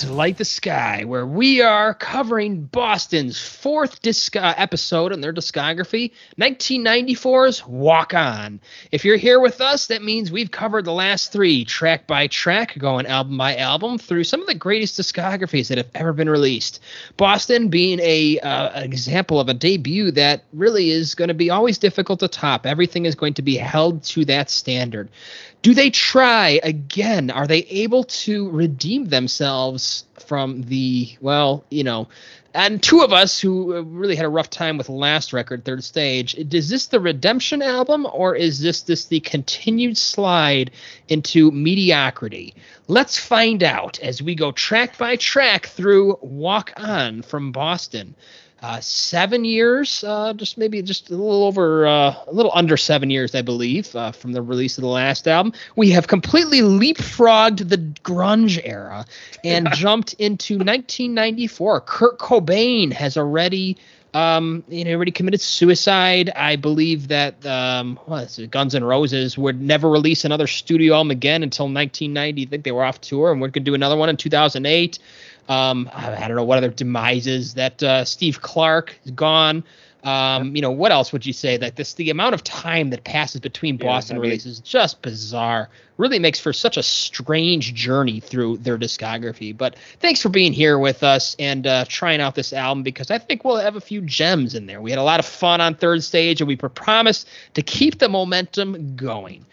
To Light the Sky, where we are covering Boston's fourth disc uh, episode in their discography, 1994's Walk On. If you're here with us, that means we've covered the last three track by track, going album by album through some of the greatest discographies that have ever been released. Boston being a uh, an example of a debut that really is going to be always difficult to top. Everything is going to be held to that standard do they try again? Are they able to redeem themselves from the well, you know, and two of us who really had a rough time with last record, Third Stage. Is this the redemption album, or is this this the continued slide into mediocrity? Let's find out as we go track by track through Walk On from Boston uh, seven years, uh, just maybe just a little over, uh, a little under seven years, I believe, uh, from the release of the last album. We have completely leapfrogged the grunge era and jumped into 1994. Kurt Cobain has already. Um, you know, already committed suicide. I believe that um, it, Guns N' Roses would never release another studio album again until 1990. I think they were off tour, and we're going to do another one in 2008. Um, I, don't know what other demises that uh, Steve Clark is gone. Um, you know, what else would you say that this the amount of time that passes between Boston yeah, I mean, releases is just bizarre. Really makes for such a strange journey through their discography. But thanks for being here with us and uh, trying out this album because I think we'll have a few gems in there. We had a lot of fun on third stage and we promised to keep the momentum going.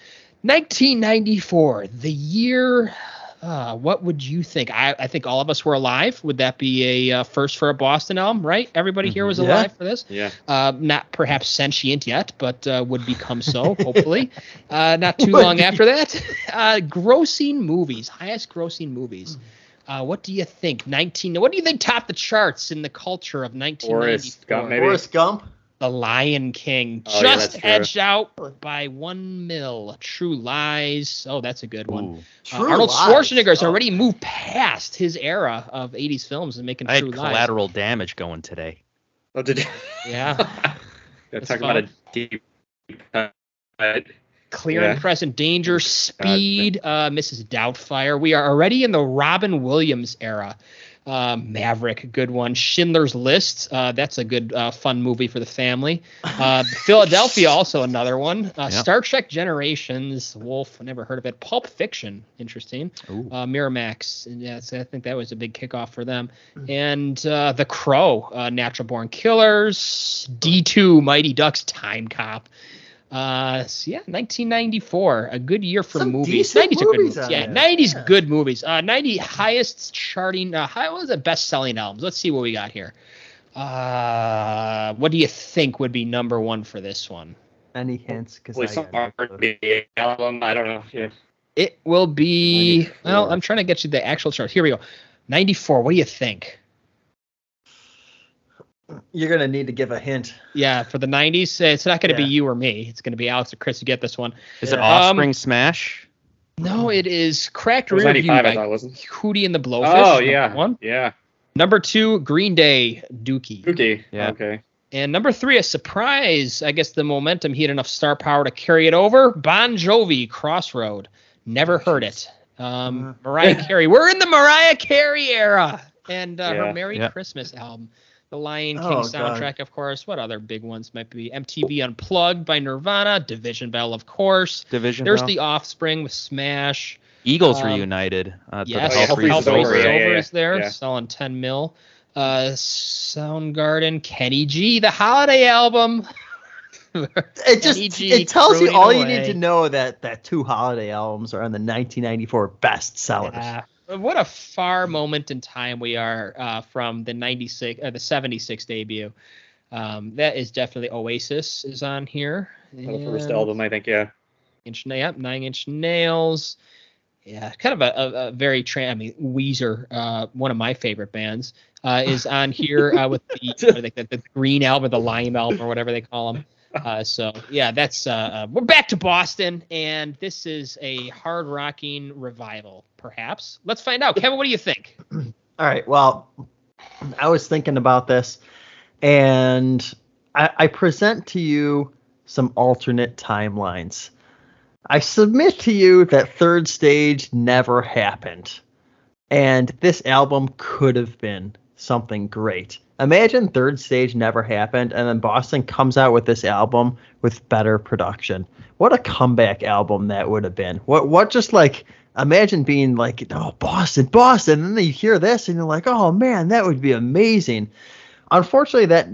1994, the year uh, what would you think? I, I think all of us were alive. Would that be a uh, first for a Boston album, right? Everybody here was mm-hmm. alive yeah. for this. Yeah. Uh, not perhaps sentient yet, but uh, would become so, hopefully. Uh, not too long after that. Uh, grossing movies, highest grossing movies. Uh, what do you think? 19. What do you think topped the charts in the culture of 1994? Forrest Gump, maybe. Forrest Gump. The Lion King oh, just yeah, edged out by one mil. True Lies. Oh, that's a good one. Uh, Arnold Schwarzenegger's oh. already moved past his era of 80s films and making I True had Lies. collateral damage going today. Oh, did you? Yeah. yeah talking about a deep cut. Clear yeah. and present danger, speed, uh, Mrs. Doubtfire. We are already in the Robin Williams era. Uh, Maverick, good one. Schindler's List, uh, that's a good, uh, fun movie for the family. Uh, Philadelphia, also another one. Uh, yep. Star Trek Generations, Wolf, never heard of it. Pulp Fiction, interesting. Uh, Miramax, yeah, so I think that was a big kickoff for them. Mm. And The Crow, Natural Born Killers, D2, Mighty Ducks, Time Cop. Uh, so yeah, 1994, a good year for Some movies. 90s movies good movies. Yeah, there. 90s yeah. good movies. Uh, 90 highest charting. Uh, high, what was the best selling albums? Let's see what we got here. Uh, what do you think would be number one for this one? Any hints? Because I, the album. I don't know. Yeah. It will be. Well, I'm trying to get you the actual chart. Here we go. 94. What do you think? You're gonna need to give a hint. Yeah, for the '90s, it's not gonna yeah. be you or me. It's gonna be Alex or Chris. You get this one. Is it Offspring um, Smash? No, it is Cracked Rear View by wasn't. Hootie and the Blowfish. Oh yeah, one. Yeah. Number two, Green Day, Dookie. Dookie. Yeah. Okay. And number three, a surprise. I guess the momentum he had enough star power to carry it over. Bon Jovi, Crossroad. Never heard it. Um, uh. Mariah Carey. We're in the Mariah Carey era, and uh, yeah. her Merry yeah. Christmas album the Lion King oh, soundtrack, God. of course. What other big ones might be? MTV Unplugged by Nirvana, Division Bell, of course. Division There's Bell. The Offspring with Smash. Eagles um, reunited. Uh, yes, the Hell Freezes Over, yeah, yeah, yeah. is there, yeah. selling 10 mil. Uh, Soundgarden, Kenny G, the holiday album. it just it tells you all away. you need to know that that two holiday albums are on the 1994 best sellers. Yeah what a far moment in time we are uh, from the 96 or uh, the 76 debut. Um, that is definitely oasis is on here. The first album i think yeah. Inch yep, nine inch nails. Yeah kind of a, a, a very tra- i mean weezer uh, one of my favorite bands uh, is on here uh, with the, the, the, green album the lime album or whatever they call them uh, so yeah, that's uh, uh, we're back to Boston, and this is a hard rocking revival, perhaps. Let's find out, Kevin. What do you think? All right. Well, I was thinking about this, and I, I present to you some alternate timelines. I submit to you that third stage never happened. And this album could have been something great. Imagine Third Stage never happened, and then Boston comes out with this album with better production. What a comeback album that would have been. What what just like imagine being like, oh Boston, Boston, and then you hear this and you're like, oh man, that would be amazing. Unfortunately, that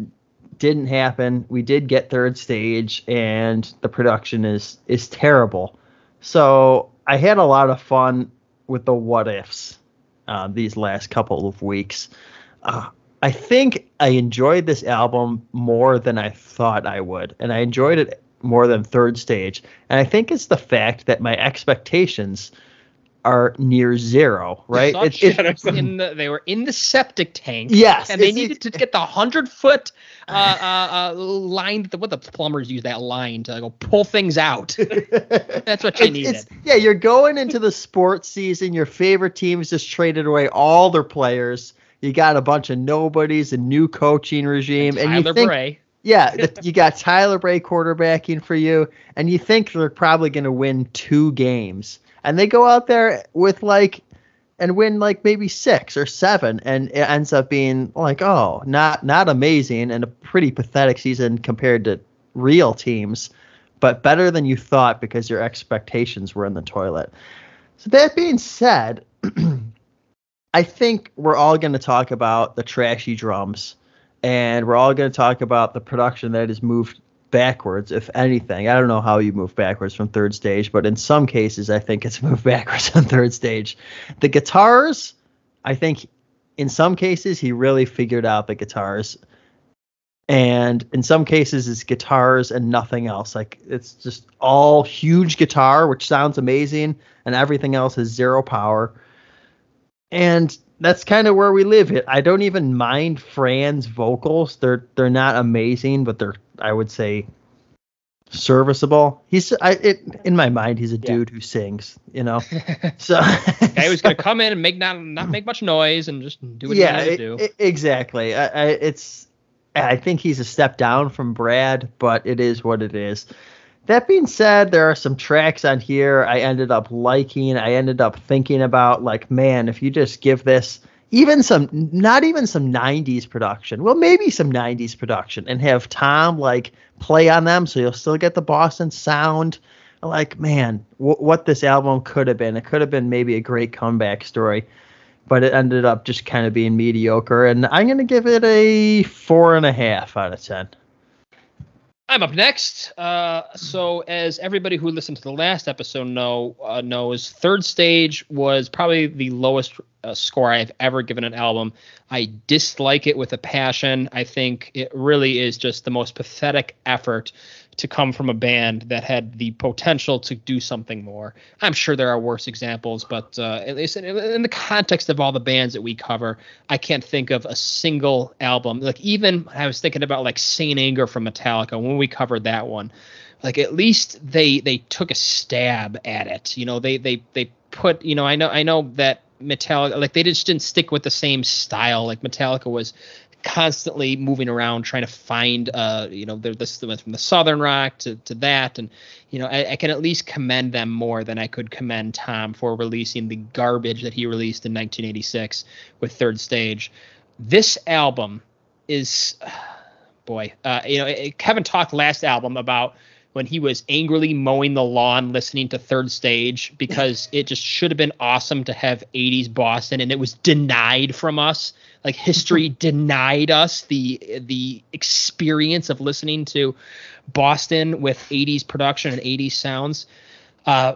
didn't happen. We did get third stage, and the production is is terrible. So I had a lot of fun with the what ifs uh, these last couple of weeks. Uh, I think I enjoyed this album more than I thought I would, and I enjoyed it more than Third Stage. And I think it's the fact that my expectations are near zero, right? It, it, in the, they were in the septic tank. Yes, and they needed to get the hundred foot uh, uh, uh, line. What the plumbers use that line to go pull things out. That's what you needed. yeah, you're going into the sports season. Your favorite teams just traded away all their players. You got a bunch of nobodies, a new coaching regime, and, and you think, Bray. yeah, the, you got Tyler Bray quarterbacking for you, and you think they're probably going to win two games and they go out there with like and win like maybe six or seven and it ends up being like oh not not amazing and a pretty pathetic season compared to real teams but better than you thought because your expectations were in the toilet. So that being said i think we're all going to talk about the trashy drums and we're all going to talk about the production that has moved backwards, if anything. I don't know how you move backwards from third stage, but in some cases, I think it's moved backwards on third stage. The guitars, I think in some cases, he really figured out the guitars. And in some cases, it's guitars and nothing else. Like it's just all huge guitar, which sounds amazing, and everything else is zero power. And that's kind of where we live. I don't even mind Fran's vocals. They're they're not amazing, but they're I would say serviceable. He's I it in my mind he's a dude who sings, you know. so guy who's gonna come in and make not not make much noise and just do what yeah, he to do. exactly. I, I, it's I think he's a step down from Brad, but it is what it is. That being said, there are some tracks on here I ended up liking. I ended up thinking about like, man, if you just give this even some not even some 90s production. Well maybe some 90s production and have tom like play on them so you'll still get the boston sound. Like man w- what this album could have been. It could have been maybe a great comeback story but it ended up just kind of being mediocre and i'm going to give it a four and a half out of ten I'm up next. Uh, so, as everybody who listened to the last episode know uh, knows, third stage was probably the lowest uh, score I've ever given an album. I dislike it with a passion. I think it really is just the most pathetic effort to come from a band that had the potential to do something more. I'm sure there are worse examples, but uh, at least in, in, the context of all the bands that we cover, I can't think of a single album. Like even I was thinking about like Saint Anger from Metallica when we covered that one. Like at least they they took a stab at it. You know, they they they put you know I know I know that Metallica like they just didn't stick with the same style. Like Metallica was constantly moving around trying to find uh you know this went from the southern rock to, to that. And you know I, I, can at least commend them more than i could commend tom for releasing the garbage that he released in 1986 with third stage. This album is boy uh you know kevin talked last album about when he was angrily mowing the lawn listening to third stage because it just should have been awesome to have 80s boston and it was denied from us like history denied us the the experience of listening to boston with 80s production and 80s sounds. Uh,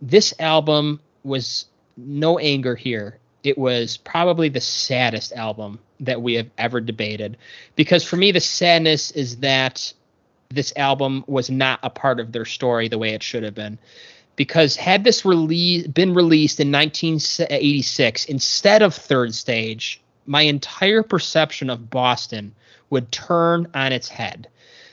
this album was no anger here. It was probably the saddest album that we have ever debated. Because for me the sadness is that this album was not a part of their story the way it should have been. Because had this release been released in 1986 instead of Third Stage, my entire perception of Boston would turn on its head.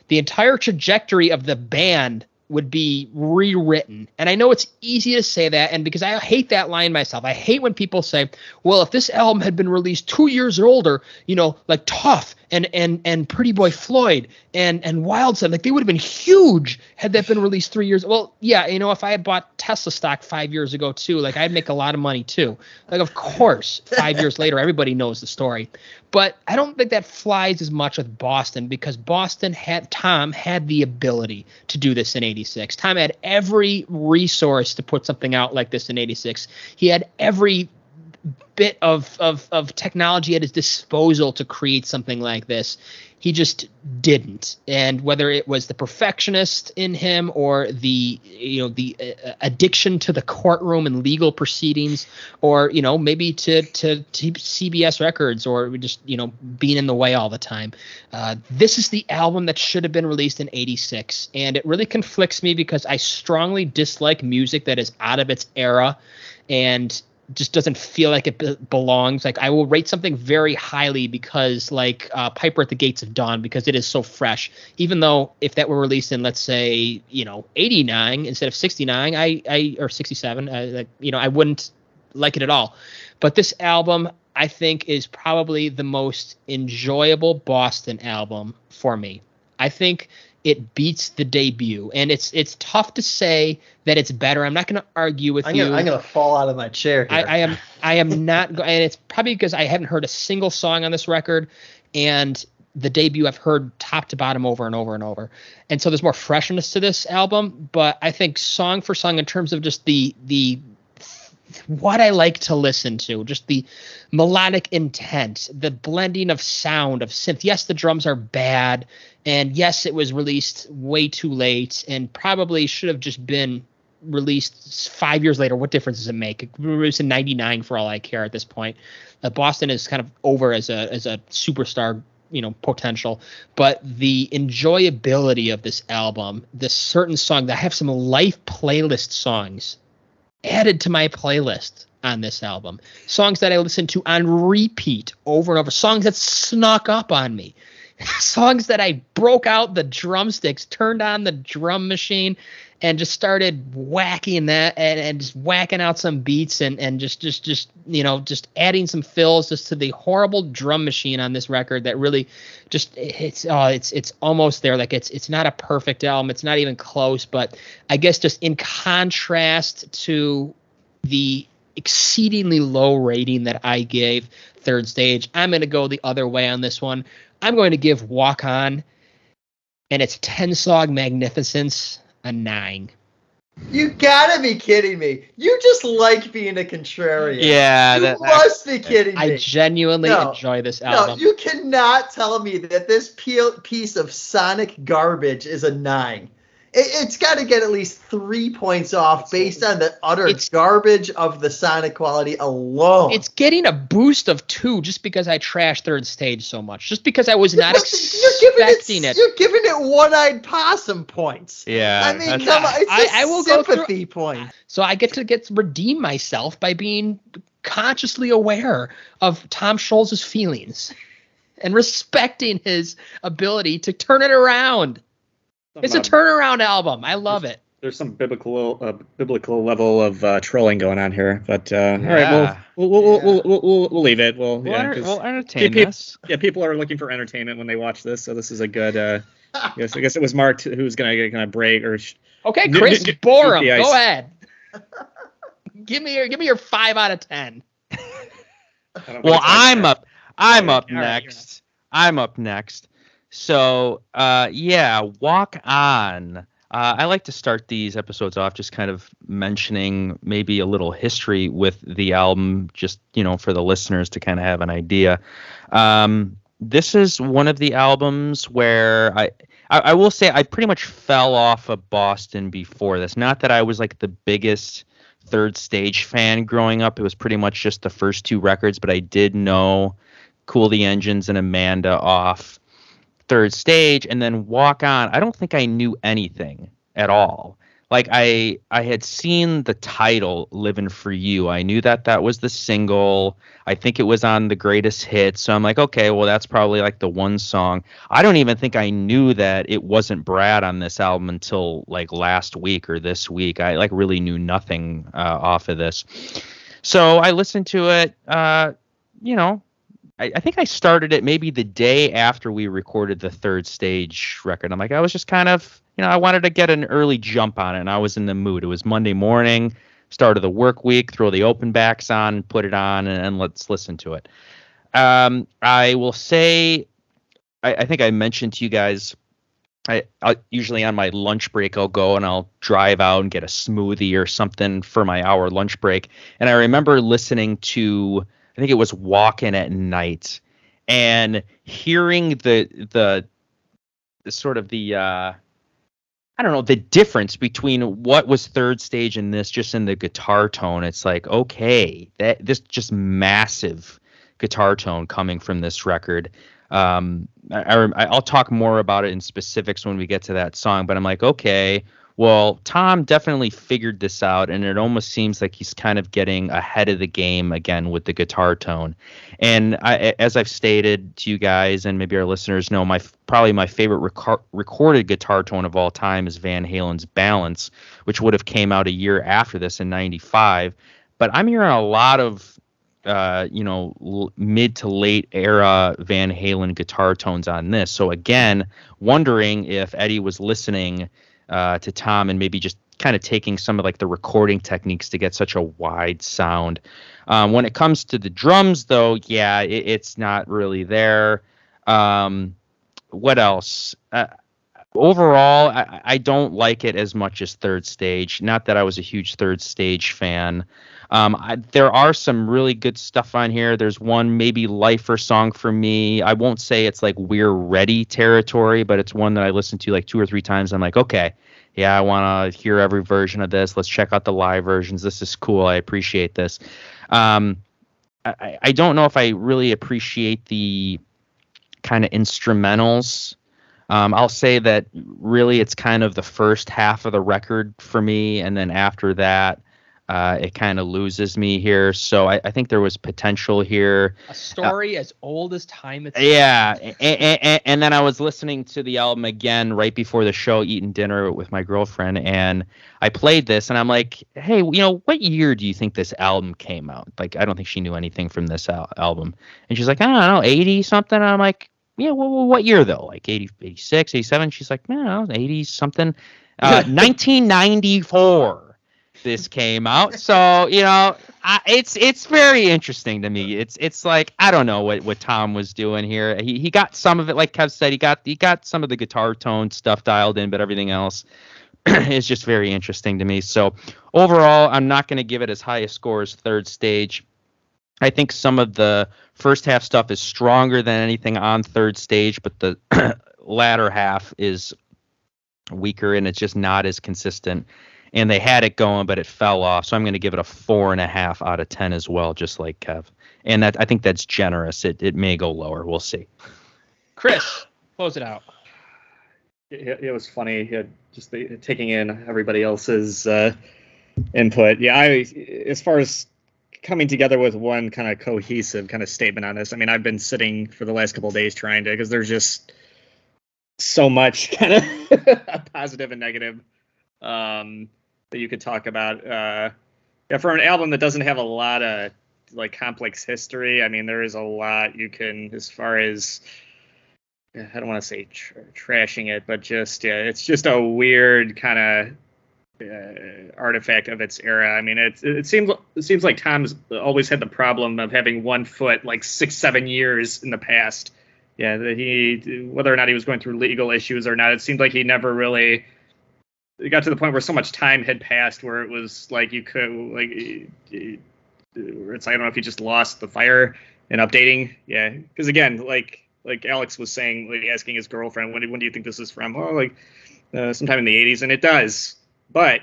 The entire trajectory of the band would be rewritten. And I know it's easy to say that, and because I hate that line myself. I hate when people say, "Well, if this album had been released two years older, you know, like Tuff and and and Pretty Boy Floyd and and Wild Side, like they would have been huge had that been released three years." Well, yeah, you know, if I had bought Tesla stock five years ago too, like I'd make a lot of money too. Like, of course, five years later, everybody knows the story. But I don't think that flies as much with Boston because Boston had Tom had the ability to do this in 86. Tom had every resource to put something out like this in 86. He had every bit of, of, of technology at his disposal to create something like this. He just didn't. And whether it was the perfectionist in him or the you know the uh, addiction to the courtroom and legal proceedings, or you know maybe to to, to CBS Records or just you know being in the way all the time, uh, this is the album that should have been released in '86, and it really conflicts me because I strongly dislike music that is out of its era, and just doesn't feel like it be- belongs. Like I will rate something very highly because like uh, Piper at the Gates of Dawn because it is so fresh. Even though if that were released in let's say you know 89 instead of 69, I I or 67, uh, like you know I wouldn't like it at all. But this album I think is probably the most enjoyable Boston album for me. I think it beats the debut, and it's it's tough to say that it's better. I'm not going to argue with I'm you. Gonna, I'm going to fall out of my chair. I, I, am I am not, go- and it's probably because I haven't heard a single song on this record, and the debut I've heard top to bottom over and over and over, and so there's more freshness to this album. But I think song for song, in terms of just the the what I like to listen to, just the melodic intent, the blending of sound of synth. Yes, the drums are bad, and yes, it was released way too late, and probably should have just been released five years later. What difference does it make? It released in '99 for all I care at this point. Uh, Boston is kind of over as a as a superstar you know potential but the enjoyability of this album this certain song that I have some life playlist songs added to my playlist on this album. Songs that I listen to on repeat over and over. Songs that snuck up on me. Songs that I broke out the drumsticks, turned on the drum machine, and just started whacking that and, and just whacking out some beats and, and just just just you know just adding some fills just to the horrible drum machine on this record that really just it's oh it's it's almost there. Like it's it's not a perfect album. It's not even close but I guess just in contrast to the exceedingly low rating that I gave third stage I'm going to go the other way on this one. I'm going to give Walk On and its 10 song magnificence a nine. You gotta be kidding me. You just like being a contrarian. Yeah, you that, must be kidding me. I genuinely No, enjoy this album. no, you cannot tell me that this piece of sonic garbage is a nine. It, it's got to get at least three points off based on the utter It's- garbage of the sonic quality alone. it's getting a boost of two just because I trashed third stage so much. Just because I was not Look, expecting it. You're giving it one-eyed possum points. yeah. I mean, that's- come on, it's I- a I will go through- sympathy point. So I get to get redeem myself by being consciously aware of Tom Scholz's feelings and respecting his ability to turn it around. It's a Um, turnaround album. I love it. There's some biblical uh, biblical level of uh, trolling going on here, but uh, all right, we'll we'll, we'll, we'll, we'll, we'll, we'll leave it. We'll, We'll, yeah, enter- 'cause- we'll entertain peop- this. yeah, people are looking for entertainment when they watch this, so this is a good. Uh, yes, I guess it was marked who's gonna get kind of break or. Sh- Okay, Chris n- n- Borum, go ahead. give me your give me your five out of ten. I don't think Well, I'm up. I'm up All right, you're next. I'm up next. So, uh, yeah, walk on. Uh, I like to start these episodes off just kind of mentioning maybe a little history with the album, just you know, for the listeners to kind of have an idea. Um, this is one of the albums where I, I, I will say I pretty much fell off of Boston before this. Not that I was like the biggest third stage fan growing up. It was pretty much just the first two records, but I did know Cool the Engines and Amanda off third stage and then walk on. I don't think I knew anything at all. like I I had seen the title "Living for You." I knew that that was the single. I think it was on the greatest hits. So I'm like, okay, well that's probably like the one song. I don't even think I knew that it wasn't Brad on this album until like last week or this week. I like really knew nothing uh, off of this. So I listened to it. Uh, you know, I, I, think I started it maybe the day after we recorded the third stage record. I'm like, I was just kind of, you know, I wanted to get an early jump on it, and I was in the mood. It was Monday morning, start of the work week, throw the open backs on, put it on, and, and let's listen to it. Um, I will say, I, I think I mentioned to you guys I I'll, usually on my lunch break I'll go and I'll drive out and get a smoothie or something for my hour lunch break. And I remember listening to I think it was Walking at Night and hearing the the, the sort of the uh I don't know the difference between what was third stage and this just in the guitar tone. It's like okay, that this just massive guitar tone coming from this record. Um, I, I, will talk more about it in specifics when we get to that song, but I'm like, okay, well, Tom definitely figured this out, and it almost seems like he's kind of getting ahead of the game again with the guitar tone. And I, as I've stated to you guys, and maybe our listeners know, my probably my favorite rec- recorded guitar tone of all time is Van Halen's "Balance," which would have came out a year after this in '95. But I'm hearing a lot of uh, you know, l- mid to late era Van Halen guitar tones on this. So again, wondering if Eddie was listening uh, to Tom and maybe just kind of taking some of like the recording techniques to get such a wide sound. Um, when it comes to the drums, though, yeah, it, it's not really there. Um, what else? Uh, overall, I, I, don't like it as much as Third Stage. Not that I was a huge Third Stage fan. Um, I, there are some really good stuff on here. There's one maybe lifer song for me. I won't say it's like we're ready territory, but it's one that I listened to like two or three times. I'm like, okay, yeah, I want to hear every version of this. Let's check out the live versions. This is cool. I appreciate this. Um, I, I don't know if I really appreciate the kind of instrumentals. Um, I'll say that really it's kind of the first half of the record for me, and then after that, uh, it kind of loses me here. So I, I, think there was potential here. A story uh, as old as time itself. Yeah, and, and, and, then I was listening to the album again right before the show, eating dinner with my girlfriend, and I played this, and I'm like, hey, you know, what year do you think this album came out? Like, I don't think she knew anything from this al- album, and she's like, I don't know, 80 something. And I'm like, yeah, well, what year though? Like 80, 86, 87? She's like, man, I no, 80 something. Uh, 1994 this came out. So you know, I, it's it's very interesting to me. It's it's like I don't know what, what Tom was doing here. He he got some of it, like Kev said, he got he got some of the guitar tone stuff dialed in, but everything else is just very interesting to me. So overall, I'm not going to give it as high a score as third stage. I think some of the first half stuff is stronger than anything on third stage, but the latter half is weaker and it's just not as consistent and they had it going, but it fell off. So I'm going to give it a four and a half out of ten as well, just like Kev. And that I think that's generous. It it may go lower. We'll see. Chris, close it out. It, it was funny, just the, taking in everybody else's uh, input. Yeah, I as far as coming together with one kind of cohesive kind of statement on this. I mean, I've been sitting for the last couple days trying to because there's just so much kind of positive and negative um, that you could talk about. Uh, yeah, for an album that doesn't have a lot of like complex history, I mean, there is a lot you can, as far as I don't want to say tr- trashing it, but just yeah, it's just a weird kind of uh, artifact of its era. I mean, it it seems it seems like Tom's always had the problem of having one foot like six seven years in the past. Yeah, that he whether or not he was going through legal issues or not, it seemed like he never really it got to the point where so much time had passed where it was like you could like it's I don't know if you just lost the fire in updating. Yeah, because again, like like Alex was saying, like asking his girlfriend, when when do you think this is from? Oh, like uh, sometime in the 80s, and it does. But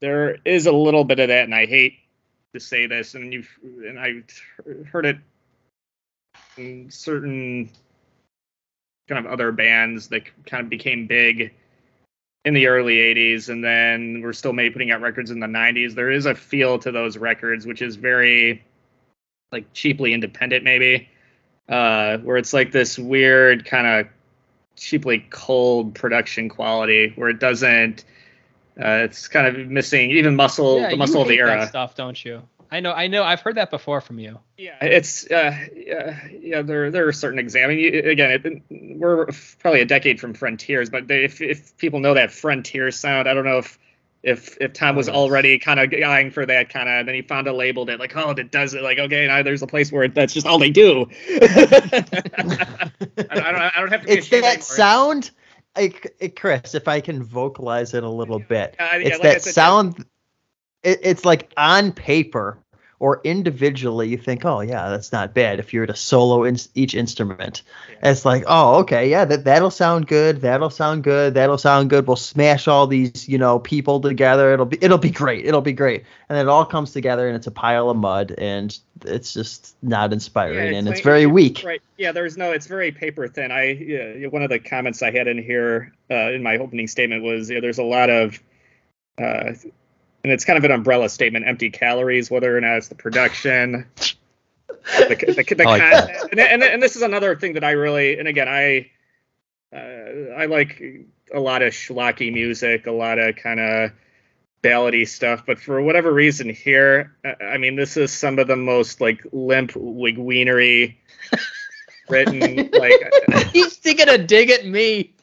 there is a little bit of that, and I hate to say this, and you've and I've heard it in certain kind of other bands that kind of became big in the early 80s and then we're still maybe putting out records in the 90s there is a feel to those records which is very like cheaply independent maybe uh where it's like this weird kind of cheaply cold production quality where it doesn't uh it's kind of missing even muscle yeah, the muscle you of the hate that era stuff, don't you? I know, I know. I've heard that before from you. yeah it's uh yeah, yeah there there are certain exams I mean, again it, we're probably a decade from frontiers but they, if if people know that frontier sound i don't know if if if tom was yes. already kind of eyeing for that kind of and then he found a label that like oh it does it like okay now there's a place where that's just all they do I, don't, I don't i don't have to be It's that anymore. sound. Eh, Chris, if I can vocalize it a little bit, yeah, it's like that said, sound. It, it's like on paper or individually, you think, oh yeah, that's not bad. If you were to solo in each instrument, Yeah. it's like, oh okay, yeah, that that'll sound good. That'll sound good. That'll sound good. We'll smash all these, you know, people together. It'll be it'll be great. It'll be great. And then it all comes together, and it's a pile of mud, and it's just not inspiring, Yeah, and like- it's very weak. Right. Yeah. There's no. It's very paper thin. I. Yeah, one of the comments I had in here uh, in my opening statement was yeah, there's a lot of, uh, and it's kind of an umbrella statement. Empty calories, whether or not it's the production, the, the, the like content, and, and and this is another thing that I really. And again, I. Uh, I like a lot of schlocky music, a lot of kind of ballady stuff, but for whatever reason here, I- I mean, this is some of the most like limp wigweenery written. like, He's taking a dig at me.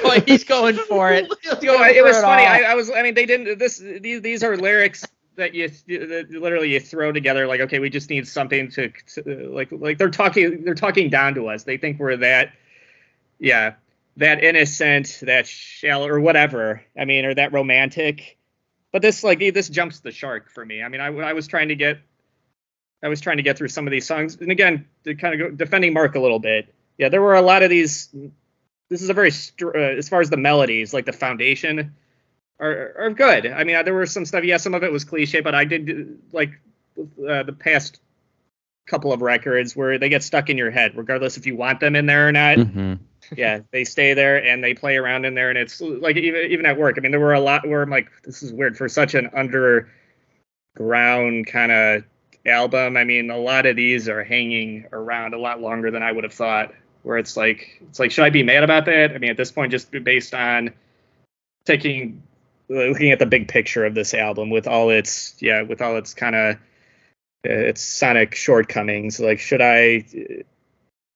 Oh, he's going for it. Going it for was funny. I, I was. I mean, they didn't. This these these are lyrics that you that literally you throw together. Like, okay, we just need something to, to like like they're talking they're talking down to us. They think we're that. Yeah, that innocent, that shallow, or whatever. I mean, or that romantic. But this like this jumps the shark for me. I mean, I, I was trying to get, I was trying to get through some of these songs, and again, to kind of go, defending Mark a little bit. Yeah, there were a lot of these. This is a very str- uh, as far as the melodies, like the foundation, are are good. I mean, there were some stuff. Yeah, some of it was cliche, but I did like uh, the past couple of records where they get stuck in your head, regardless if you want them in there or not hmm yeah, they stay there and they play around in there, and it's like even even at work. I mean, there were a lot where I'm like, this is weird for such an underground kind of album. I mean, a lot of these are hanging around a lot longer than I would have thought. Where it's like, it's like, should I be mad about that? I mean, at this point, just based on taking looking at the big picture of this album with all its yeah, with all its kind of its sonic shortcomings, like, should I?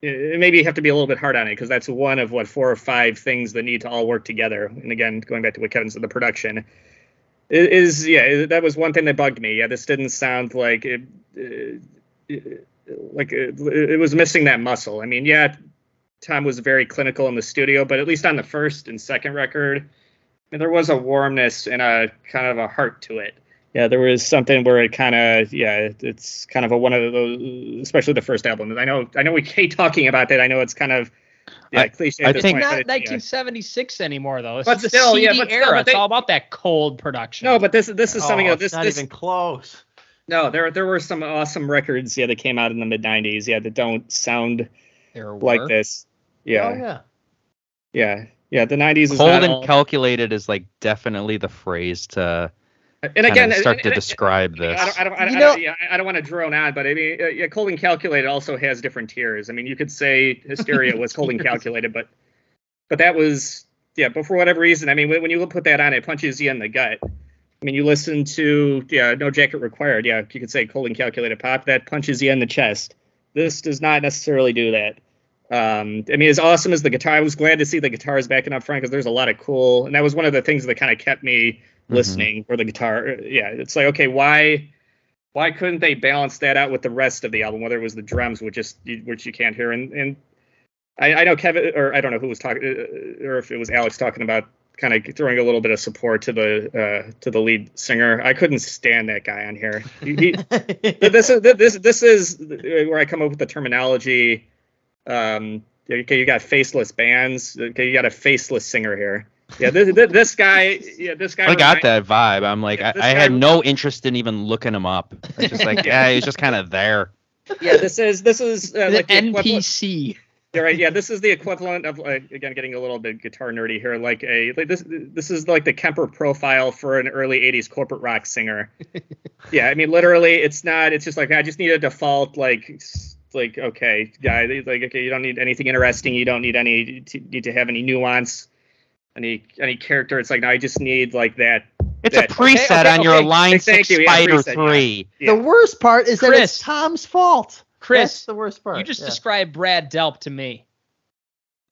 uh, maybe you have to be a little bit hard on it because that's one of what four or five things that need to all work together. And again, going back to what Kevin said, the production is yeah, that was one thing that bugged me. Yeah, this didn't sound like it, uh, like it, it was missing that muscle. I mean, yeah, Tom was very clinical in the studio, but at least on the first and second record, I mean, there was a warmness and a kind of a heart to it. Yeah, there was something where it kind of yeah, it's kind of a one of those, especially the first album. I know, I know, we hate talking about that. I know it's kind of yeah, I- cliche. I this think- point, not but it- yeah. 1976 anymore though. This But is the still, yeah, CD but still, era. but it's all about that cold production. No, but this this is something oh, that this it's not this even close. no there there were some awesome records yeah that came out in the mid '90s yeah that don't sound there like this. Yeah, Oh yeah. yeah, yeah. The '90s is Cold and all- calculated is like definitely the phrase to and kind again of start and- to and- describe this. I don't, I don't, I don't, You I don't, know- yeah, I don't want to drone on, but I mean, uh, yeah, cold and calculated also has different tiers. I mean, you could say hysteria was cold and calculated, but but that was yeah. But for whatever reason, I mean, when, when you put that on, it punches you in the gut. I mean, you listen to yeah, no jacket required. Yeah, you could say cold and calculated pop. That punches you in the chest. This does not necessarily do that. Um, I mean, as awesome as the guitar, I was glad to see the guitars backing up front because there's a lot of cool, and that was one of the things that kind of kept me Mhm. listening for the guitar. Yeah, it's like okay, why why couldn't they balance that out with the rest of the album? Whether it was the drums, which just which you can't hear, and and I, I know Kevin or I don't know who was talking, uh, or if it was Alex talking about kind of throwing a little bit of support to the uh, to the lead singer. I couldn't stand that guy on here. He, he, this is this this is where I come up with the terminology. Um, okay, you got faceless bands. Okay, you got a faceless singer here. Yeah, this, this, this guy. Yeah, this guy. I got that vibe. I'm like, Yeah, I, I had no interest in even looking him up. I was just like, yeah, he's just kind of there. Yeah, this is this is uh, An like the- what- what- NPC. You're right. Yeah, this is the equivalent of like again getting a little bit guitar nerdy here. Like a like this this is like the Kemper profile for an early '80s corporate rock singer. yeah, I mean literally, it's not. It's just like I just need a default like s- like okay guy He's like okay you don't need anything interesting. You don't need any to, need to have any nuance, any any character. It's like no, I just need like that. It's a preset okay, on your okay, Line thank 6 you, yeah, Spider preset, yeah. 3. Yeah. The worst part is that it's Tom's fault. Chris, That's the worst part. you just yeah. described Brad Delp to me.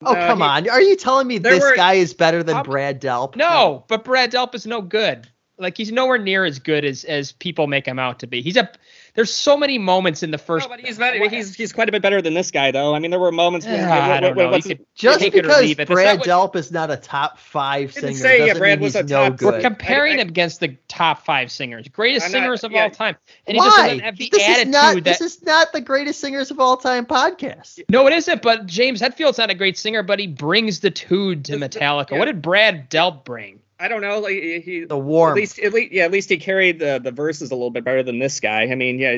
Oh No, come he- on! Are you telling me this were- guy is better than I'm- Brad Delp? No, but Brad Delp is no good. Like he's nowhere near as good as as people make him out to be. He's a there's so many moments in the first. No, but he's better, he's he's quite a bit better than this guy though. I mean, there were moments. when- Yeah, I when- don't when- know. what's You his- could Just take it or because it. Brad what- Delp is not a top five singer say, doesn't Brad mean was he's a no top- good. We're comparing I- I- him against the top five singers, greatest not- singers of yeah. all time, and he just Why? doesn't have the this attitude is not. that. This is not the greatest singers of all time podcast. No, it isn't. But James Hetfield's not a great singer, but he brings the tude to The- the- Metallica. yeah. What did Brad Delp bring? I don't know. Like he, he The at least, at least, yeah, at least he carried the the verses a little bit better than this guy. I mean, yeah,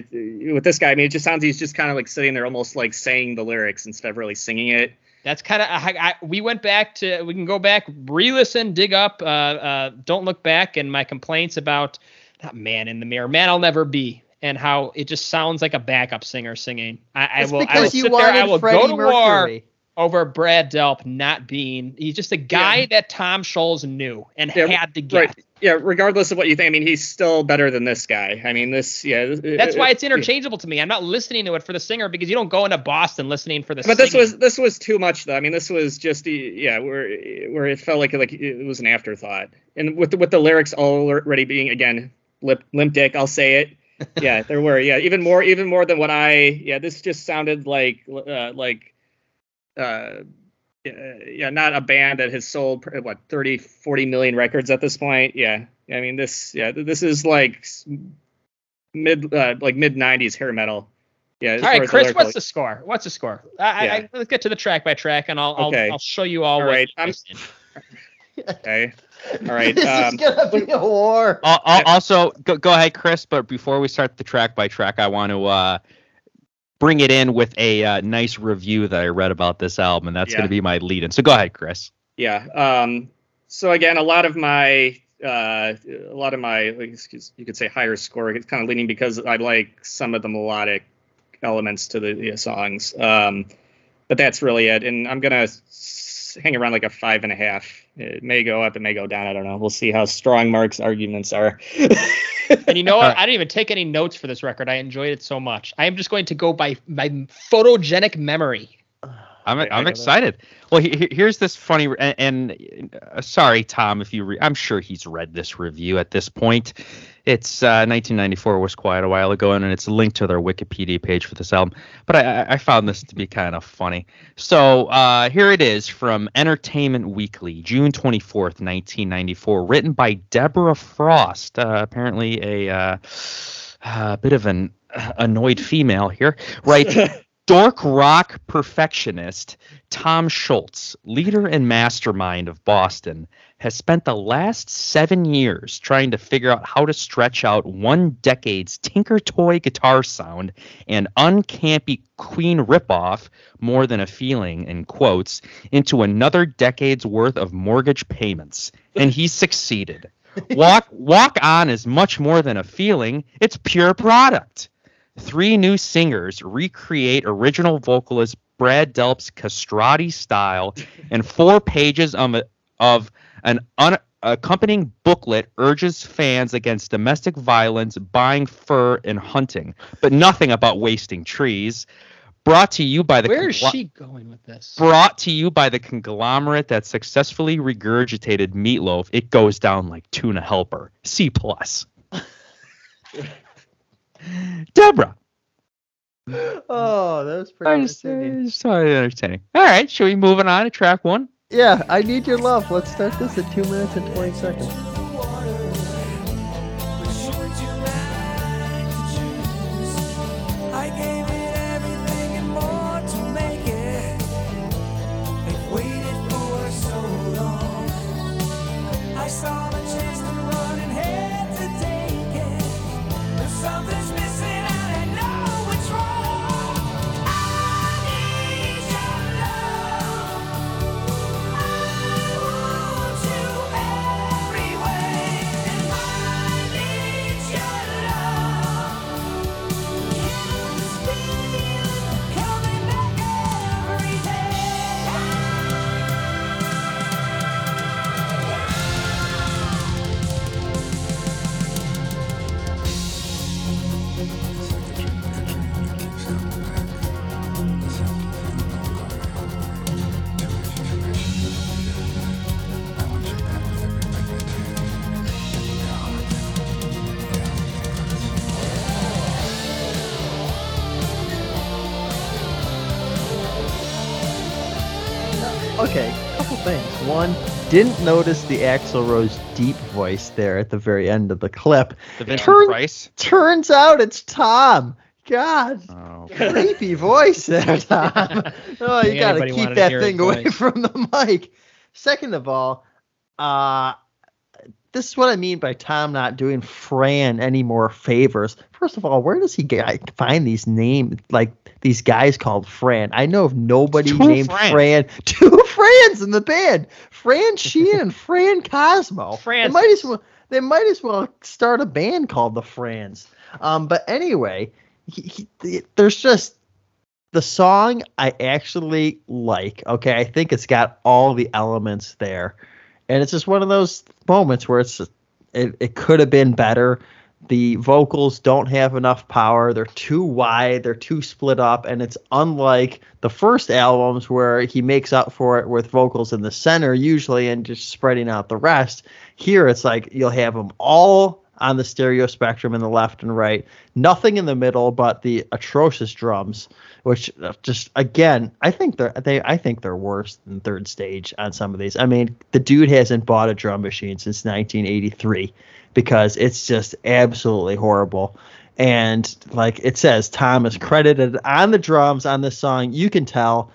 with this guy, I mean, it just sounds he's just kind of like sitting there, almost like saying the lyrics instead of really singing it. That's kind of I, I, we went back to we can go back re-listen dig up uh, uh, don't look back and my complaints about not man in the mirror man I'll never be and how it just sounds like a backup singer singing I, I It's will I will because you sit there I will Freddie go to war Mercury. Over Brad Delp not being he's just a guy Yeah. that Tom Scholz knew and Yeah, had to get Right. Yeah. Regardless of what you think, I mean, he's still better than this guy. I mean, this. Yeah. that's it- why it's it- interchangeable to me I'm not listening to it for the singer because you don't go into Boston listening for the But this was this was too much though. I mean, this was just yeah, where where it felt like like it was an afterthought, and with the, with the lyrics already being again lip limp dick. I'll say it. Yeah, there were yeah even more even more than what I yeah. This just sounded like uh, like uh yeah, yeah not a band that has sold what 30 40 million records at this point. Yeah, I mean this yeah this is like mid uh, like mid 90s hair metal. Yeah. as All far right, as the Chris, what's the score? What's the score? I, I, Yeah. I, let's get to the track by track, and I'll I'll, I'll show you all. All what right, you I'm- guys did. Okay. All right. this Um, is gonna be a war. Al- al- Also, go, go ahead, Chris. But before we start the track by track, I want to uh, bring it in with a uh, nice review that I read about this album, and that's Yeah. going to be my lead-in. So go ahead, Chris. yeah. Um, so again, a lot of my uh, a lot of my excuse- you could say higher score. It's kind of leaning because I like some of the melodic elements to the, the songs. Um, but that's really it. And I'm gonna s- hang around like a five and a half. It may go up, it may go down. I don't know. We'll see how strong Mark's arguments are. And you know what? right. I didn't even take any notes for this record. I enjoyed it so much. I am just going to go by my photogenic memory. I'm I I'm excited. Well, he, he- here's this funny and, and uh, sorry, Tom, if you re- I'm sure he's read this review at this point. It's uh, 1994 was quite a while ago, and it's linked to their Wikipedia page for this album. But I, I- found this to be kind of funny. So uh, here it is from Entertainment Weekly, June 24th, 1994, written by Deborah Frost, uh, apparently a uh, uh, bit of an annoyed female here. Right. Dork rock perfectionist Tom Scholz, leader and mastermind of Boston, has spent the last seven years trying to figure out how to stretch out one decade's Tinker Toy guitar sound and uncampy Queen ripoff, more than a feeling, in quotes, into another decade's worth of mortgage payments. And he succeeded. Walk Walk On is much more than a feeling, it's pure product. Three new singers recreate original vocalist Brad Delp's castrati style, and four pages of, of an un, accompanying booklet urges fans against domestic violence, buying fur, and hunting, but nothing about wasting trees. Brought to you by the Where is conglo- she going with this? brought to you by the conglomerate that successfully regurgitated meatloaf. It goes down like tuna helper. C plus. Deborah. Oh, that was pretty I just, entertaining. sorry, entertaining. All right, should we moving on to track one? Yeah, I need your love. Let's start this at two minutes and twenty seconds. Didn't notice the Axl Rose deep voice there at the very end of the clip. The Vincent Turn- Price. Turns out it's Tom. God, Oh. creepy voice there, Tom. Oh, you gotta keep wanted to that thing away voice. from the mic. Second of all, uh, this is what I mean by Tom not doing Fran any more favors. First of all, where does he get, find these names, like these guys called Fran? I know of nobody Two named Frans. Fran. Two Frans in the band. Fran Sheehan and Fran Cosmo. They might as well. They might as well start a band called the Frans. Um, but anyway, he, he, there's just the song I actually like. Okay, I think it's got all the elements there, and it's just one of those moments where it's it, it could have been better. The vocals don't have enough power. They're too wide. They're too split up, and it's unlike the first albums where he makes up for it with vocals in the center usually and just spreading out the rest. Here, it's like you'll have them all on the stereo spectrum in the left and right, nothing in the middle but the atrocious drums, which uh, just again, I think they're they I think they're worse than third stage on some of these. I mean, the dude hasn't bought a drum machine since 1983 because it's just absolutely horrible. And like it says, Tom is credited on the drums on this song. You can tell.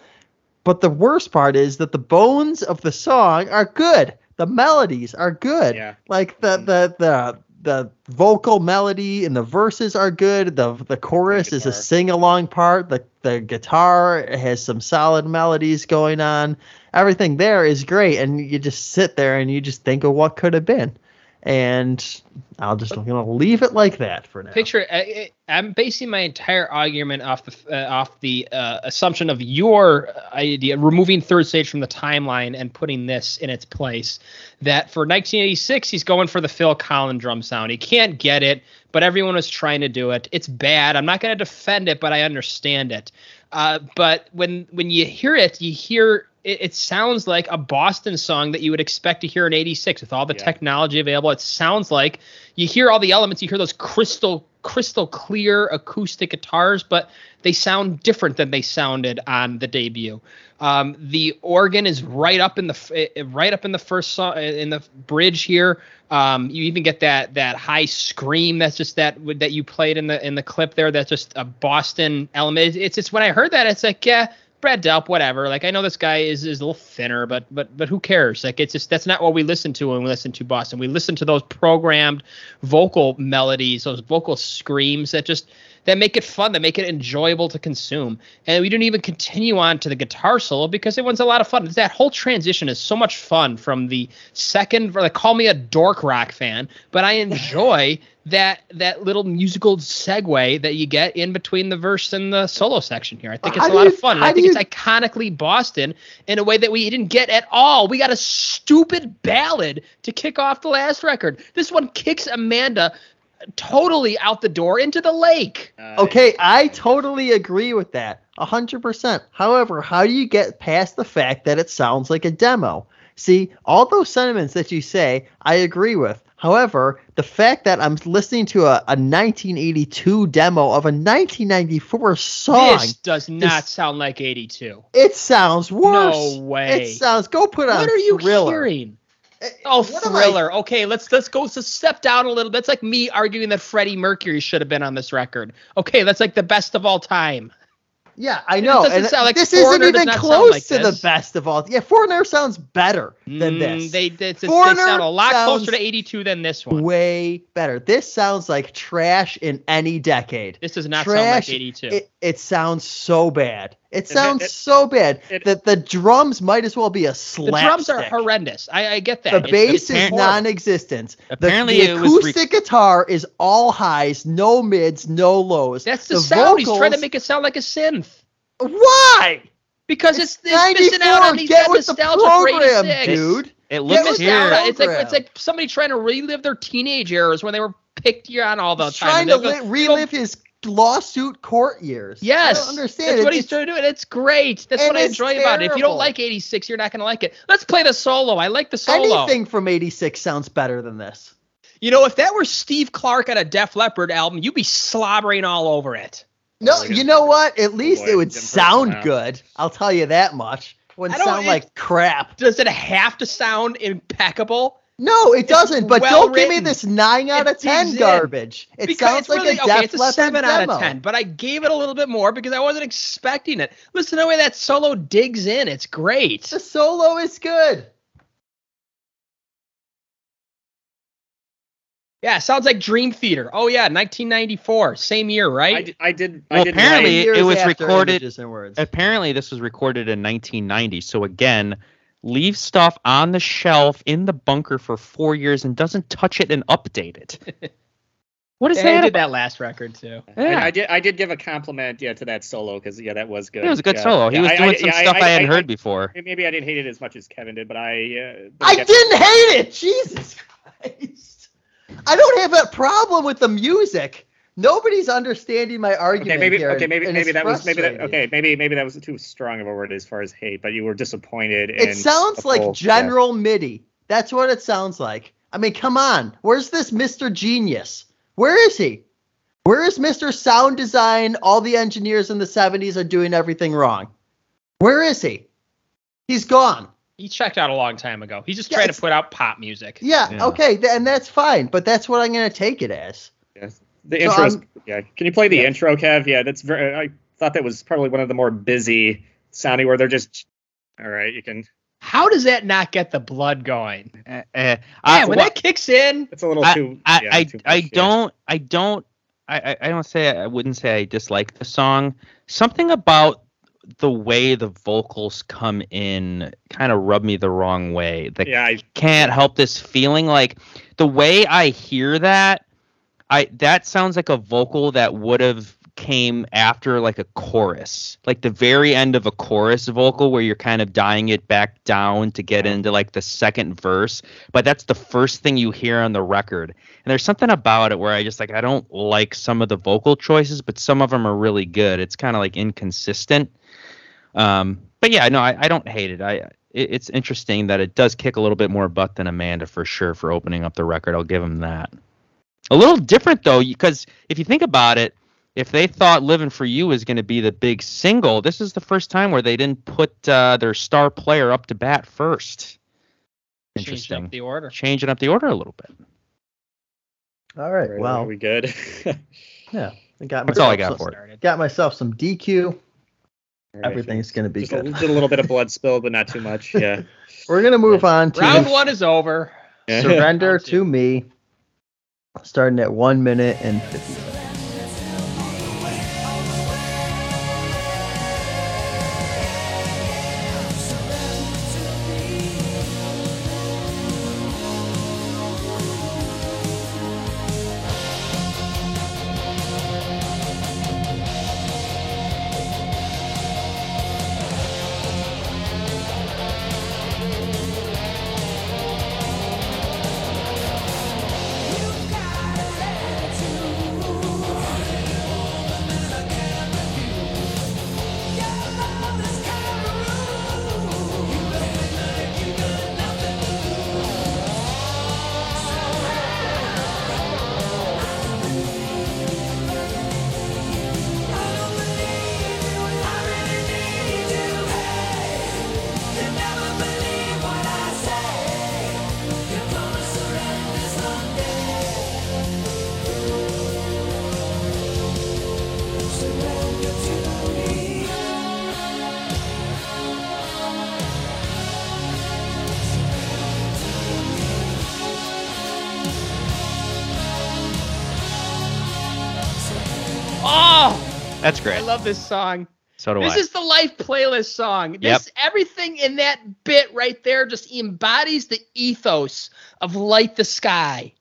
But the worst part is that the bones of the song are good. The melodies are good. Yeah. Like the mm-hmm. the the the vocal melody and the verses are good. The the chorus is a sing along part. The the guitar has some solid melodies going on. Everything there is great, and you just sit there and you just think of what could have been. And I'll just I'm gonna leave it like that for now. Picture. I, I'm basing my entire argument off the uh, off the uh, assumption of your idea, removing third stage from the timeline and putting this in its place. That for 1986, he's going for the Phil Collins drum sound. He can't get it, but everyone was trying to do it. It's bad. I'm not to defend it, but I understand it. Uh, but when when you hear it, you hear it, it sounds like a Boston song that you would expect to hear in '86 with all the Yeah. technology available. It sounds like you hear all the elements. You hear those crystal crystal clear acoustic guitars, but they sound different than they sounded on the debut. Um, the organ is right up in the eh, right up in the first song in the bridge here. Um, you even get that that high scream that's just that that you played in the in the clip there. That's just a Boston element. It's it's when I heard that it's like yeah. Brad Delp, whatever. Like I know this guy is, is a little thinner, but but but who cares? Like it's just that's not what we listen to when we listen to Boston. We listen to those programmed vocal melodies, those vocal screams that just that make it fun, that make it enjoyable to consume. And we didn't even continue on to the guitar solo because it was a lot of fun. That whole transition is so much fun from the second. Like call me a dork rock fan, but I enjoy that that little musical segue that you get in between the verse and the solo section here. I think How it's a lot you- of fun. And I think it's iconically Boston in a way that we didn't get at all. We got a stupid ballad to kick off the last record. This one kicks Amanda totally out the door into the lake. Uh, Okay, I totally agree with that. a 100%. However, how do you get past the fact that it sounds like a demo? See, all those sentiments that you say, I agree with. However, the fact that I'm listening to a, a 1982 demo of a 1994 song, This does not sound like 82. it sounds worse. No way. It sounds. Go put on What are you Thriller. hearing? Oh, what am I- thriller. Okay, let's let's go so step down a little. That's like me arguing that Freddie Mercury should have been on this record. Okay, that's like the best of all time. Yeah, I It know. doesn't And sound like this isn't even close like to the best of all. Yeah, Foreigner sounds better than Mm, this. They, they, they Foreigner sound a lot closer to 82 than this one. way better. This sounds like trash in any decade. This does not sound like trash. 82. It, it sounds so bad. It it- sounds it- so bad it- that the drums might as well be a slap. the drums are horrendous. I, I get that. The It's- bass it's is non-existent. The- Apparently the, it was re- acoustic guitar is all highs, no mids, no lows. That's the, sound. He's trying to make it sound like a synth. Why? Because it's, it's missing out on these Get that with the nostalgia for program, dude. It looks with Missing out here. It's like it's like somebody trying to relive their teenage years when they were picked on all the He's time. trying to go- li- relive his lawsuit court years. Yes, I don't understand. That's it. what he's trying to do, and it's great. That's what I it's enjoy about it. If you don't like '86, you're not going to like it. Let's play the solo. I like the solo. Anything from '86 sounds better than this. You know, if that were Steve Clark on a Def Leppard album, you'd be slobbering all over it. No, yeah. you know what? At least it would sound good. I'll tell you that much. It wouldn't I sound it- like crap. Does it have to sound impeccable? No, it doesn't. But well don't give me this nine out It of ten garbage. It because sounds it's like really, a okay, Def it's a seven out demo. of ten, but I gave it a little bit more because I wasn't expecting it. Listen to the way that solo digs in; it's great. The solo is good. Yeah, sounds like Dream Theater. Oh yeah, 1994, same year, right? I did. I did. I Well, did apparently- like- it was recorded- words. Apparently, this was recorded in 1990. So again, leave stuff on the shelf in the bunker for four years and doesn't touch it and update it. What is Yeah, I did about? that last record too. I, Yeah. I did. I did give a compliment, yeah, to that solo because yeah, that was good. It was a good Yeah. solo. He Yeah, was I- doing I- some yeah, stuff I, hadn't I- heard before. Maybe I didn't hate it as much as Kevin did, but I. Uh, but I again- didn't hate it. Jesus Christ. I don't have a problem with the music. Nobody's understanding my argument Okay, maybe here. okay, maybe maybe that was maybe that okay, maybe maybe that was too strong of a word as far as hate, but you were disappointed. It sounds like full- General MIDI. That's what it sounds like. I mean, come on. Where's this Mr. Genius? Where is he? Where is Mr. Sound Design? All the engineers in the 70s are doing everything wrong. Where is he? He's gone. He checked out a long time ago. He's just Yeah, trying to put out pop music. Yeah, Yeah. okay, th- and that's fine, but that's what I'm going to take it as. Yeah. Yes. The So intro. Yeah. Can you play the Yeah. intro, Kev? Yeah, that's very. I thought that was probably one of the more busy sounding where they're just. All right, you can. How does that not get the blood going? Eh, eh, Yeah, I, when wha- that kicks in, It's a little I, too. I, yeah, I, too I much, yeah. don't I don't I, I- I don't say I wouldn't say I dislike the song. Something about the way the vocals come in kind of rub me the wrong way. The Yeah, I, can't help this feeling like the way I hear that I that sounds like a vocal that would have came after like a chorus. Like the very end of a chorus vocal where you're kind of dying it back down to get into like the second verse, but that's the first thing you hear on the record. And there's something about it where I just like I don't like some of the vocal choices, but some of them are really good. It's kind of like inconsistent. Um, but yeah, no, I, I don't hate it. I it, it's interesting that it does kick a little bit more butt than Amanda for sure for opening up the record. I'll give him that. A little different though, because if you think about it, if they thought "Living for You" was going to be the big single, this is the first time where they didn't put uh, their star player up to bat first. changed Interesting. up the order. Changing up the order a little bit. All right, Are well, we good? yeah, I got That's all I got some- for it. Got myself some DQ. All right, Everything's going to be Just a, good. a little bit of blood spill, but not too much. Yeah. We're going to move on to Round one is over. Surrender to Me, starting at one minute and 50 That's I love this song. So do This I. is the life playlist song. This Yep. everything in that bit right there just embodies the ethos of light the sky.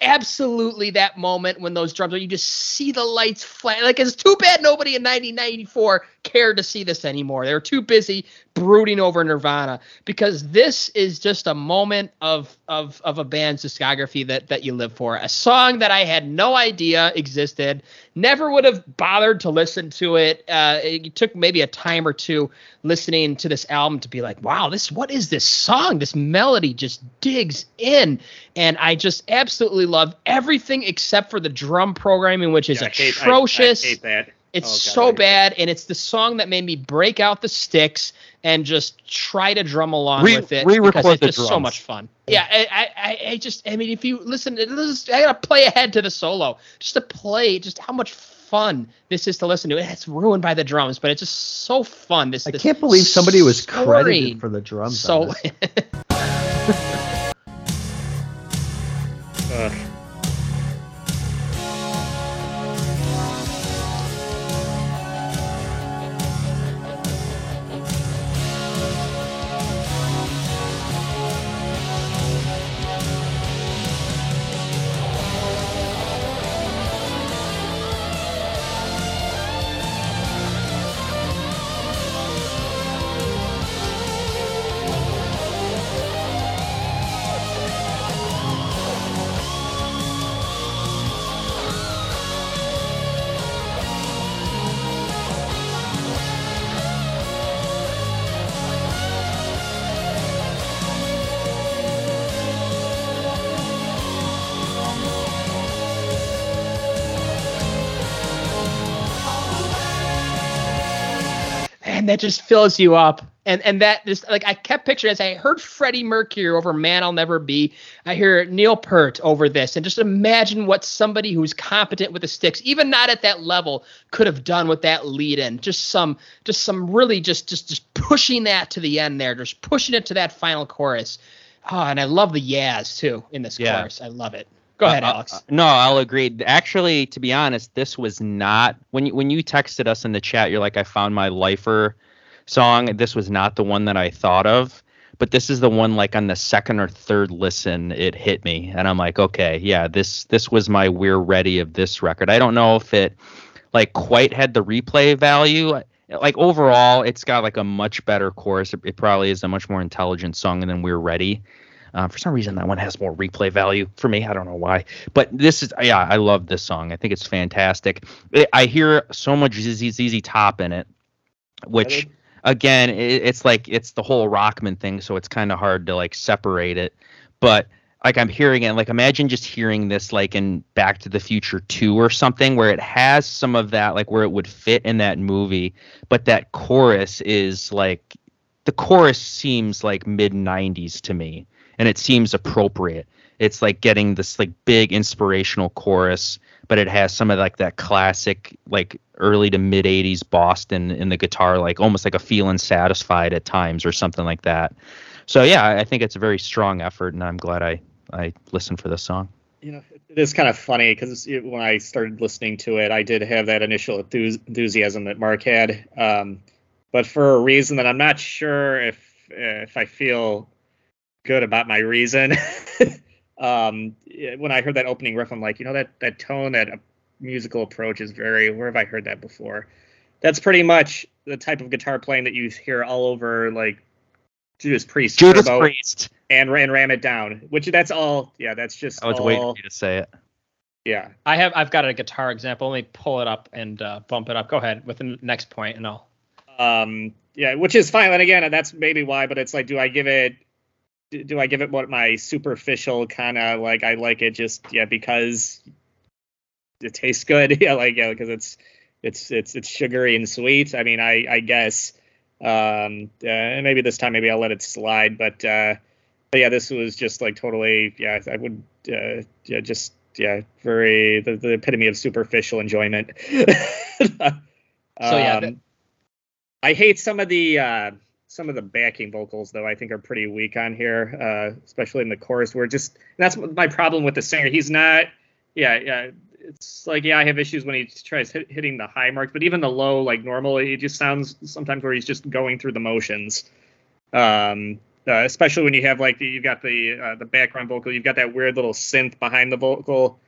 Absolutely that moment when those drums are you just see the lights flat like it's too bad nobody in 1994 cared to see this anymore. They were too busy brooding over Nirvana because this is just a moment of of of a band's discography that that you live for. A song that I had no idea existed, never would have bothered to listen to it. Uh, it took maybe a time or two listening to this album to be like, wow, this what is this song? This melody just digs in, and I just absolutely love everything except for the drum programming, which is Yeah, I hate- I- atrocious. I, hate that. It's Oh, God, so bad, and it's the song that made me break out the sticks and just try to drum along Re- with it because it's just so much fun. Yeah, I, I, I- just, I mean, if you listen, it is- I gotta play ahead to the solo just to play just how much fun this is to listen to. It's ruined by the drums, but it's just so fun. This, I this can't believe somebody was credited for the drums. so. just fills you up. And and that just like I kept picturing as I heard Freddie Mercury over Man I'll Never Be, I hear Neil Peart over this, and just imagine what somebody who's competent with the sticks, even not at that level, could have done with that lead in. Just some just some really just just just pushing that to the end there, just pushing it to that final chorus. Oh, and I love the Yaz too in this Yeah. chorus. I love it. Go ahead, Uh, uh, Alex. uh, no, I'll agree. Actually, to be honest, this was not when you when you texted us in the chat. You're like, I found my lifer song. This was not the one that I thought of, but this is the one like on the second or third listen it hit me, and I'm like, okay, yeah, this this was my we're ready of this record. I don't know if it like quite had the replay value. Like overall, it's got like a much better chorus. It, it probably is a much more intelligent song than We're Ready. Uh, for some reason, that one has more replay value for me. I don't know why, but this is yeah, I love this song. I think it's fantastic. I- hear so much ZZ Top in it, which again, i it's like it's the whole Rockman thing, so it's kind of hard to like separate it. But like I'm hearing it, like imagine just hearing this like in Back to the Future 2 or something where it has some of that like where it would fit in that movie, but that chorus is like the chorus seems like mid 90s to me and it seems appropriate. It's like getting this like big inspirational chorus, but it has some of like that classic like early to mid 80s Boston in the guitar like almost like a feeling satisfied at times or something like that. So yeah, I- think it's a very strong effort and I'm glad I I listened for this song. you know it is kind of funny because when i started listening to it i did have that initial enthusiasm that mark had um, but for a reason that i'm not sure if if i feel good about my reason um, when i heard that opening riff i'm like you know that that tone that musical approach is very where have i heard that before that's pretty much the type of guitar playing that you hear all over like Judas Priest, Judas Turbo, Priest. and and ram it down. Which that's all. Yeah, that's just I was all. waiting for you to say it. Yeah, I have I've got a guitar example. Let me pull it up and uh, bump it up. Go ahead with the next point, and I'll. um yeah which is fine and again that's maybe why but it's like do i give it do do i give it what my superficial kind of like i like it just yeah because it tastes good. Yeah like yeah because it's it's it's it's sugary and sweet. I mean i i guess um uh, and maybe this time maybe i'll let it slide but uh but yeah this was just like totally yeah i would uh yeah just yeah very the, the epitome of superficial enjoyment. So, yeah, Um, I hate some of the uh, some of the backing vocals though. I think are pretty weak on here, uh, especially in the chorus. Where just that's my problem with the singer. He's not. Yeah, yeah. It's like yeah, I have issues when he tries hit, hitting the high marks, but even the low, like normal, it just sounds sometimes where he's just going through the motions. Um, uh, especially when you have like the, you've got the uh, the background vocal, you've got that weird little synth behind the vocal,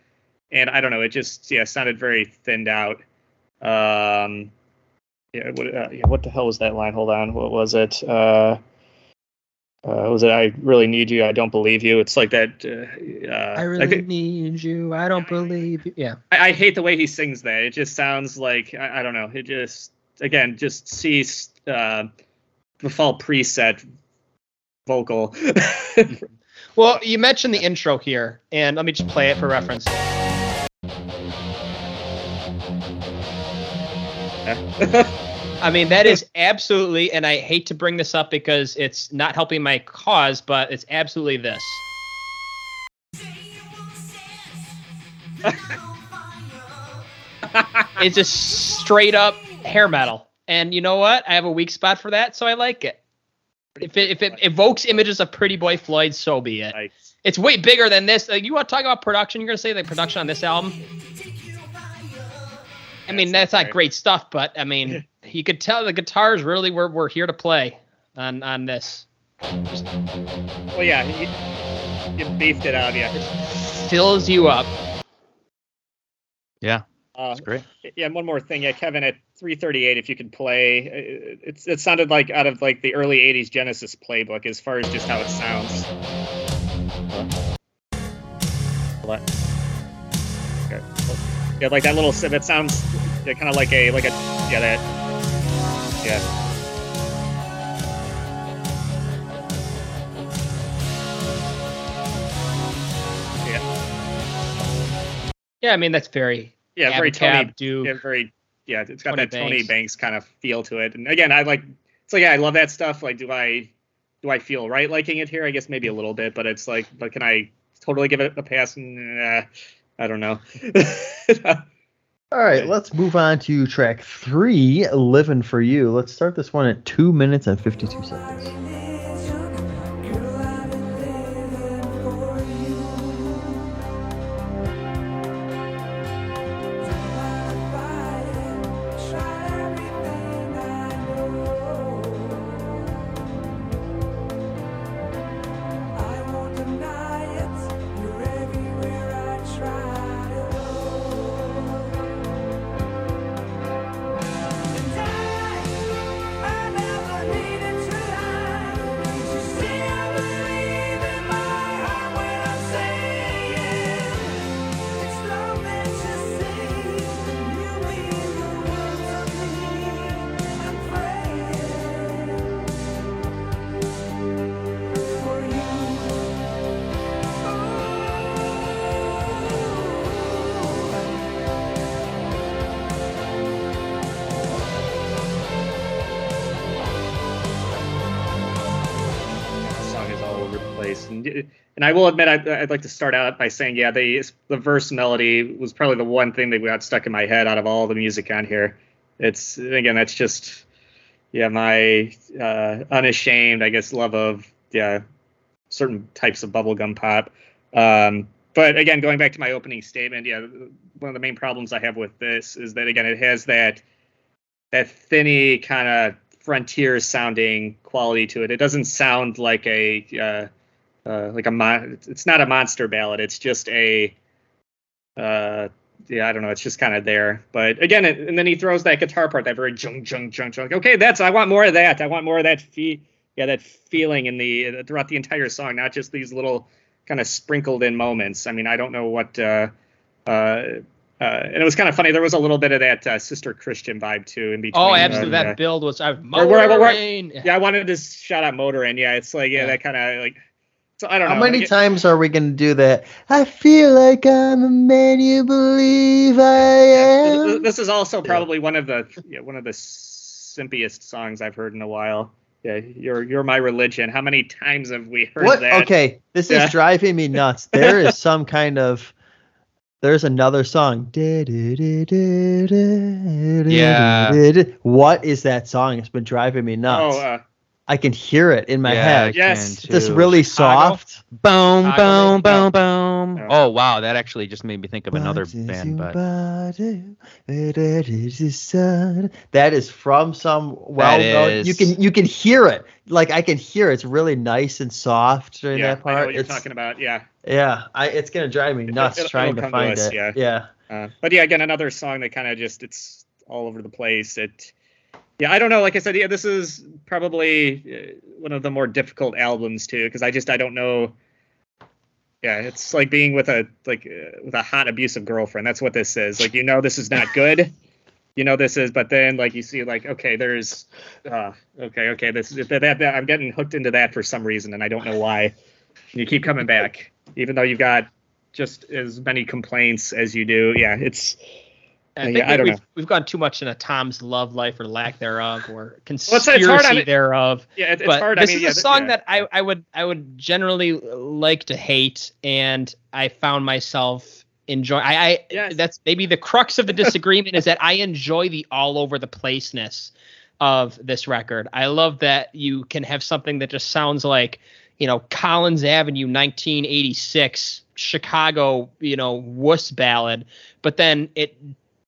and I don't know, it just yeah sounded very thinned out. Um, yeah, what, uh, yeah, what the hell was that line? Hold on, what was it? Uh, uh, was it I really need you? I don't believe you. It's like that. Uh, uh, I really think- need you. I don't believe you. Yeah. I, I hate the way he sings that. It just sounds like I, I don't know. It just again just sees uh, default preset vocal. Well, you mentioned the intro here, and let me just play it for reference. I mean, that is absolutely, and I hate to bring this up because it's not helping my cause, but it's absolutely this. it's just straight up hair metal. And you know what? I have a weak spot for that, so I like it. If it if it evokes images of Pretty Boy Floyd, so be it. Nice. It's way bigger than this. Like, you want to talk about production? You're gonna say the production on this album? I mean, that's not great stuff, but I mean, you could tell the guitars really were, were here to play on on this. Well, yeah, you, you beefed it out, yeah. Fills you up. Yeah, Uh, that's great. yeah, one more thing, yeah, Kevin, at 338, if you could play, uh, it's it sounded like out of like the early 80s Genesis playbook as far as just how it sounds. Hold on. Okay. Yeah, like that little that sounds yeah, kind of like a like a yeah that yeah. Yeah, Yeah, I mean that's very yeah, very Tony Duke. yeah, very yeah it's got Tony that tony Banks. banks kind of feel to it and again i like it's like yeah i love that stuff like do i do i feel right liking it here i guess maybe a little bit but it's like but can i totally give it a pass nah, i don't know All right, let's move on to track three, "Living for You." Let's start this one at two minutes and fifty-two seconds. I will admit I'd, I'd like to start out by saying yeah the the verse melody was probably the one thing that got stuck in my head out of all the music on here. It's again that's just yeah my uh unashamed i guess love of yeah certain types of bubblegum pop. Um but again going back to my opening statement yeah one of the main problems i have with this is that again it has that that thinny kind of frontier sounding quality to it. It doesn't sound like a uh uh, like a mon- it's not a monster ballad it's just a uh yeah i don't know it's just kind of there but again it, and then he throws that guitar part that very jung jung jung jung okay that's i want more of that i want more of that fee yeah that feeling in the throughout the entire song not just these little kind of sprinkled in moments i mean i don't know what uh uh uh, and it was kind of funny. There was a little bit of that uh, sister Christian vibe too in between. Oh, uh, absolutely. yeah. That build was. I Where- where- where- Yeah, I wanted to shout out Motorin. Yeah, it's like yeah, Yeah. that kind of like. So I don't How know. many like, times are we going to do that? I feel like I'm a man you believe I am. This is also probably one of the yeah, one of the simpiest songs I've heard in a while. Yeah, you're you're my religion. How many times have we heard What? that? Okay, this Yeah. is driving me nuts. There is some kind of. There's another song. Yeah. What is that song? It's been driving me nuts. Oh, uh, I can hear it in my yeah, head. Yes. This too. really Chicago? soft. Boom, Chicago, boom, maybe? boom, boom. Oh wow, that actually just made me think of another What is band. But body? Where is the? That is from some well known. is- You can you can hear it. Like I can hear it. It's really nice and soft during yeah, that I know part. what you're It's- talking about. Yeah, Yeah, I, it's gonna drive me nuts it'll- trying it'll to come to find us, it. yeah. yeah. uh, but yeah, again, another song that kind of just it's all over the place. It, yeah, I don't know. Like I said, yeah, this is probably uh, one of the more difficult albums too, because I just I don't know. Yeah, it's like being with a like uh, with a hot abusive girlfriend. That's what this is. Like you know this is not good. You know this is, but then like you see like okay, there's, uh, okay, okay, this that, that, that I'm getting hooked into that for some reason, and I don't know why. You keep coming back, even though you've got just as many complaints as you do. Yeah, it's I Yeah, think I don't we've, know. we've gone too much into Tom's love life or lack thereof, or it's- conspiracy it's hard on it. thereeof. Yeah, it, it's hard. this I mean, is yeah, a song yeah. that I, I would I would generally like to hate, and I found myself enjoy. I, I Yes. that's maybe the crux of the disagreement is that I enjoy the all over the placeness of this record. I love that you can have something that just sounds like you know Collins Avenue, 1986, Chicago, you know wuss ballad, but then it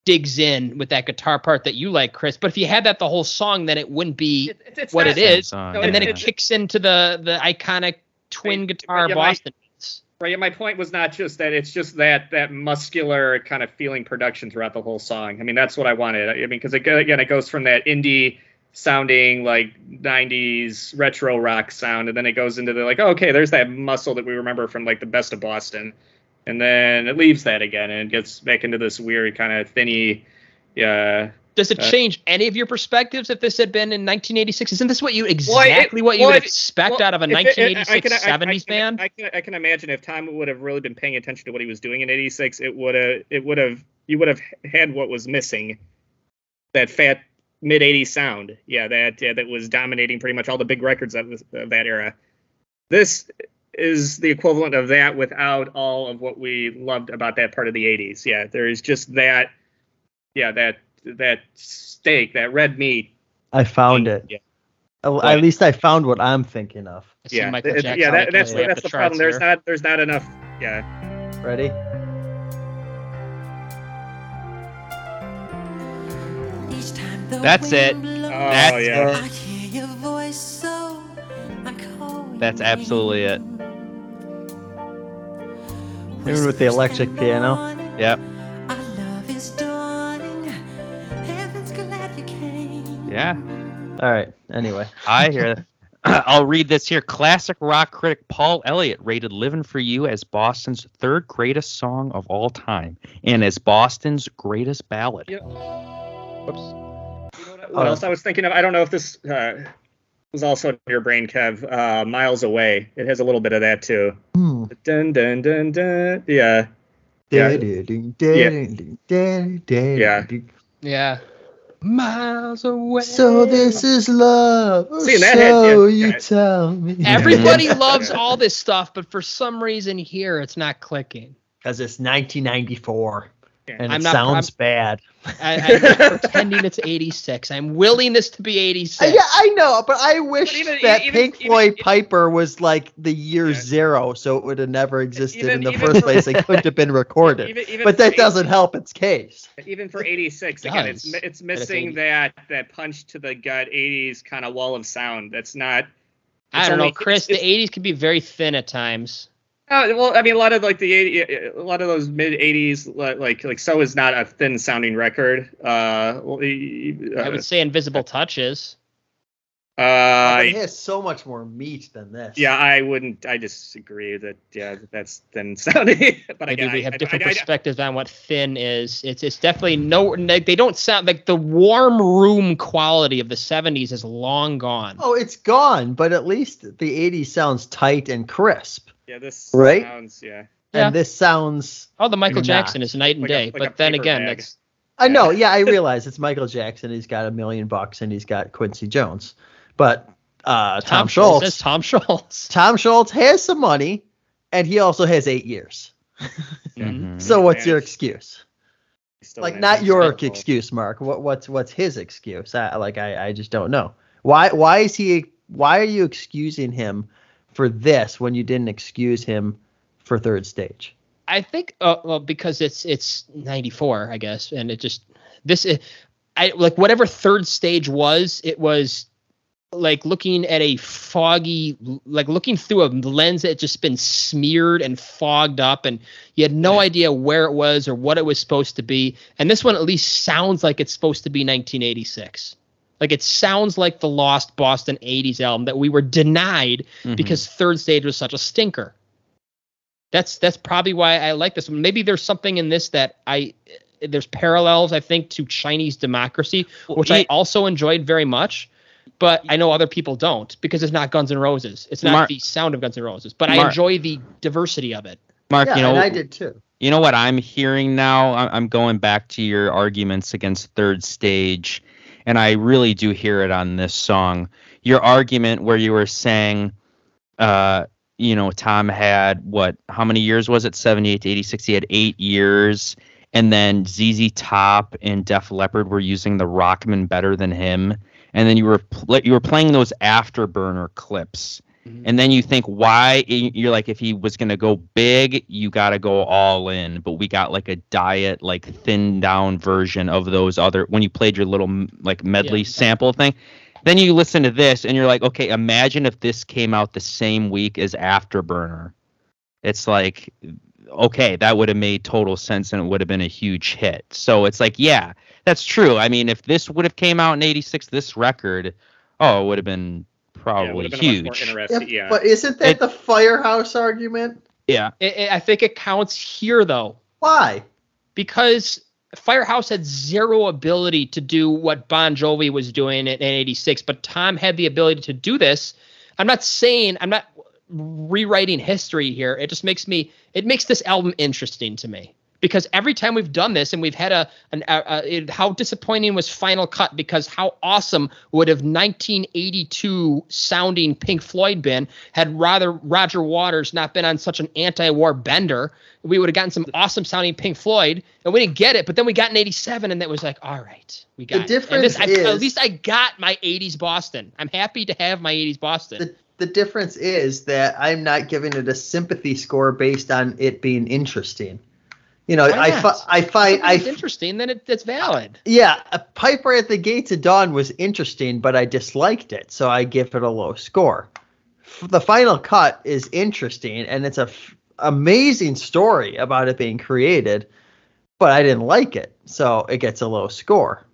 digs in with that guitar part that you like, Chris. But if you had that the whole song, then it wouldn't be It- it's- it's what it is, Song, and then it- kicks into the the iconic twin Right, guitar yeah, Boston. beats. Right. My point was not just that; it's just that that muscular kind of feeling production throughout the whole song. I mean, that's what I wanted. I mean, because it, again, it goes from that indie sounding like 90s retro rock sound, and then it goes into the like, oh, okay, there's that muscle that we remember from like the best of Boston, and then it leaves that again and it gets back into this weird kind of thinny. Yeah. Does it Uh, change any of your perspectives if this had been in 1986? Isn't this what you Well, it- exactly what you well, would expect Well, out of a if it- I- I 1986 can- I- I 70s band? I can, I can imagine if Tom would have really been paying attention to what he was doing in '86, it would have, it would have, you would have had what was missing, that fat mid '80s sound. Yeah, that yeah, that was dominating pretty much all the big records of, this, of that era. This is the equivalent of that without all of what we loved about that part of the '80s. Yeah, there is just that, yeah, that that steak, that red meat. I found it. Yeah. Oh, at- What? At least I found what I'm thinking of. Yeah, Michael th- Jackson yeah, that, making that's his that's the charts problem. There's not there's not enough. Yeah, Ready? Each time the That's it. blows, Oh, That's yeah. I hear your voice so I call That's your absolutely it. Name. Even with the electric piano. morning, Yep. Our love is dawning. Heaven's glad you came. Yeah. All right. Anyway, I hear that. I'll read this here. Classic rock critic Paul Elliott rated Living for You as Boston's third greatest song of all time and as Boston's greatest ballad. Yeah. Whoops. What Uh, else I was thinking of? I don't know if this uh, was also in your brain, Kev. Uh, Miles Away. It has a little bit of that too. Hmm. Dun dun dun dun. Yeah. Yeah. Yeah. Yeah. Miles away. So this is love. See, and that had- so yeah, you yeah. tell me. Everybody loves all this stuff, but for some reason here it's not clicking. Because it's 1994 Yeah. And I'm it not- sounds bad. I, I'm pretending it's 86. I'm willing this to be 86. Uh, yeah, I know, but I wish But even- that even- Pink even- Floyd even- Piper was like the year Yeah. zero, so it would have never existed Even- in the even first place. It couldn't have been recorded. Even, even but that eight- doesn't help its case. Even for '86, again, it's it's it's missing 80. that that punch to the gut '80s kind of wall of sound. That's not. I don't know, Chris. it's- The 80s can be very thin at times. Oh, well, I mean, a lot of like the 80, a lot of those mid '80s, like like so is not a thin sounding record. Uh, well, uh, I would say Invisible Touches. uh, it has so much more meat than this. yeah, I wouldn't. I disagree that yeah, that's thin sounding. but Maybe again, we have I- different I- I- perspectives on what thin is. It's it's definitely no. They don't sound like the warm room quality of the 70s is long gone. Oh, it's gone, but at least the 80s sounds tight and crisp. Yeah, this Right? sounds yeah. Yeah. And this sounds Oh, the Michael Not. Jackson is night and Like a- day. like a but then paper again, bag. that's I know, yeah, I realize it's Michael Jackson. He's got a million bucks and he's got Quincy Jones. But uh, Tom, Scholz, That's Tom Scholz. Tom Scholz has some money and he also has eight years. Mhm. So what's your And excuse? still Like has not his your circle. excuse, Mark. What what's what's his excuse? I, like I, I just don't know. Why why is he why are you excusing him for this when you didn't excuse him for third stage? I think uh, well because it's it's 94 I guess and it just this i- I like whatever third stage was it was like looking at a foggy like looking through a lens that had just been smeared and fogged up and you had no idea where it was or what it was supposed to be and this one at least sounds like it's supposed to be 1986 like it sounds like the lost Boston 80s album that we were denied Mhm. because third stage was such a stinker. That's that's probably why I like this. Maybe there's something in this that I there's parallels I think to Chinese democracy, which I also enjoyed very much. But I know other people don't because it's not Guns N' Roses. It's not Mark- the sound of Guns N' Roses. But I enjoy the diversity of it. Mark, Yeah, you know, and I did too. You know what I'm hearing now? I'm going back to your arguments against third stage, and I really do hear it on this song. Your argument where you were saying, uh, you know, Tom had what? How many years was it? 78 to 86. He had eight years, and then ZZ Top and Def Leppard were using the Rockman better than him, and then you were pl- you were playing those afterburner clips Mm-hmm. and then you think why you're like if he was going to go big you got to go all in. But we got like a diet like thinned down version of those other when you played your little like medley Yeah. sample thing. Then you listen to this and you're like okay imagine if this came out the same week as afterburner. It's like okay that would have made total sense and it would have been a huge hit. So it's like yeah that's true. I mean if this would have came out in 86 this record oh it would have been probably would have been a much more huge interesting. Yeah, Yeah, But isn't that It- the firehouse argument? yeah I- I I think it counts here though. Why? because Firehouse had zero ability to do what Bon Jovi was doing in, in 86, but Tom had the ability to do this. I'm not saying, I'm not rewriting history here. It just makes me, it makes this album interesting to me. Because every time we've done this and we've had a, an, a, a it, how disappointing was Final Cut because how awesome would have 1982 sounding Pink Floyd been had rather Roger Waters not been on such an anti-war bender we would have gotten some awesome sounding Pink Floyd, and we didn't get it. But then we got in '87, and that was like, all right, we got. The it. And this, difference I, at least I got my '80s Boston. I'm happy to have my '80s Boston. The the difference is that I'm not giving it a sympathy score based on it being interesting. You know, I fi- I find If I it's interesting, then it, it's valid. yeah, a Piper at the Gates of Dawn was interesting, but I disliked it, so I give it a low score. F- The final cut is interesting, and it's a f- amazing story about it being created, but I didn't like it, so it gets a low score.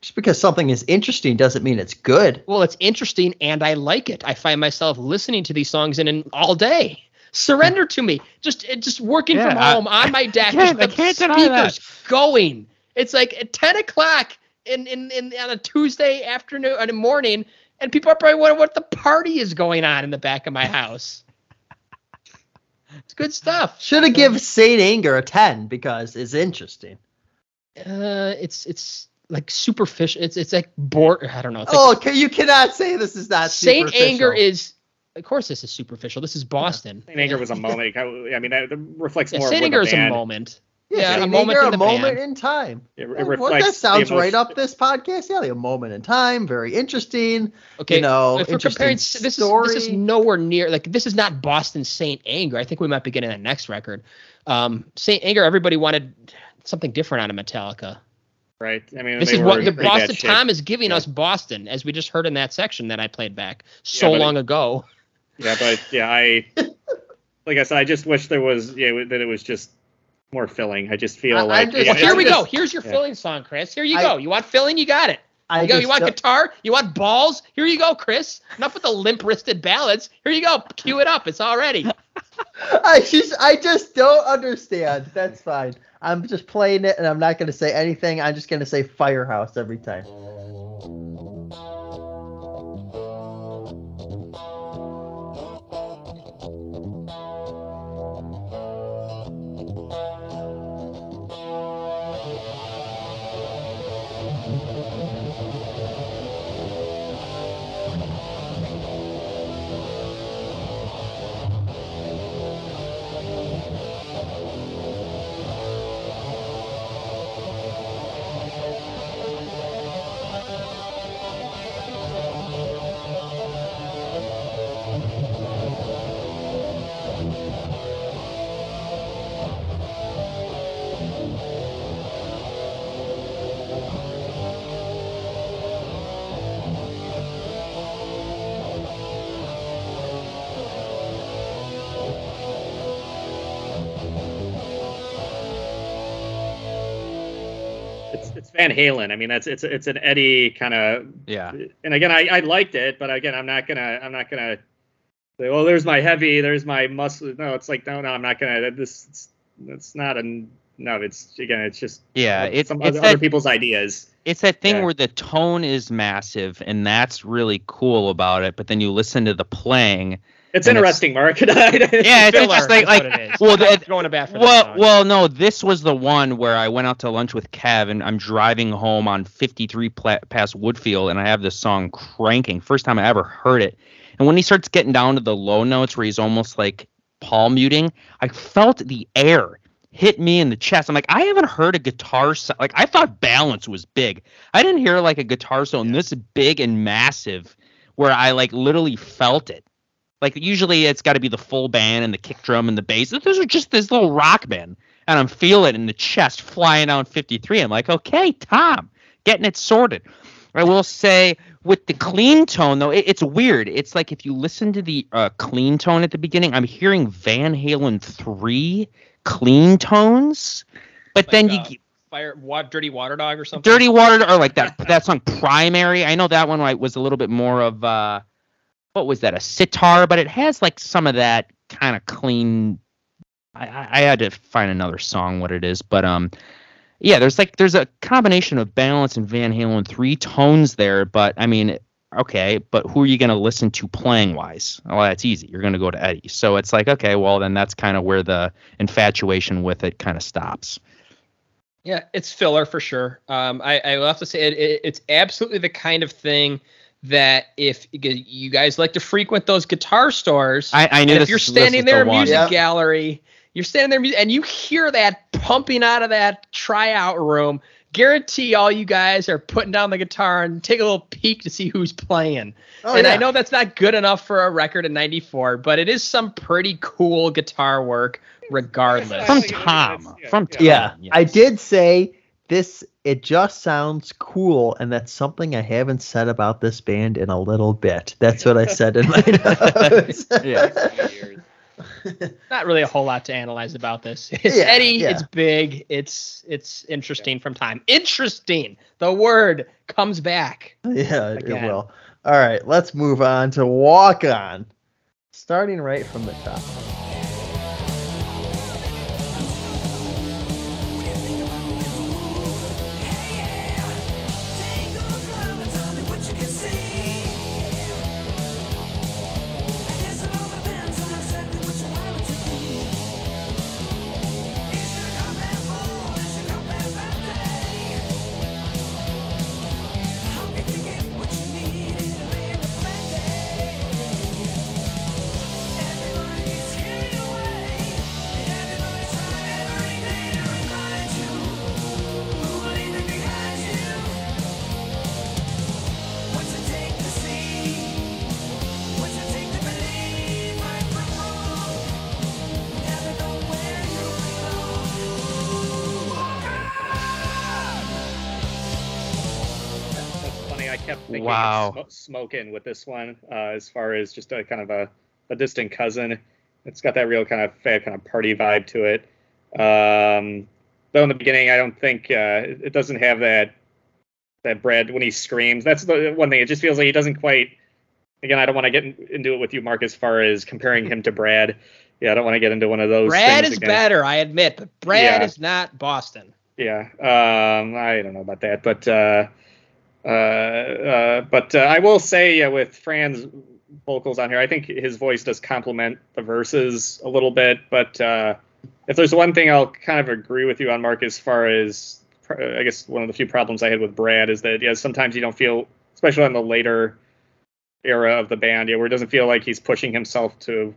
Just because something is interesting doesn't mean it's good. Well, it's interesting, and I like it. I find myself listening to these songs in, in all day. Surrender to me. Just just working Yeah, from I- home on my deck. can't- I the can't deny that. speakers going. It's like at 10 o'clock in, in, in on a Tuesday afternoon and morning, and people are probably wondering what the party is going on in the back of my house. It's good stuff. Should have give Saint Anger a ten because it's interesting. Uh, it's it's like superficial. It's it's like bored. I don't know. It's Oh, like okay, you cannot say this is not Saint superficial. Anger is. Of course, this is superficial. This is Boston. Saint Anger was a moment. I I mean, that that reflects Yeah, more. Saint Anger where is the a moment. Yeah, Yeah, Saint a moment Anger, in the a moment band. in time. It, it Well, that sounds the right up this podcast. Yeah, like a moment in time, very interesting. Okay, you know, if we're comparing, s- this is this is nowhere near like this is not Boston Saint Anger. I think we might be getting that next record. Um, Saint Anger, everybody wanted something different out of Metallica. Right. I mean, This is what the Boston shape. Tom is giving Yeah. us. Boston, as we just heard in that section that I played back so but it- long ago. Yeah, but yeah, I like I said, I just wish there was yeah that it was just more filling. I just feel I- like just- yeah, Well, here we it's- go. Here's your yeah. filling song, Chris. Here you I- go. You want filling? You got it. I You go. You want don't- guitar? You want balls? Here you go, Chris. Enough with the limp-wristed ballads. Here you go. Cue it up. It's all ready. I just, I just don't understand. That's fine. I'm just playing it, and I'm not going to say anything. I'm just going to say Firehouse every time. It's Van Halen. I mean, that's it's it's an Eddie kind of. Yeah. And again, I, I liked it, but again, I'm not gonna I'm not gonna say, well, there's my heavy, there's my muscle. No, it's like no, no, I'm not gonna. This it's, it's not a no. It's again, it's just Yeah, it's- some it's other, other that- people's ideas. It's that thing Yeah. where the tone is massive and that's really cool about it, but then you listen to the playing It's And it's- interesting, Mark. yeah, Yeah, it's interesting. Like, what it is. well, the- going to bat well, song. well, no, this was the one where I went out to lunch with Kev, and I'm driving home on 53 pla- past Woodfield, and I have this song cranking. First time I ever heard it, and when he starts getting down to the low notes, where he's almost like palm muting, I felt the air hit me in the chest. I'm like, I haven't heard a guitar so- like I thought balance was big. I didn't hear like a guitar solo this big and massive, where I like literally felt it. Like usually it's got to be the full band and the kick drum and the bass. Those are just this little rock band, and I'm feeling it in the chest flying down 53. I'm like, okay, Tom, getting it sorted. I will say with the clean tone though, it, it's weird. It's like if you listen to the uh, clean tone at the beginning, I'm hearing Van Halen three clean tones, but then Like, you uh, Fire, wa- dirty water dog or something. Dirty Water or like that that song Primary. I know that one was a little bit more of uh what was that a sitar, but it has like some of that kind of clean. I, I had to find another song what it is, but um yeah, there's like there's a combination of balance and Van Halen three tones there, but I mean okay, but who are you going to listen to playing wise? Well, that's easy. You're going to go to Eddie. So it's like okay, well then that's kind of where the infatuation with it kind of stops. Yeah, it's filler for sure. Um, I, I will have to say it, it, it's absolutely the kind of thing that if you guys like to frequent those guitar stores, I, I knew if you're standing was the there, one. music Yeah. gallery, you're standing there, mu- and you hear that pumping out of that tryout room. Guarantee all you guys are putting down the guitar and take a little peek to see who's playing. Oh, and I know that's not good enough for a record in '94, but it is some pretty cool guitar work, regardless. from Tom. From yeah. Tom. Yeah, yes. I did say this. It just sounds cool, and that's something I haven't said about this band in a little bit. That's what I said in my notes. Yeah. not really a whole lot to analyze about this. It's Yeah, Eddie. yeah. It's big. It's it's interesting from time. Interesting. The word comes back. yeah, it will. All right, let's move on to Walk On. Starting right from the top. Thinking Wow. of Smo- smoking with this one, uh, as far as just a kind of a, a distant cousin. It's got that real kind of fat kind of party vibe to it. Um, though in the beginning, I don't think uh, it doesn't have that that Brad when he screams. That's the one thing. It just feels like he doesn't quite. Again, I don't want to get in, into it with you, Mark, as far as comparing him to Brad. Yeah, I don't want to get into one of those. Brad is again. better, I admit, but Brad Yeah. is not Boston. Yeah, um, I don't know about that, but uh, but uh, I will say uh, with Fran's vocals on here, I think his voice does complement the verses a little bit. But uh, if there's one thing I'll kind of agree with you on, Mark, as far as I guess one of the few problems I had with Brad is that yeah, sometimes you don't feel, especially on the later era of the band, yeah, where it doesn't feel like he's pushing himself to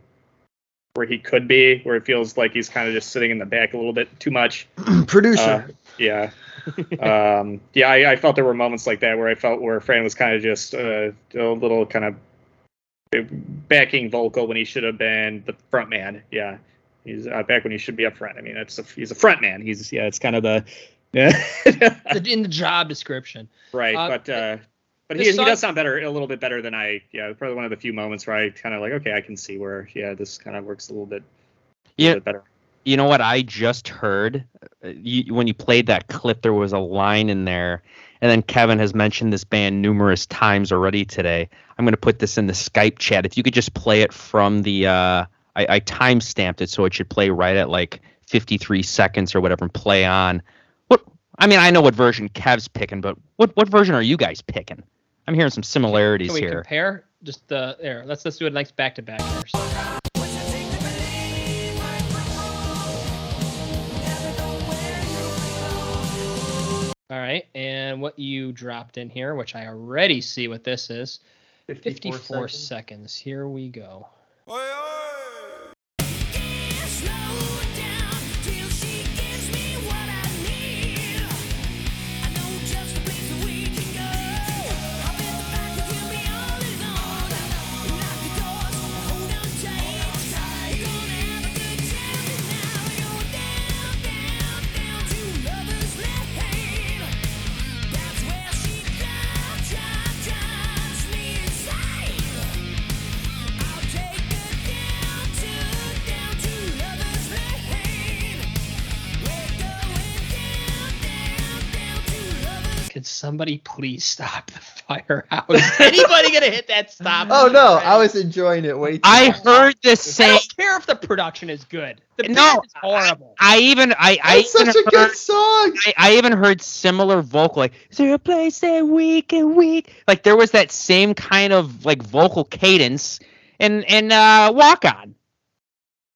where he could be, where it feels like he's kind of just sitting in the back a little bit too much. Producer. Uh, yeah. um, yeah, I, I felt there were moments like that where I felt where Fran was kind of just uh, a little kind of backing vocal when he should have been the front man. Yeah. He's uh, back when he should be up front. I mean, it's a, he's a front man. He's yeah, it's kind of the yeah, In the job description. right. Uh, but uh, but the he, he does sound better, a little bit better than I. Yeah, probably one of the few moments where I kind of like, okay, I can see where yeah, this kind of works a little bit, Yeah. little bit better. You know what I just heard? Uh, You, when you played that clip, there was a line in there, and then Kevin has mentioned this band numerous times already today. I'm going to put this in the Skype chat. If you could just play it from the, uh, I, I time stamped it so it should play right at like 53 seconds or whatever, and play on. What? I mean, I know what version Kev's picking, but what what version are you guys picking? I'm hearing some similarities Can we here. compare? Just the there. Let's let's do it next back to back All right, and what you dropped in here, which I already see what this is, 54 seconds. seconds. Here we go. Could somebody please stop the firehouse? Anybody gonna hit that stop? Oh no, button? I was enjoying it way too I much. heard the same I same. don't care if the production is good. The No, band is horrible. I even I I That's even such a heard, good song. I, I even heard similar vocal like is there a place that we can weak like there was that same kind of like vocal cadence and and uh walk on I-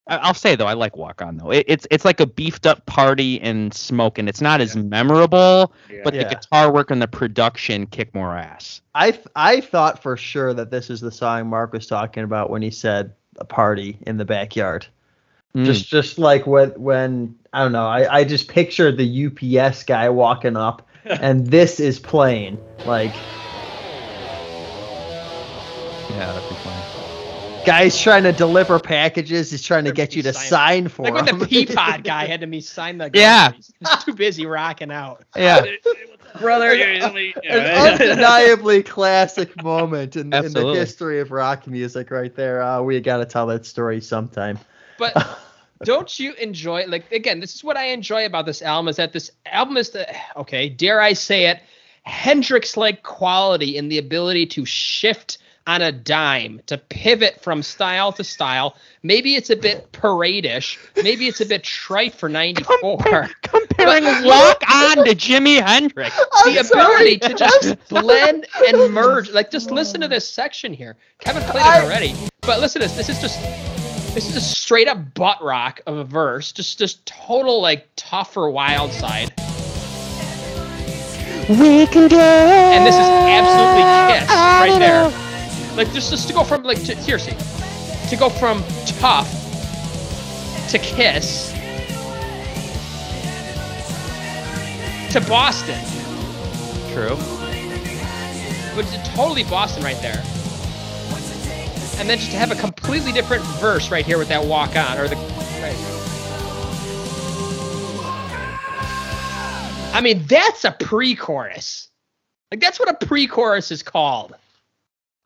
I'll say though I like walk on though it, it's it's like a beefed up party and smoke and it's not as memorable Yeah. but Yeah. the guitar work and the production kick more ass I th- I thought for sure that this is the song Mark was talking about when he said a party in the backyard. Mm. Just just like when when I don't know, I, I just pictured the UPS guy walking up and this is playing. Like yeah that'd be fun guys trying to deliver packages, he's trying to get you to sign- sign for Like when him. the Peapod guy had to me sign the Yeah. He's too busy rocking out. yeah brother. An undeniably classic moment in, in the history of rock music, right there. Uh, we got to tell that story sometime. But don't you enjoy like again, this is what I enjoy about this album is that this album is the okay, dare I say it, Hendrix like quality in the ability to shift on a dime, to pivot from style to style. Maybe it's a bit parade-ish, maybe it's a bit trite for 94. comparing walk on to Jimi Hendrix the I'm sorry. ability to just blend and merge. Like, just listen to this section here. Kevin played it already, but listen to this. This is just this is just straight up butt rock of a verse. Just just total like tougher wild side. we can go And this is absolutely Kiss right there. Like just just to go from like to, seriously to go from Tuff to Kiss to Boston. true which is totally Boston right there. And then just to have a completely different verse right here with that walk on or the. Right. I mean, that's a pre-chorus. Like that's what a pre-chorus is called.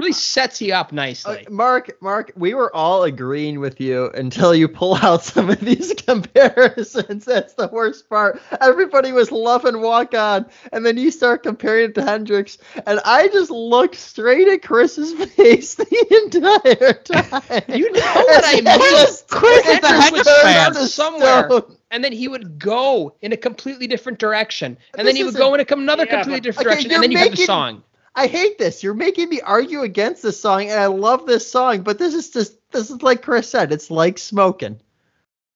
Really sets you up Uh, nicely. Mark, Mark, we were all agreeing with you until you pull out some of these comparisons. That's the worst part. Everybody was loving Walk On, and then you start comparing it to Hendrix, and I just looked straight at Chris's face the entire time. You know what I mean. Just- Chris is a Hendrix Hendrix turned fan. Somewhere. stone. and then he would go in a completely different direction, and This then he would go in a, another Yeah, completely different Okay, direction, and then you have the song. I hate this. You're making me argue against this song, and I love this song, but this is just this is like Chris said. It's like smoking.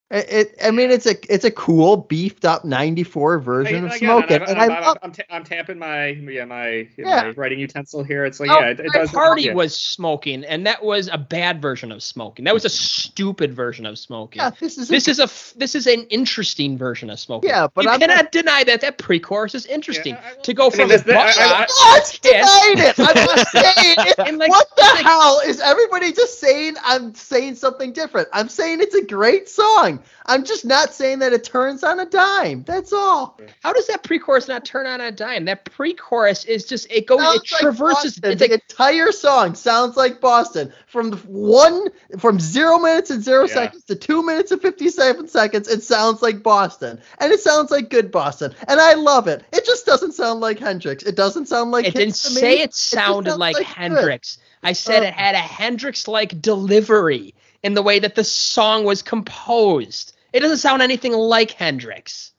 It, it I mean, it's a it's a cool beefed up '94 version of Again, smoking, I'm, and I'm, I I'm, love. I'm, ta- I'm tapping my yeah my, Yeah. my writing utensil here. It's like Oh, yeah, it, it my does. party yeah. was smoking, and that was a bad version of smoking. That was a stupid version of smoking. Yeah, this is a, This is a f- this is an interesting version of smoking. Yeah, but you I'm cannot not- deny that that pre-chorus is interesting Yeah, I will- to go I mean, from this- butt I- I- rock What's to denying it? I'm not saying it. Like- what the like- hell is everybody just saying? I'm saying something different. I'm saying it's a great song. I'm just not saying that it turns on a dime. That's all. How does that pre-chorus not turn on a dime? That pre-chorus is just it goes Sounds it like traverses. Boston. it's the like entire song sounds like Boston from one from zero minutes and zero Yeah. seconds to two minutes and fifty-seven seconds. It sounds like Boston, and it sounds like good Boston, and I love it. It just doesn't sound like Hendrix. It doesn't sound like it didn't say it sounded sounds like, good. Hendrix. I said it had a Hendrix-like delivery in the way that the song was composed. It doesn't sound anything like Hendrix.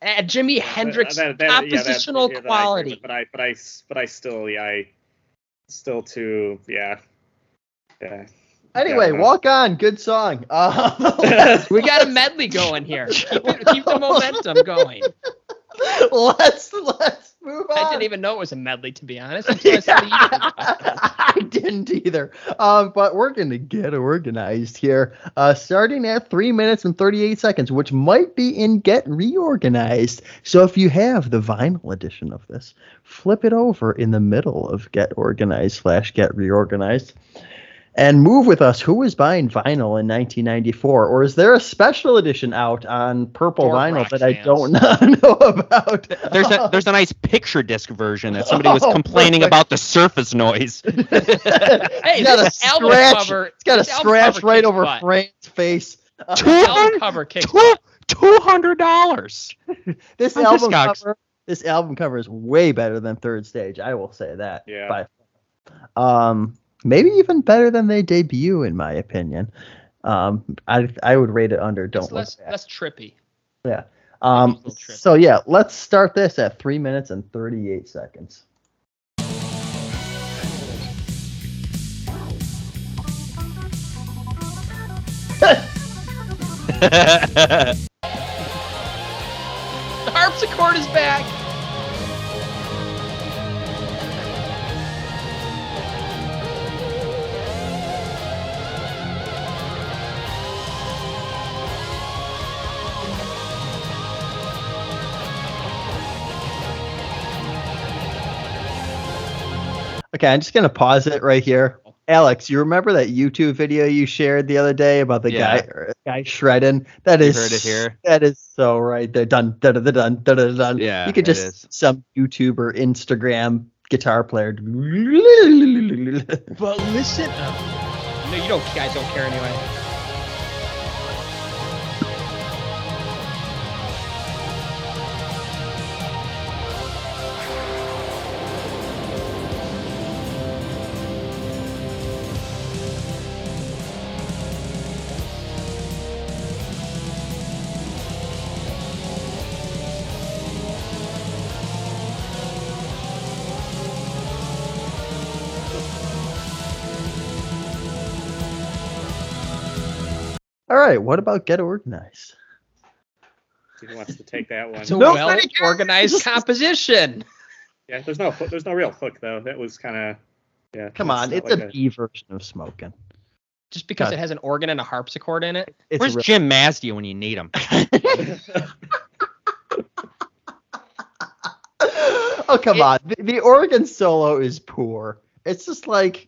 Uh, Jimi Hendrix That- that- that- yeah, that- compositional yeah, that I agree quality. with, but I but I, but I still yeah I still too yeah. Yeah. Anyway, Yeah. walk on. Good song. Uh, We got a medley going here. Keep, keep the momentum going. let's let's move on. I didn't even know it was a medley, to be honest. I saw the YouTube. I didn't either. Um, but we're gonna get organized here. Uh, starting at three minutes and thirty-eight seconds, which might be in Get Reorganized. So if you have the vinyl edition of this, flip it over in the middle of Get Organized slash Get Reorganized. And move with us. Who was buying vinyl in 1994, or is there a special edition out on purple Dork vinyl rock that I fans. don't know about? There's a there's a nice picture disc version that somebody was Oh, complaining perfect. about the surface noise. Hey, It's got a album scratch. cover. It's got a scratch cover right over butt. Frank's face. Two This album cover kicks two two hundred dollars. this on album Discogs. cover. This album cover is way better than Third Stage. I will say that. Yeah. By. Um, maybe even better than they debut, in my opinion. Um, I I would rate it under. Don't It's less, less trippy. Yeah. Um. Little. So yeah, let's start this at three minutes and thirty-eight seconds. The harpsichord is back. Okay, I'm just gonna pause it right here. Alex, you remember that YouTube video you shared the other day about the Yeah. guy guy shredding? That You is heard it here. That is so right there. Dun dun dun dun dun dun dun. Yeah, you could just is. some YouTuber, Instagram guitar player. But listen. Oh. No, you don't. Guys don't care anyway. Right, what about Get Organized? Who wants to take that one? It's a No, well organized composition. Yeah, there's no there's no real hook though. That was kind of yeah. Come on, it's like a B version of Smoking. Just because God. it has an organ and a harpsichord in it. It's Where's real- Jim Masdea when you need him? oh come It- on, the, the organ solo is poor. It's just like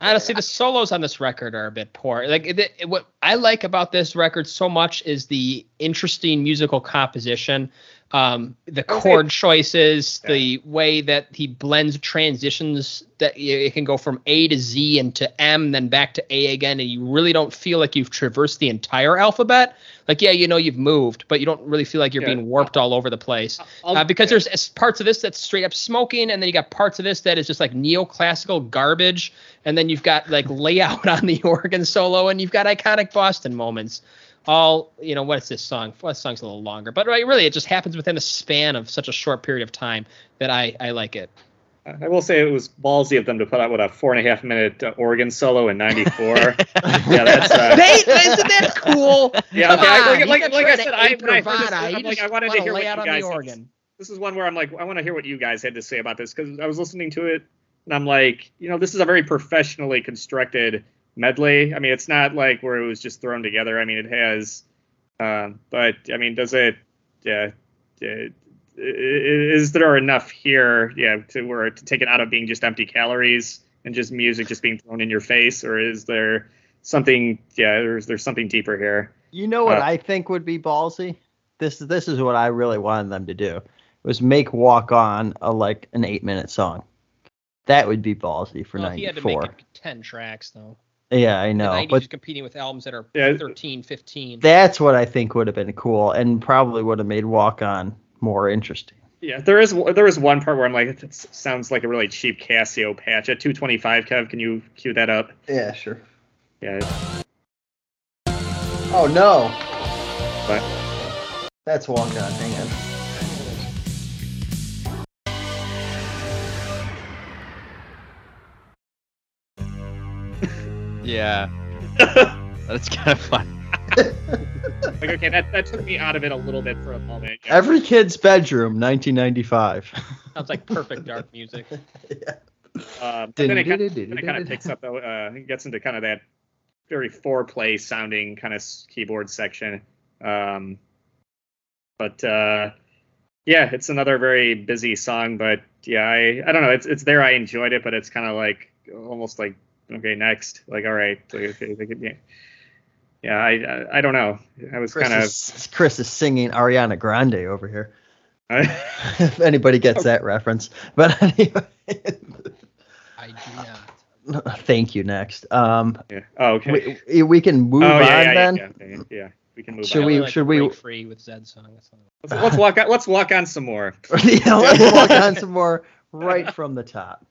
Honestly, the solos on this record are a bit poor. Like what I like about this record so much is the interesting musical composition, um, the chord choices, Yeah. the way that he blends transitions. That it can go from A to Z and to M, then back to A again, and you really don't feel like you've traversed the entire alphabet. Like yeah, you know you've moved, but you don't really feel like you're Yeah. being warped all over the place. Uh, because there's parts of this that's straight up smoking, and then you got parts of this that is just like neoclassical garbage, and then you've got like layout on the organ solo, and you've got iconic Boston moments. All you know, what's this song? Well, this song's a little longer, but right, really, it just happens within the span of such a short period of time that I I like it. I will say it was ballsy of them to put out what a four and a half minute uh, organ solo in '94. yeah, that's uh, They, isn't that cool? yeah. Okay, I- on, like, you like, like I said, I, when I heard this, I'm like, I wanted to hear lay what out you on the guys. organ. This is one where I'm like, I want to hear what you guys had to say about this because I was listening to it and I'm like, you know, this is a very professionally constructed medley. I mean, it's not like where it was just thrown together. I mean, it has, um, but I mean, does it? Yeah. yeah, is there enough here, yeah, to where to take it out of being just empty calories and just music just being thrown in your face, or is there something? Yeah, or is there something deeper here? You know what Uh, I think would be ballsy? This this is what I really wanted them to do. Was make Walk On a like an eight minute song. That would be ballsy for Well, he had to make '94. ten tracks though. Yeah, I The know, 90s but competing with albums that are Yeah. 13, 15. that's what I think would have been cool, and probably would have made Walk On more interesting. Yeah, there is there is one part where I'm like, it sounds like a really cheap Casio patch at 225. Kev, can you cue that up? Yeah, sure. Yeah, Oh no, but that's Walk On. Hang on. Yeah. That's kind of fun. Like, okay, that, that took me out of it a little bit for a moment. Yeah. Every kid's bedroom, 1995. Sounds like perfect dark music. yeah. Um, but then it, kind of, then it kind of picks up, though, uh, it gets into kind of that very foreplay sounding kind of keyboard section. Um, but uh, yeah, it's another very busy song. But yeah, I, I don't know. It's it's there. I enjoyed it, but it's kind of like almost like okay, next. Like all right, like, okay, like, yeah. Yeah, I, I I don't know. I was kind of Chris is singing Ariana Grande over here. if anybody gets that reference. But anyway, I do not. thank you. Next, um, yeah. Oh, okay. we, we can move oh, on yeah, yeah, then. yeah, yeah, yeah. We can move Should on. we- like should we- free with Zed's song? Let's, let's walk on. Let's walk on some more. yeah, let's walk on some more right from the top.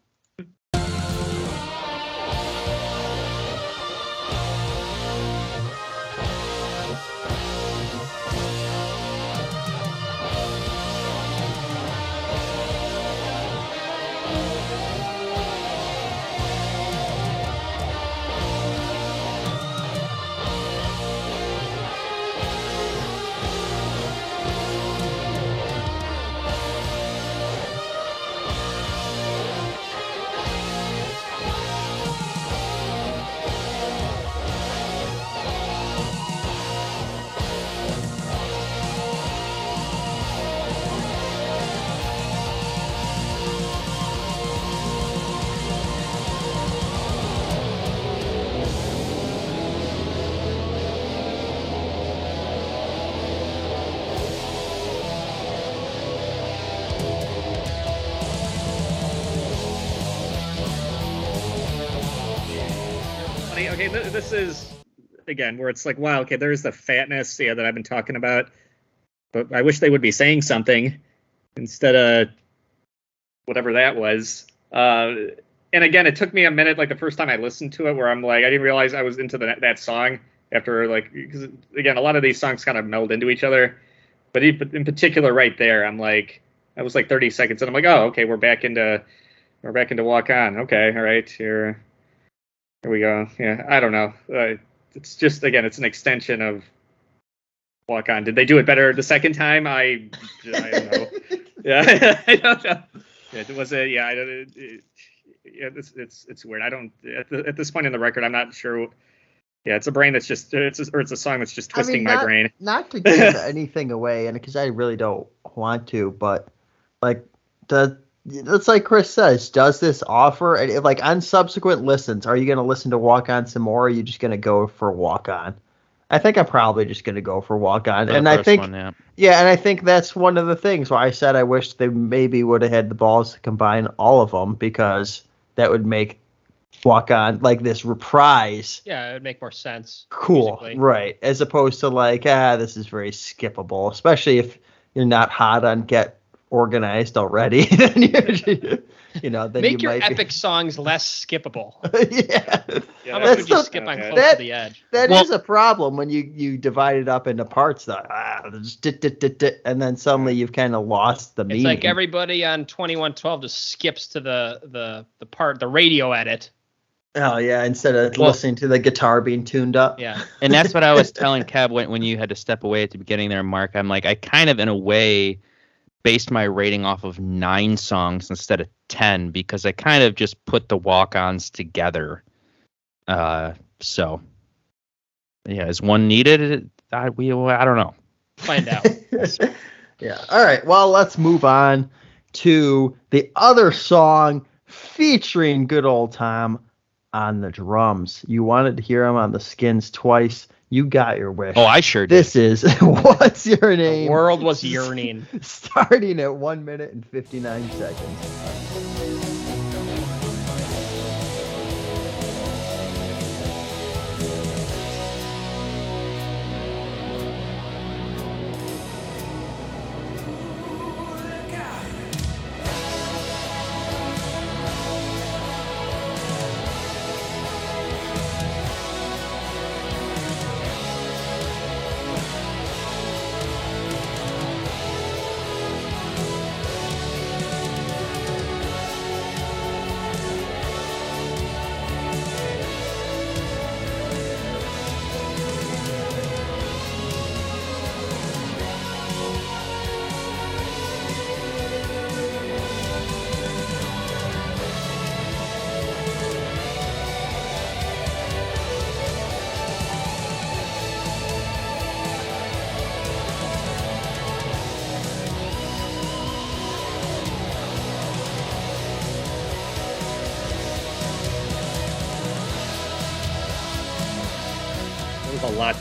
Again where it's like, wow, okay, there's the fatness, yeah, that I've been talking about. But I wish they would be saying something instead of whatever that was. Uh, and again, it took me a minute, like the first time I listened to it, where I'm like, I didn't realize I was into the, that song after like, because again, a lot of these songs kind of meld into each other. But in particular, right there, I'm like, I was like 30 seconds, and I'm like, oh, okay, we're back into, we're back into Walk On. Okay, all right, here, here we go. Yeah, I don't know. Uh, it's just again, it's an extension of Walk On. Did they do it better the second time? I, I don't know. yeah, I don't know. It was a yeah. I don't. It, it, yeah, it's it's it's weird. I don't at, the, at this point in the record, I'm not sure. Yeah, it's a brain that's just it's a, or it's a song that's just I mean, twisting my brain. Not to give anything away, and because I really don't want to, but like the it's like Chris says, does this offer and like on subsequent listens, are you going to listen to Walk On some more? Or are you just going to go for Walk On? I think I'm probably just going to go for Walk On, and I think one, yeah. yeah, and I think that's one of the things why I said I wish they maybe would have had the balls to combine all of them because that would make Walk On like this reprise Yeah, it would make more sense. cool, musically. right? As opposed to like, ah, this is very skippable, especially if you're not hot on Get Organized already. then you, you know, then Make you your might epic songs less skippable. Yeah, Yeah, How That's much would you skip on. Close That- to the Edge? That is Well- a problem when you you divide it up into parts. That ah, just dit, dit, dit, dit, and then suddenly you've kind of lost the It's meaning. It's like everybody on 2112 just skips to the the the part the radio edit. oh yeah, instead of Well- listening to the guitar being tuned up. Yeah. and that's what I was telling Kev when, when you had to step away at the beginning there, Mark. I'm like, I kind of, in a way, based my rating off of nine songs instead of 10 because I kind of just put the walk ons together. Uh, so, yeah, is one needed? I, we, I don't know. Find out. yeah. All right. Well, let's move on to the other song featuring good old Tom on the drums. You wanted to hear him on the Skins twice. You got your wish. Oh, I sure did. this is what's your name? the name? world was yearning. Starting at one minute and fifty nine seconds.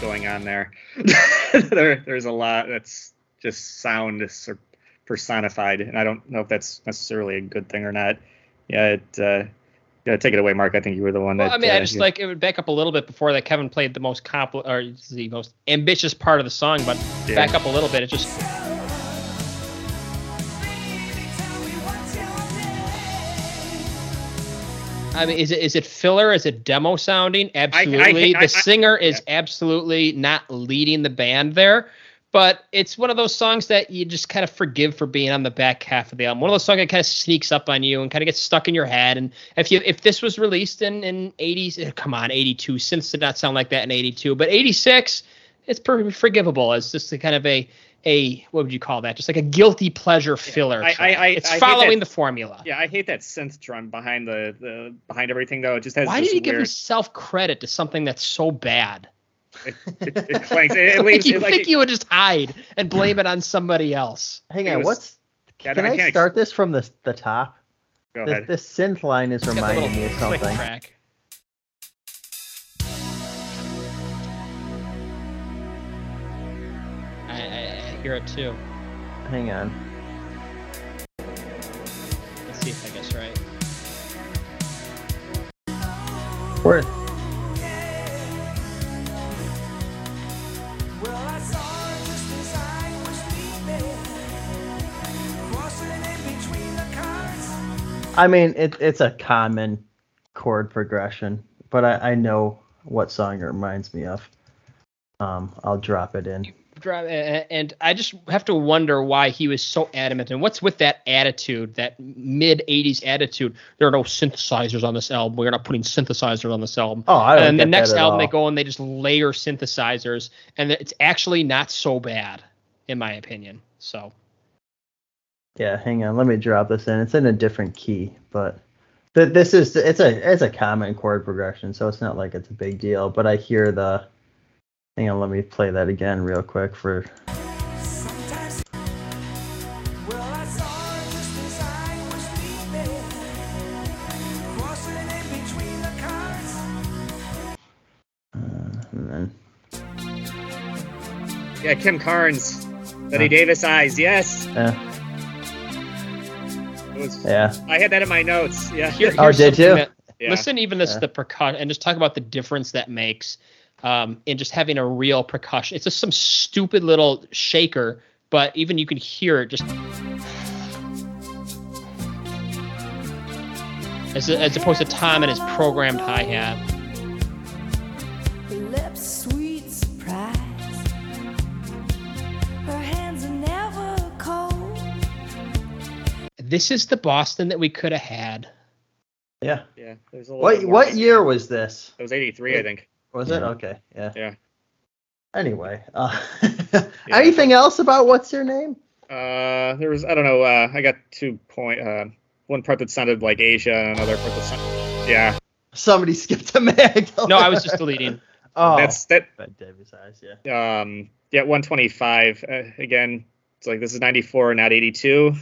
Going on there. there there's a lot that's just sound is sort of personified, and I don't know if that's necessarily a good thing or not. Yeah, it. Uh, yeah, take it away, Mark. I think you were the one that. I mean, I uh, just you- like it would back up a little bit before that. Kevin played the most compl- or the most ambitious part of the song, but Yeah. back up a little bit. It just I mean, is it is it filler? Is it demo sounding? Absolutely. I- the I- singer is absolutely not leading the band there, but it's one of those songs that you just kind of forgive for being on the back half of the album. One of those songs that kind of sneaks up on you and kind of gets stuck in your head. And if you if this was released in in 80s, eh, come on, 82, since did not sound like that in 82, but 86, it's perfectly forgivable. It's just a kind of a a what would you call that? Just like a guilty pleasure filler. I- I- I- it's I following that- the formula. Yeah, I hate that synth drum behind the, the behind everything though. It just has Why this did he give weird. himself credit to something that's so bad? It, it, it clanks. It, it like leaves. you it, like, think you would just hide and blame it on somebody else. Hang on, was- what's Yeah, can I I can't ex- start this from the the top? Go This, ahead. this synth line is It's got the reminding me of click something. I hear it too. Hang on. Let's see if I guess right. Where Well, I saw her just as I was sleeping, crossing in between the cars. I mean, it, it's a common chord progression, but I, I know what song it reminds me of. Um, I'll drop it in. A- And I just have to wonder why he was so adamant. And what's with that attitude, that mid 80s attitude? There are no synthesizers on this album. We're not putting synthesizers on this album. Oh, I don't and the next album, they go and they just layer synthesizers. And it's actually not so bad, in my opinion. So. Yeah, hang on. Let me drop this in. It's in a different key, but th- this is it's a it's a common chord progression, so it's not like it's a big deal. But I hear the. Hang on, let me play that again real quick for. Sometimes, well, I saw her just as I was sleeping, crossing in between the cars. Uh, and then, Yeah, Kim Carnes, Bette Huh. Davis eyes. Yes, yeah, was. yeah. I had that in my notes. Yeah. Here, Oh, did something you? that- Yeah. Listen, even this Yeah. the percussion, and just talk about the difference that makes um, in just having a real percussion. It's just some stupid little shaker, but even you can hear it just as, as opposed to Tom and his programmed hi hat. Her lips, sweet surprise. Her hands are never cold. This is the Boston that we could have had. Yeah. Yeah. There's a What what year was this? It was 83, I think. Was it okay? Yeah. Yeah. Anyway, uh, anything else about what's your name? Uh, there was I don't know. Uh, I got two point. Uh, one part that sounded like Asia, another part that sounded. Yeah, Somebody skipped a mag. No, I was just deleting. Oh, that's that. Bad Davis eyes. Yeah. Um, yeah, 125. Uh, again, it's like this is 94, not 82.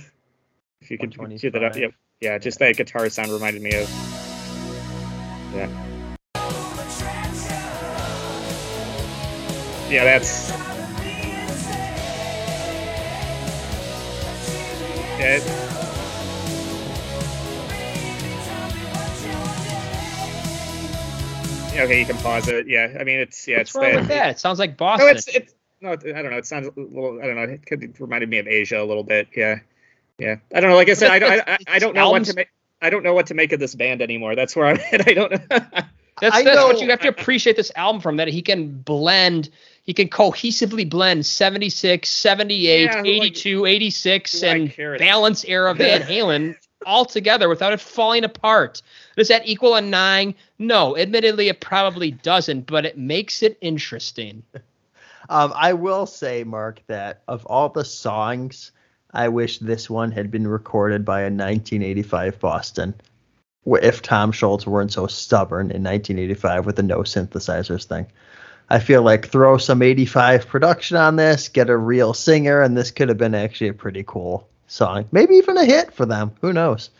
If you could do that up, yep. Yeah, just that guitar sound reminded me of. Yeah. Yeah, that's. Yeah, it- okay, you can pause it. Yeah, I mean it's yeah, What's it's wrong that. with that? It sounds like No, Boston. it's it's no, it- I don't know. It sounds a little. I don't know. It could reminded me of Asia a little bit. Yeah, yeah. I don't know. Like I said, I don't. I, I, I don't know what to make. I don't know what to make of this band anymore. That's where I'm at. I don't know. That's, I that's what you have to appreciate this album from that he can blend he can cohesively blend 76 78 Yeah, who I- 82 86 who and care. balance era van halen all together without it falling apart does that equal a nine no admittedly it probably doesn't but it makes it interesting Um, I will say, Mark, that of all the songs, I wish this one had been recorded by a 1985 Boston. If Tom Scholz weren't so stubborn in 1985 with the no synthesizers thing. I feel like throw some 85 production on this, get a real singer, and this could have been actually a pretty cool song. Maybe even a hit for them. Who knows?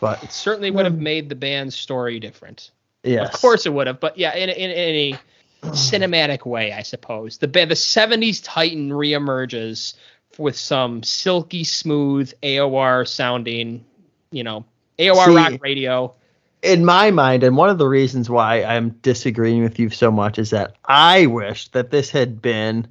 But it certainly would have made the band's story different yes. of course it would have but yeah in, in, in a cinematic way, I suppose. The the '70s Titan reemerges with some silky smooth AOR sounding, you know, AOR See- rock radio. In my mind, and one of the reasons why I'm disagreeing with you so much is that I wish that this had been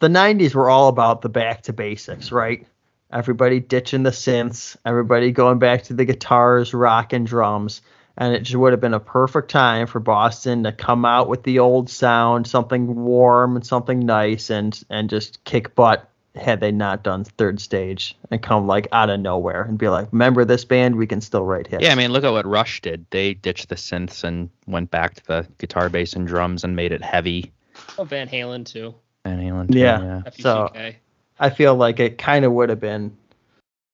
the 90s were all about the back to basics, right? Everybody ditching the synths, everybody going back to the guitars, rock, and drums. And it just would have been a perfect time for Boston to come out with the old sound, something warm and something nice, and and just kick butt had they not done third stage and come like out of nowhere and be like, remember this band? We can still write hits. Yeah, I mean, look at what Rush did. They ditched the synths and went back to the guitar, bass, and drums and made it heavy. Oh, Van Halen too. Van Halen. too, Yeah. So- I feel like it kind of would have been.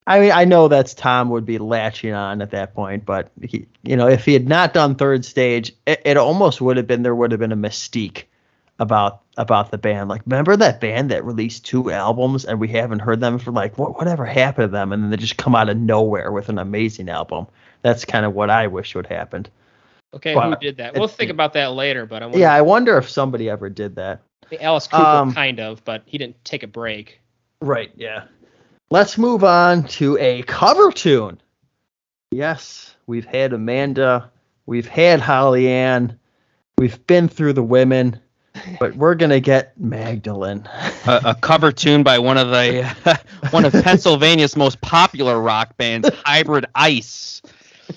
I mean, I know that's Tom would be latching on at that point, but he, you know, if he had not done third stage, it, it almost would have been there would have been a mystique about about the band. Like, remember that band that released two albums and we haven't heard them for like what whatever happened to them, and then they just come out of nowhere with an amazing album. That's kind of what I wish would happened. Okay, who did that? We'll think about that later, but I wonder, Yeah, I wonder if somebody ever did that. Alice Cooper Um, kind of, but he didn't take a break. Right, yeah. Let's move on to a cover tune. Yes, we've had Amanda, we've had Holly Ann, we've been through the women, but we're gonna get Magdalene. a, a cover tune by one of the one of Pennsylvania's most popular rock bands, Hybrid Ice.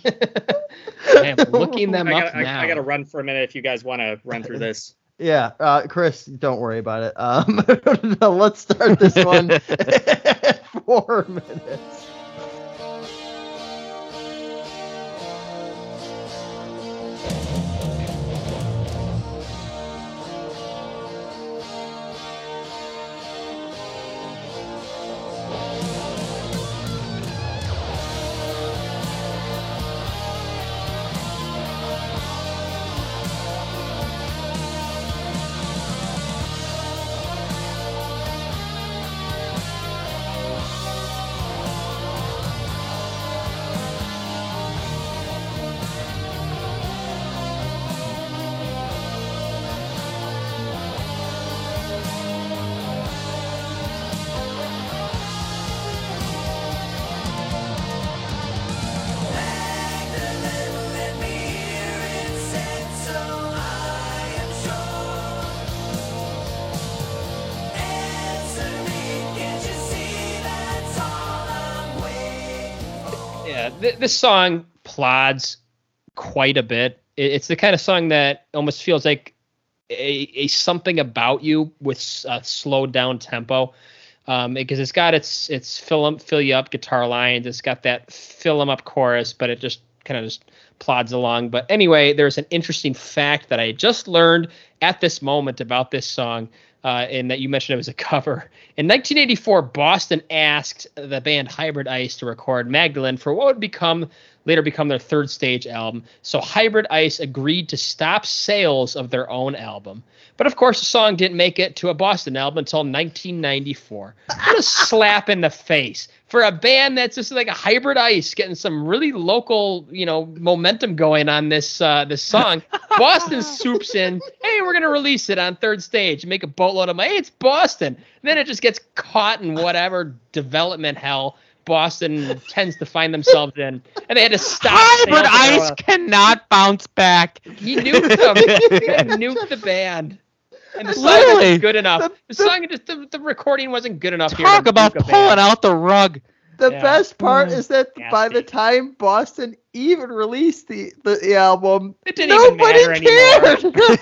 I am looking them I up gotta, now. I, I gotta run for a minute if you guys want to run through this. Yeah, uh, Chris, don't worry about it. Um, no, let's start this one at four minutes. This song plods quite a bit. It- It's the kind of song that almost feels like a, a something about you with a slowed down tempo. Um, because it's got its its fill 'em- fill you up guitar lines. It's got that fill 'em up chorus, but it just kind of just plods along. But anyway, there's an interesting fact that I just learned at this moment about this song, uh, and that you mentioned it was a cover. In 1984, Boston asked the band Hybrid Ice to record Magdalene for what would become later become their third stage album. So Hybrid Ice agreed to stop sales of their own album. But of course, the song didn't make it to a Boston album until 1994. What a slap in the face for a band that's just like a Hybrid Ice getting some really local, you know, momentum going on this uh, this song. Boston swoops in. Hey, we're gonna release it on third stage. Make a boatload of money. Hey, it's Boston. And then it just gets caught in whatever development hell Boston tends to find themselves in, and they had to stop. Hybrid sales of their Ice cannot bounce back. He nuked them. he nuked the band. And the song Literally. isn't good enough. The- The, the- song just the, the recording wasn't good enough. here Talk to about pulling band. out the rug. The Yeah. best part Mm. is that by the time Boston even released the, the, the album, It didn't even nobody matter anymore. cared.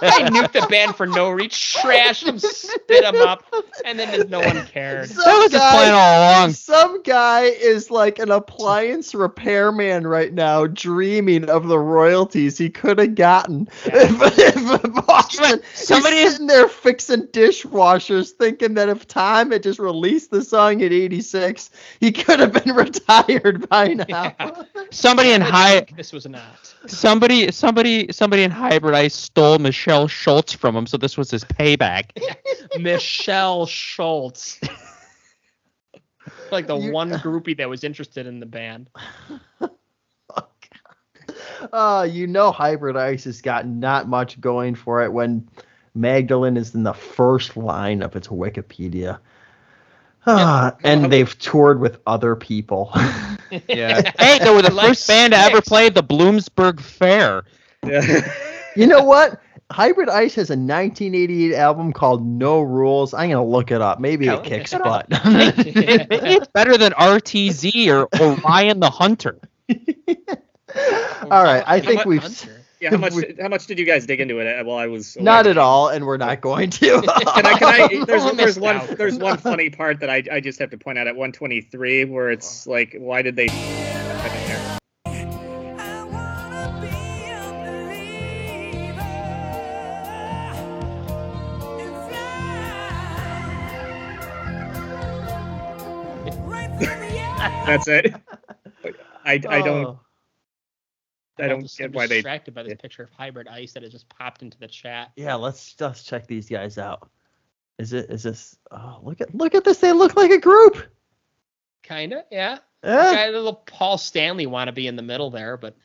They nuked the band for no reason, trashed them, spit them up, and then no one cared. Some That was the guy- plan all along. Some guy is like an appliance repairman right now, dreaming of the royalties he could have gotten. But if Boston, Somebody- he's sitting there fixing dishwashers, thinking that if Tom had just released the song at '86, he could have been retired by now. Yeah. Somebody in I high This was not. somebody somebody somebody in Hybrid Ice stole Michelle Schultz from him, so this was his payback. Michelle Schultz. like the You- one groupie that was interested in the band. Uh, you know, Hybrid Ice has got not much going for it when Magdalene is in the first line of its Wikipedia. Ah, and they've toured with other people. Yeah. hey, they were the Like first band to ever play the Bloomsburg Fair. Yeah. you know what? Hybrid Ice has a 1988 album called No Rules. I'm gonna look it up. Maybe it Okay. kicks butt. Maybe it's better than RTZ or Orion the Hunter. All right, I think we've Hunter. Yeah, how much? We- How much did you guys dig into it uh, while I was? away? not at all, and we're not oh. going to. Can I? Can I? There's I there's one out. there's one funny part that I I just have to point out at 123 where it's like why did they? I don't care. I wanna be a believer and fly right through the air. That's it. I I don't Oh. I don't just- get I'm why they. distracted by this yeah. picture of hybrid ice that has just popped into the chat. Yeah, let's just check these guys out. Is it? Is this? Oh, look at look at this. They look like a group. Kinda, yeah. Eh. Got a little Paul Stanley wannabe in the middle there, but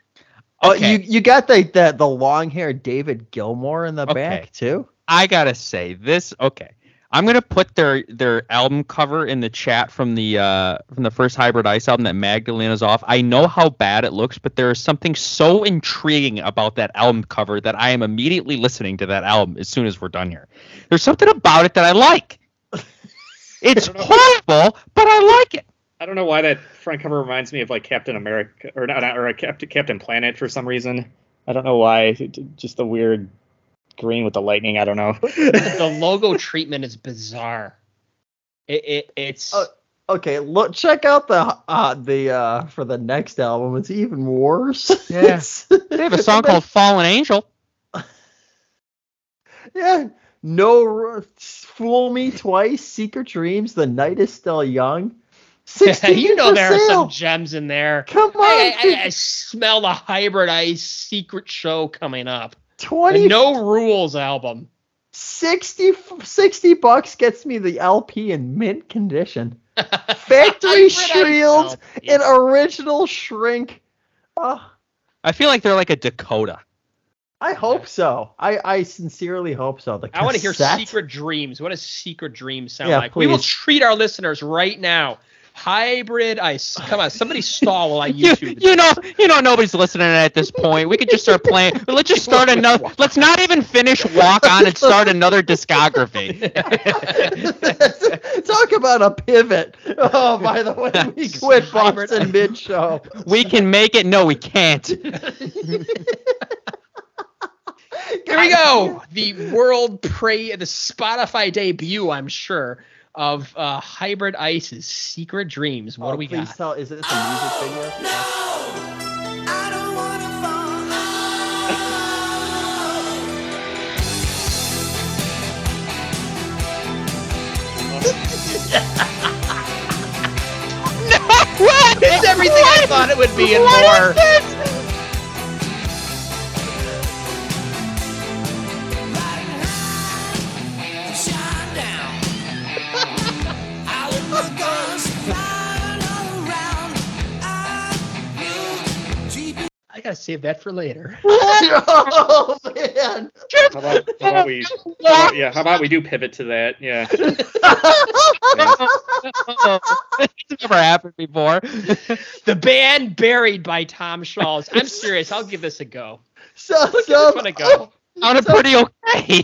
Oh, you you got the the, the long haired David Gilmour in the Okay. back too. I gotta say this. Okay, I'm gonna put their their album cover in the chat from the uh from the first Hybrid Ice album that Magdalena's off. I know how bad it looks, but there is something so intriguing about that album cover that I am immediately listening to that album as soon as we're done here. There's something about it that I like. It's horrible, but I like it. I don't know why that front cover reminds me of like Captain America or not or a Captain Captain Planet for some reason. I don't know why. Just the weird green with the lightning. I don't know. the logo treatment is bizarre. It, it it's Oh, Okay, look, check out the uh the uh for the next album. It's even worse. Yeah. They have a song called Fallen Angel. yeah. No, fool me twice. Secret dreams. The night is still young. 16 you know for there are some gems in there. Come on, I, I, I smell the hybrid ice secret show coming up. The 20 No Rules album. 60, 60 bucks gets me the LP in mint condition. Factory Hybrid Ice shield album. and original shrink. Oh, I feel like they're like a Dakota. I hope so. I, I sincerely hope so. The I want to hear Secret Dreams. What does Secret Dreams sound Yeah, like? We will treat our listeners right now. Hybrid ice. Come on, somebody stall while I You, YouTube. you know, you know, nobody's listening at this point. We could just start playing. Let's just start another. Let's not even finish Walk On and start another discography. Talk about a pivot. Oh, by the way, we quit Hybrid- Boston mid show. We can make it. No, we can't. Here we go. The world pre the Spotify debut, I'm sure, of uh, Hybrid Ice's Secret Dreams. What oh, do we please got? tell. Is this a music video? I don't wanna fall in what? It's everything I thought it would be and more. I gotta save that for later. oh man. How about, how about we? How about, yeah. How about we do pivot to that? Yeah. it's never happened before. The band buried by Tom Scholz. I'm serious. I'll give this a go. So, Look at this some, one a go. Sounded pretty okay.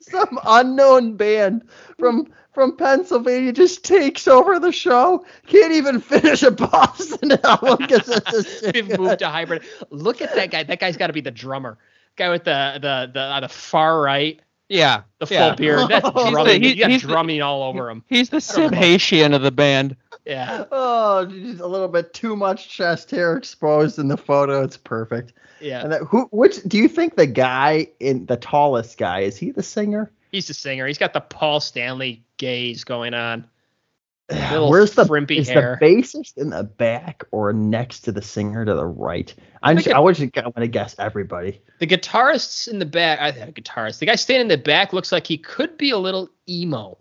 some unknown band from from Pennsylvania just takes over the show. Can't even finish a Boston album because it's a We've moved to hybrid. Look at that guy. That guy's got to be the drummer. Guy with the the the on the far right, Yeah, the full yeah. beard. That's He's the- drumming. he- you got he's the- drumming all over him. He's the I Sid. Haitian of the band. Yeah, Oh, just a little bit too much chest hair exposed in the photo. It's perfect. yeah. And that, who? Which do you think the guy in the tallest guy is he the singer? He's the singer. He's got the Paul Stanley gaze going on. Where's the frimpy is hair. the bassist in the back or next to the singer to the right? I'm just, I just going to guess everybody. The guitarist's in the back. I think guitarist. The guy standing in the back looks like he could be a little emo.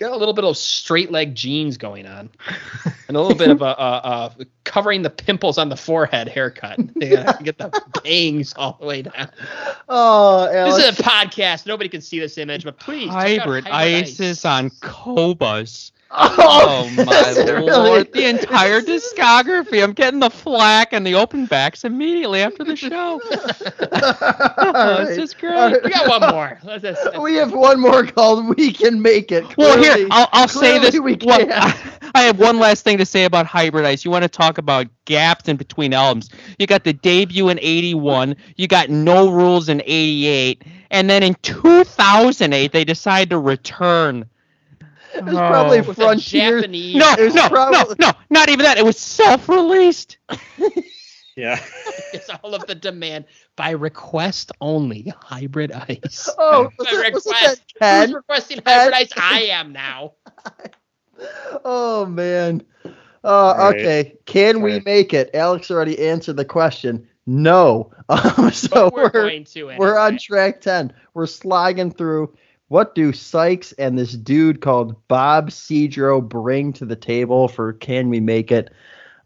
Got a little bit of straight leg jeans going on, and a little bit of a, a, a covering the pimples on the forehead haircut. They get the bangs all the way down. Oh, This is a podcast. Nobody can see this image, but please. out Hybrid ISIS on Qobuz. Oh, Oh my that's really- lord! The entire discography. I'm getting the FLAC and the open backs immediately after the show. Oh, All Oh, right. this is great. All right. We got one more. Let's, let's- We have one more called "We Can Make It." Well, here I'll, I'll say this. We well. I, I have one last thing to say about Hybrid Ice. You want to talk about gaps in between albums? You got the debut in '81. You got No Rules in '88, and then in 2008 they decide to return. It was probably Oh. with a Frontier. Japanese. No, It was no, probably- no, no, not even that. It was self-released. Yeah. It's all of the demand by request only. Hybrid ice. Oh, by it- request. Who's requesting hybrid ice? I am now. Oh man. Uh, Right. okay. Can we Right. make it? Alex already answered the question. No. Um, so But we're, we're going to. we're on track ten. We're slogging through. What do Sikes and this dude called Bob Cedro bring to the table for Can We Make It?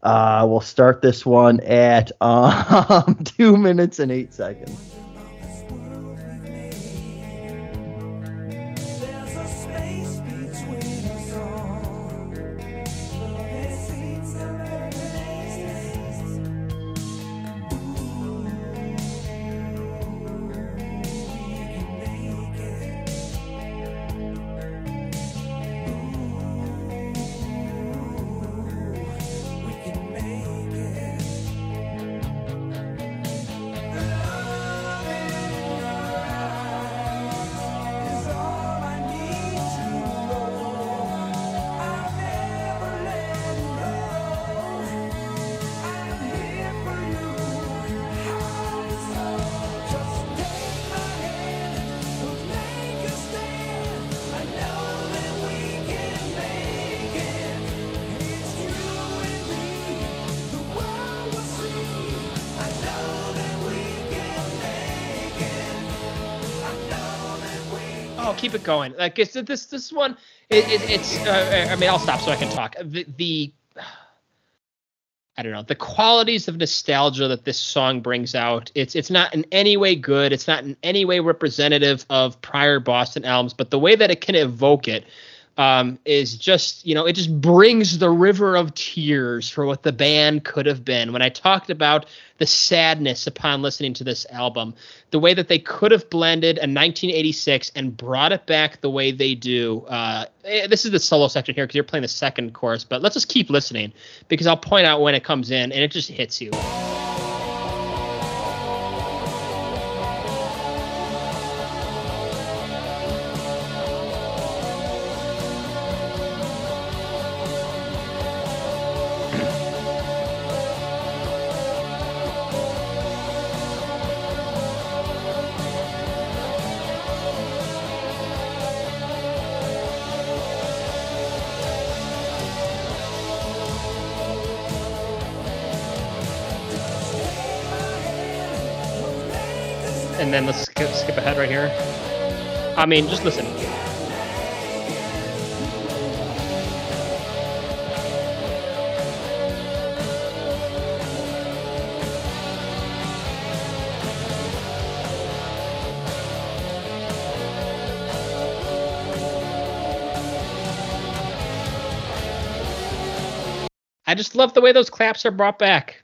Uh, we'll start this one at um, two minutes and eight seconds. Going. Like it's this this one. It, it, it's. Uh, I mean, I'll stop so I can talk. The, the I don't know the qualities of nostalgia that this song brings out. It's it's not in any way good. It's not in any way representative of prior Boston albums. But the way that it can evoke it um, is just you know it just brings the river of tears for what the band could have been. When I talked about the sadness upon listening to this album, the way that they could have blended a 1986 and brought it back the way they do. Uh, eh, this is the solo section here because you're playing the second chorus, but let's just keep listening because I'll point out when it comes in and it just hits you. Then let's skip, skip ahead right here. I mean, just listen. I just love the way those claps are brought back.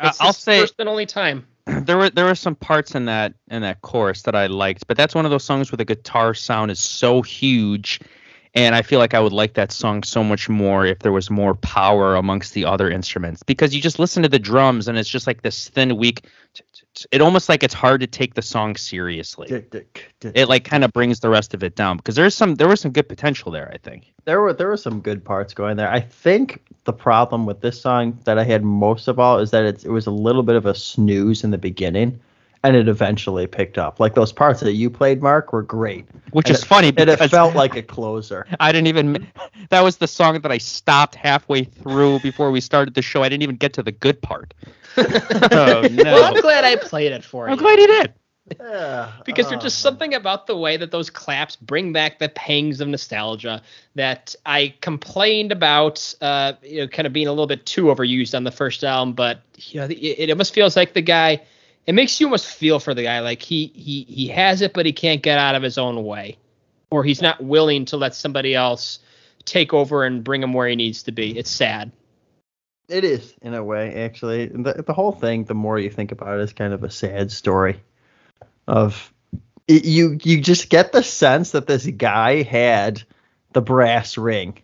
Uh, I'll say first and only time. There were there were some parts in that in that chorus that I liked, but that's one of those songs where the guitar sound is so huge, and I feel like I would like that song so much more if there was more power amongst the other instruments. Because you just listen to the drums and it's just like this thin, weak. It almost like it's hard to take the song seriously. It like kind of brings the rest of it down because there's some there was some good potential there. I think. there were there were some good parts going there. I think the problem with this song that I had most of all is that it's, it was a little bit of a snooze in the beginning, and it eventually picked up. Like those parts that you played, Mark, were great. Which And is funny And it felt like a closer. I didn't even. That was the song that I stopped halfway through before we started the show. I didn't even get to the good part. oh Well, no! I'm glad I played it for you. I'm glad you did. Yeah, because there's just oh, something about the way that those claps bring back the pangs of nostalgia that I complained about, uh, you know, kind of being a little bit too overused on the first album. But you know, it, it almost feels like the guy. It makes you almost feel for the guy, like he he he has it, but he can't get out of his own way, or he's not willing to let somebody else take over and bring him where he needs to be. It's sad. It is in a way, actually. The the whole thing, the more you think about it, is kind of a sad story. Of it, you, you just get the sense that this guy had the brass ring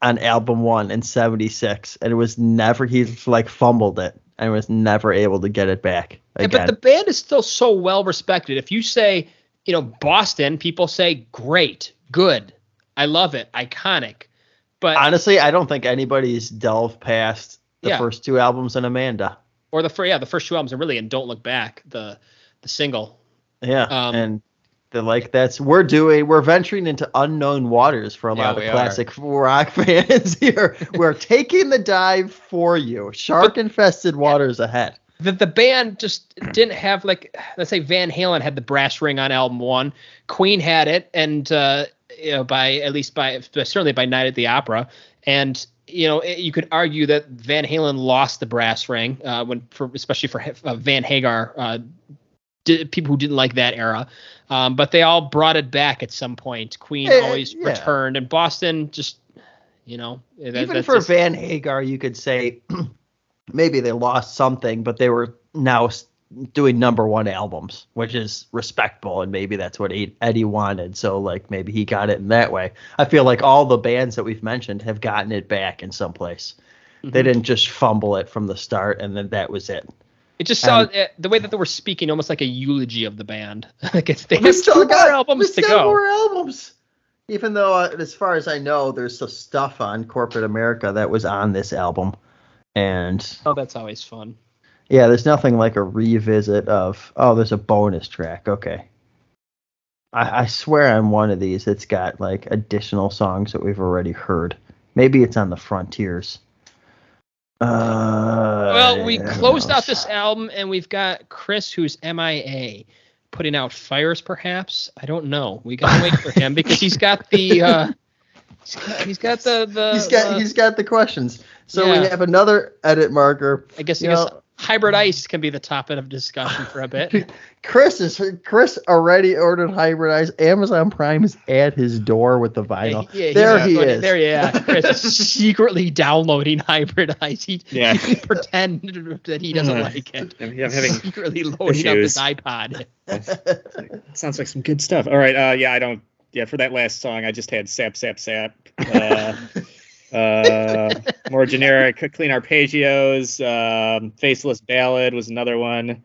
on album one in '76, and it was never he like fumbled it and was never able to get it back Yeah, but the band is still so well respected. If you say, you know, Boston, people say great, good, I love it, iconic. But Honestly, I don't think anybody's delved past the Yeah. first two albums in Amanda. or the first, yeah, the first two albums are really and Don't Look Back, the the single. Yeah, Um, and like that's we're doing we're venturing into unknown waters for a lot we of are. classic rock fans here. we're taking the dive for you, shark infested waters ahead. The the band just didn't have like let's say Van Halen had the brass ring on album one, Queen had it, and uh, you know by at least by certainly by Night at the Opera, and you know it- you could argue that Van Halen lost the brass ring uh, when for especially for uh, Van Hagar. Uh, di- people who didn't like that era, um, but they all brought it back at some point. Queen Yeah, always yeah. returned, and Boston just, you know, that- Even for just- Van Hagar, you could say maybe they lost something, but they were now doing number one albums, which is respectable, and maybe that's what Eddie wanted. So like maybe he got it in that way. I feel like all the bands that we've mentioned have gotten it back in some place. They Mhm. didn't just fumble it from the start, and then that was it. It just saw Um, uh, the way that they were speaking almost like a eulogy of the band. like it's, they We have still two more got- albums we to go. More albums. Even though, uh, as far as I know, there's some stuff on Corporate America that was on this album, and Oh, that's always fun. yeah, there's nothing like a revisit of. Oh, there's a bonus track. Okay. I, I swear on one of these, it's got like additional songs that we've already heard. Maybe it's on the Frontiers. Uh, Well, we closed out this album and we've got Chris, who's MIA, putting out fires. Perhaps I don't know. We gotta wait for him because he's got the. Uh, he's got, the the. He's got uh, he's got the questions. So Yeah. we have another edit marker. I guess I you guess know- hybrid ice can be the topic of discussion for a bit. Chris is Chris already ordered hybrid ice. Amazon Prime is at his door with the vinyl. Yeah, he's there he is. There, yeah. Chris is secretly downloading hybrid ice. He, Yeah. he pretend that he doesn't like it. I'm, I'm having secretly loading up his issues. iPod. sounds like some good stuff. All right, uh, yeah, I don't. Yeah, for that last song, I just had sap, sap, sap. Uh, uh, more generic, clean arpeggios. Um, faceless ballad was another one.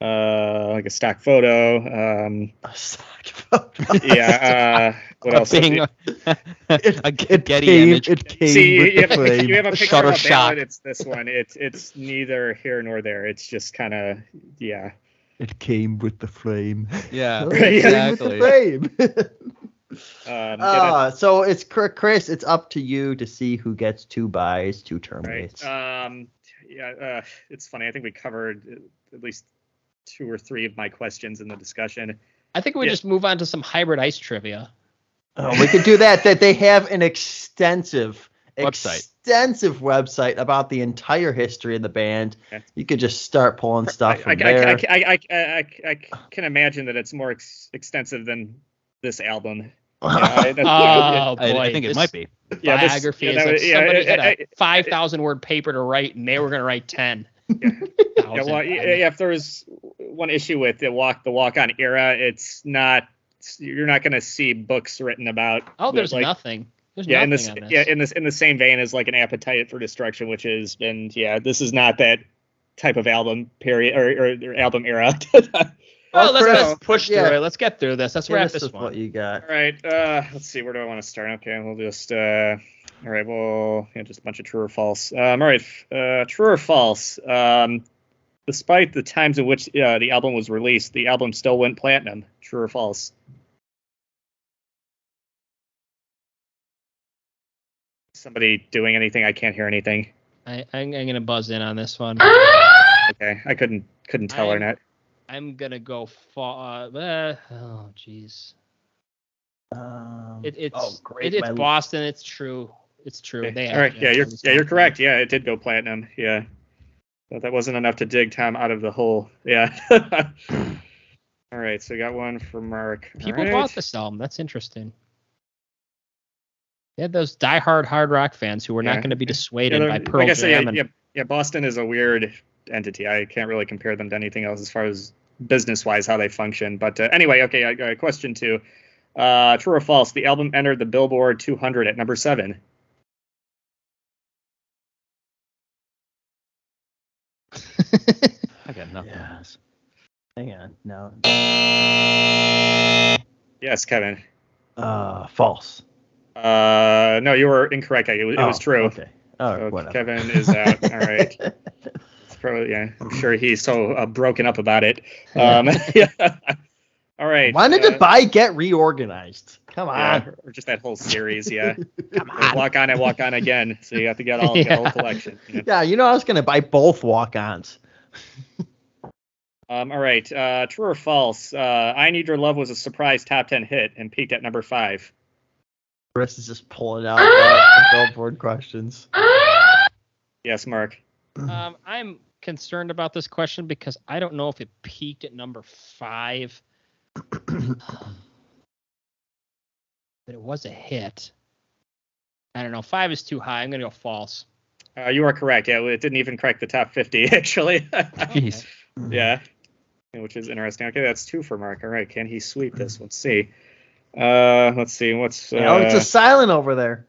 Uh, like a stock photo. Um, a stock photo. yeah. Uh, what else? Being a, It- a Getty came, image. It came See, with you the have, a, flame. you have a picture of a Shutterstock. ballad. It's this one. It's it's neither here nor there. It's just kind of yeah. It came with the flame. Yeah, it came exactly. With the flame. Um, yeah, that- Ah, so it's Chris. It's up to you to see who gets two buys, two terminates. Right. Um, yeah, uh, it's funny. I think we covered uh, at least two or three of my questions in the discussion. I think we Yeah. just move on to some hybrid ice trivia. Oh, we could do that. That they have an extensive Website. extensive website about the entire history of the band. Okay. You could just start pulling stuff I, from I, there. I, I, I, I, I can imagine that it's more ex- extensive than this album. Yeah, I- Oh I, boy, I think it might be. yeah, this- biography yeah, is that like yeah, somebody I- had I- a five thousand word paper to write, and they were gonna write ten. Yeah, Thousand. well, yeah, yeah, if there was one issue with the walk, the walk on era, it's not. You're not going to see books written about. Oh, there's like, nothing. There's Yeah, in nothing this, on this. yeah, in this, in the same vein as like an appetite for destruction, which has been, yeah, this is not that type of album period or, or, or album era. well, let's, Chris, let's push yeah. through it. Let's get through this. Let's Hit wrap us this with one. what you got. All right, uh, let's see. Where do I want to start? Okay, we'll just. Uh, all right, well, yeah, just a bunch of true or false. Um, all right, uh, true or false. Um, despite the times in which uh, the album was released, the album still went platinum. True or false? Somebody doing anything? I can't hear anything. I, I'm, I'm gonna buzz in on this one. Okay, I couldn't couldn't tell or I'm- not. I'm gonna go far. Uh, oh, jeez. Um, It, it's oh, great. it- it's my- Boston. It's true. It's true. They All right, yeah, you're yeah, you're correct. Yeah, it did go platinum. Yeah, but that wasn't enough to dig Tom out of the hole. Yeah. All right, so we got one for Mark. People right. bought this album. That's interesting. They had those diehard hard rock fans who were Yeah. not going to be dissuaded they're- by Pearl like I said, Jam. yeah, and, yeah, yeah, Boston is a weird entity. I can't really compare them to anything else as far as business-wise how they function. But uh, anyway, okay, uh, question two. Uh, true or false? The album entered the Billboard 200 at number seven. I got nothing Yeah. on this. Hang on. No. Yes, Kevin. Uh, false. Uh, no, you were incorrect. It was, it was Oh, true. Okay. All So. Whatever. Kevin is out. All right. It's probably, yeah, I'm sure he's so uh, broken up about it. Um, yeah. All right. Why did uh, the buy get reorganized? Come on. Yeah, or just that whole series. Yeah. Come on. walk on and walk on again. So you have to get all get the whole Yeah. collection. Yeah. Yeah, you know I was gonna buy both walk-ons. Um, all right. Uh, true or false? Uh, I Need Your Love was a surprise top 10 hit and peaked at number five. Chris is just pulling out uh, billboard questions. Yes, Mark. um, I'm concerned about this question because I don't know if it peaked at number five. but it was a hit. I don't know. Five is too high. I'm gonna go false. Uh, you are correct. Yeah, it didn't even crack the top 50, actually. Jeez. yeah. Which is interesting. Okay, that's two for Mark. All right. Can he sweep this? Let's see. Uh, let's see. What's. Uh, oh, it's just silent over there.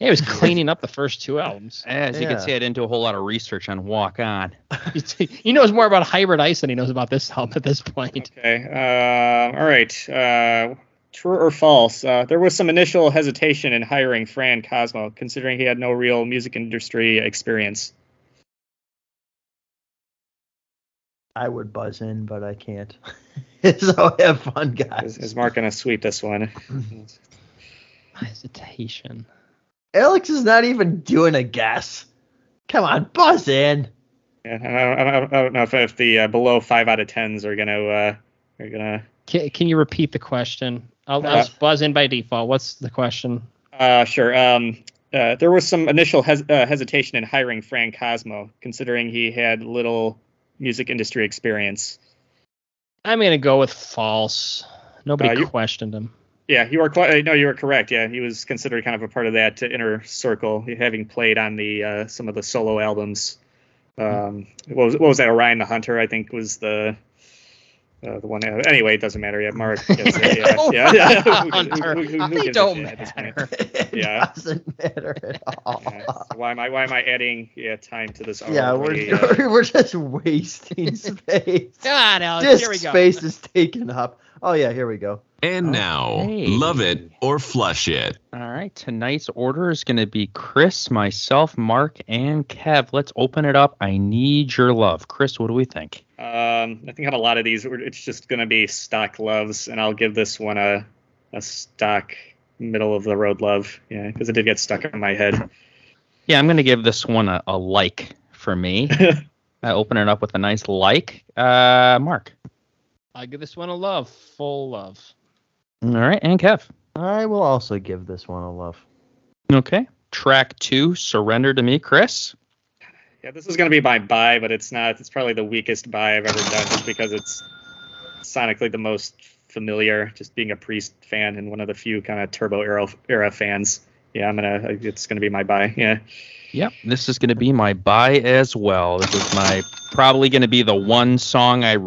Yeah, he was cleaning up the first two albums. As you Yeah. can see, I didn't do a whole lot of research on Walk On. he knows more about Hybrid Ice than he knows about this album at this point. Okay. Uh, all right. Uh, true or false? Uh, there was some initial hesitation in hiring Fran Cosmo, considering he had no real music industry experience. I would buzz in, but I can't. so have fun, guys. Is, is Mark going to sweep this one? Hesitation. Alex is not even doing a guess. Come on, buzz in. Yeah, I don't, I don't, I don't know if, if the uh, below five out of tens are going to uh, are going to. Can, can you repeat the question? I'll, I'll Uh, just buzz in by default. What's the question? Uh, sure. Um, uh, there was some initial hes- uh, hesitation in hiring Fran Cosmo, considering he had little music industry experience. I'm gonna go with false. Nobody Uh, you- questioned him. Yeah, you are quite. No, you are correct. Yeah, he was considered kind of a part of that uh, inner circle, having played on the uh, some of the solo albums. Um, what was what was that? Orion the Hunter, I think, was the uh, the one. Anyway, it doesn't matter. Yeah, Mark. Gets it. Yeah, yeah, yeah. Who- who- Hunter. who- who- who They gives a don't shit at matter. it Yeah. doesn't matter at all. Yeah, so why am I why am I adding yeah time to this? Yeah, already, we're, uh, we're just wasting space. Come on, Alex. Here we go. space is taken up. Oh yeah, here we go. And now, Okay. love it or flush it. All right, tonight's order is going to be Chris, myself, Mark, and Kev. Let's open it up. I need your love. Chris, what do we think? Um, I think on a lot of these, it's just going to be stock loves, and I'll give this one a a stock middle of the road love. Yeah, because it did get stuck in my head. Yeah, I'm going to give this one a, a like for me. I open it up with a nice like. Uh, Mark. I give this one a love, full love. All right, and Kev. I will also give this one a love. Okay. Track two, Surrender to Me, Chris. Yeah, this is going to be my buy, but it's not. It's probably the weakest buy I've ever done, just because it's sonically the most familiar. Just being a Priest fan and one of the few kind of Turbo era era fans. Yeah, I'm gonna. It's gonna be my buy. Yeah. Yep, this is going to be my buy as well. This is my probably going to be the one song I,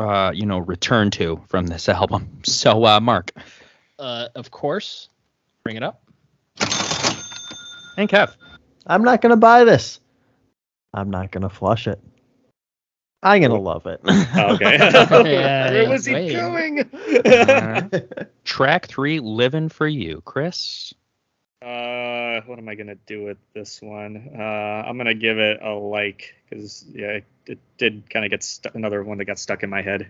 uh, you know, return to from this album. So, uh, Mark Uh, of course. Bring it up. and Kev. I'm not gonna buy this. I'm not gonna flush it. I'm gonna love it. Oh, okay. Yeah, Where was he wait. going? Track three, Living for You, Chris. Uh, what am I gonna do with this one? Uh, I'm gonna give it a like because yeah, it, it did kind of get stu- another one that got stuck in my head.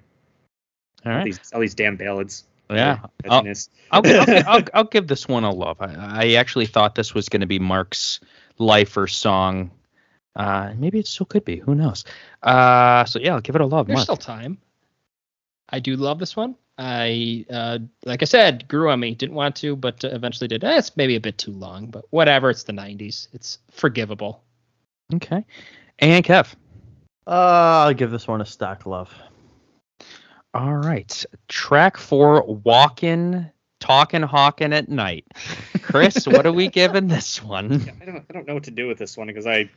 All All right. these all these damn ballads. Yeah. I'll. I'll, gi- I'll, gi- I'll, I'll give this one a love. I, I actually thought this was going to be Mark's life or song Uh, maybe it still could be. Who knows? Uh, so yeah, I'll give it a love. There's Mark. still time. I do love this one. I, uh, like I said, grew on me. Didn't want to, but uh, eventually did. Eh, it's maybe a bit too long, but whatever. It's the 90s. It's forgivable. Okay. And Kev. Uh, I'll give this one a stock love. All right. Track four, walking, talking, hawking at night. Chris, what are we giving this one? Yeah, I don't I don't know what to do with this one because I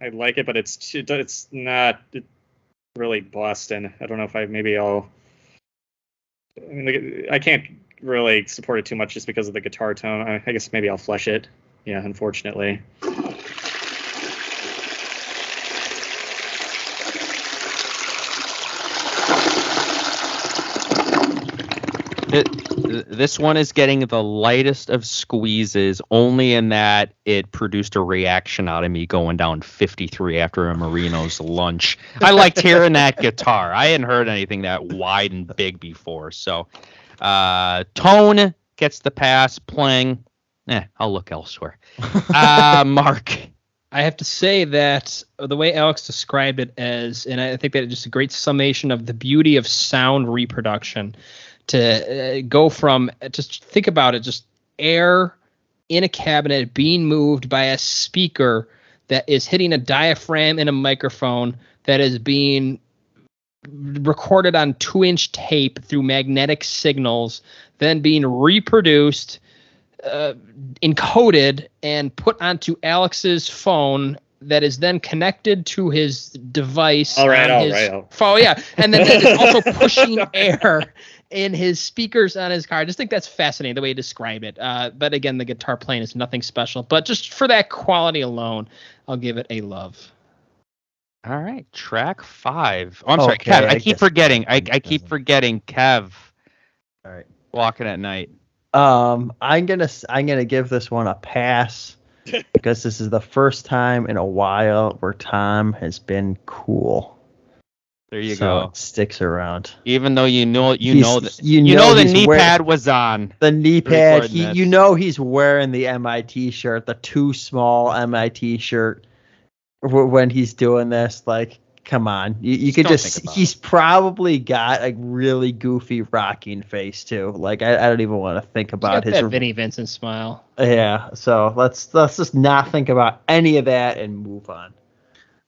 I like it, but it's it's not really Boston. I don't know if I maybe I'll. I mean, I can't really support it too much just because of the guitar tone. I, guess maybe I'll flesh it. Yeah, unfortunately. This one is getting the lightest of squeezes, only in that it produced a reaction out of me going down 53 after a Marino's lunch. I liked hearing that guitar. I hadn't heard anything that wide and big before. So, uh, tone gets the pass. Playing, eh, I'll look elsewhere. Uh, Mark. I have to say that the way Alex described it as, and I think that it's just a great summation of the beauty of sound reproduction. To uh, go from just think about it, just air in a cabinet being moved by a speaker that is hitting a diaphragm in a microphone that is being recorded on two inch tape through magnetic signals, then being reproduced uh, encoded and put onto Alex's phone that is then connected to his device. All right, all his right, all- phone. Yeah, and then it's also pushing air in his speakers on his car. I just think that's fascinating the way you describe it. Uh, but again, the guitar playing is nothing special. But just for that quality alone, I'll give it a love. All right, track five. Oh, I'm sorry, Okay, Kev. I, I keep forgetting. I, I keep forgetting Kev. All right. Walking at night. Um, I'm gonna s- I'm gonna give this one a pass because this is the first time in a while where Tom has been cool. There you so go. it sticks around. Even though you know you He's- know that you you, know know, the knee wear- pad was on. The knee pad. He, this. you know, he's wearing the MIT shirt, the too small MIT shirt, w- when he's doing this. Like, come on, you, you Just could just. think about He's probably got a really goofy rocking face too. Like, I, I don't even want to think He's about got his. that Vinnie Vincent smile. Yeah, so let's let's just not think about any of that and move on.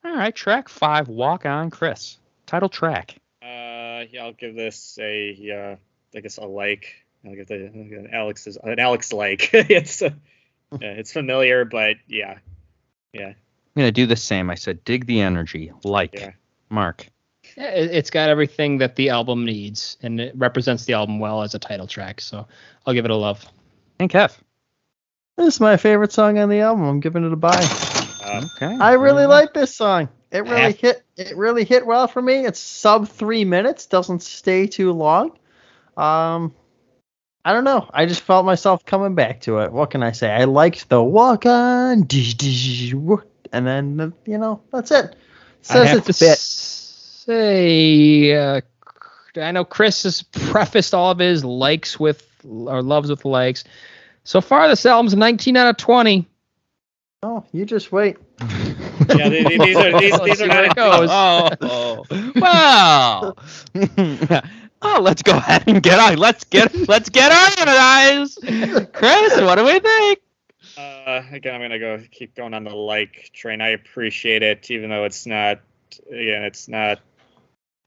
All right, track five. Walk on, Chris. Title track. Uh, yeah, I'll give this a, uh, I guess a like. I'll give the I'll give an Alex like. it's, uh, yeah, it's familiar, but yeah, yeah, I'm gonna do the same. I said, dig the energy. Like Yeah. Mark. Yeah, it- It's got everything that the album needs, and it represents the album well as a title track. So I'll give it a love. And Kev. This is my favorite song on the album. I'm giving it a buy. uh, Okay. I really very well. like this song. It really Half- hit. It really hit well for me. It's sub three minutes. Doesn't stay too long. Um, I don't know. I just felt myself coming back to it. What can I say? I liked the walk on, dish, dish, wo- and then you know that's it. Says it's to bit. say, uh, I know Chris has prefaced all of his likes with or loves with likes. So far, this album's a 19 out of 20. Oh, you just wait. yeah. they- they- These are these, these are not goes. Oh, well. oh, let's go ahead and get on. Let's get let's get organized. Chris, what do we think? Uh, again, I'm gonna go keep going on the like train. I appreciate it, even though it's not. Again, it's not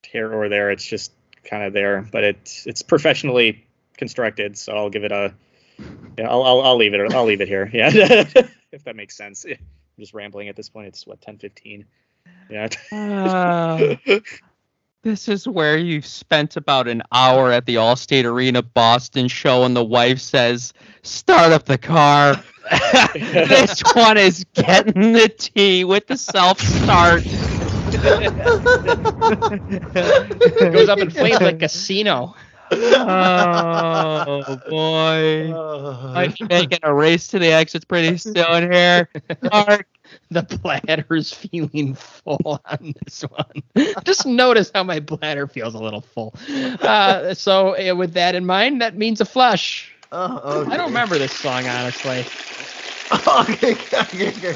here or there. It's just kind of there, but it's it's professionally constructed. So I'll give it a. Yeah, I'll I'll, I'll leave it. I'll leave it here. Yeah, if that makes sense. I'm just rambling at this point. It's what 10, 15. Yeah. Uh, this is where you spent about an hour at the Allstate Arena Boston show, and the wife says, "Start up the car." this one is getting the tea with the self start. It goes up in flames like a Casino. Oh boy. Might be making a race to the exits pretty soon here. Mark, The bladder's feeling full on this one. Just notice how my bladder feels a little full. Uh, so, uh, with that in mind, that means a flush. Oh, okay. I don't remember this song, honestly. okay, okay, okay.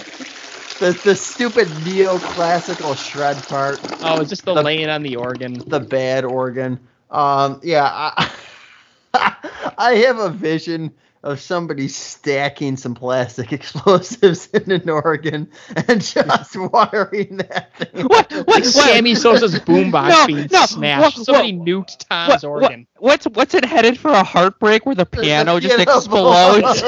the the stupid neoclassical shred part, Oh, it's just the The- laying on the organ. the bad organ. Um, yeah, I, I have a vision of somebody stacking some plastic explosives in an organ and just wiring that thing. What? Like What? Sammy Sosa's boombox No, being no, smashed. what- Somebody what- nuked Tom's What, what, organ. what's what's it headed for a heartbreak where the The piano just piano explodes?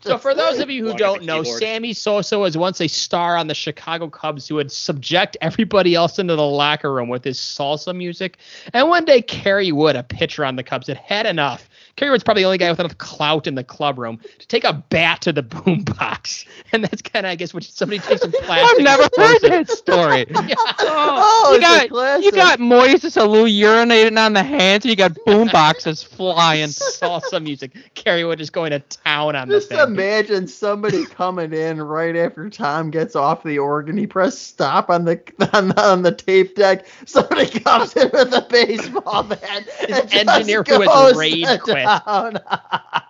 So for those of you who Walk at the don't know. Sammy Sosa was once a star on the Chicago Cubs who would subject everybody else into the locker room with his salsa music. And one day, Kerry Wood, a pitcher on the Cubs, had had enough. Kerry Wood's probably the only guy with enough clout in the club room to take a bat to the boombox, and that's kind of, I guess, when somebody takes some plastic. I've never heard explosive- that story. Yeah. Oh, you got you classic. got Moises Alou urinating on the hands, and you got boom boxes flying. salsa music. Kerry Wood is going to town on Just the thing. Just imagine somebody coming in right after Tom gets off the organ. He press stop on the on the, on the tape deck. Somebody comes in with a baseball bat. and just engineer who has goes raid to quit. Town.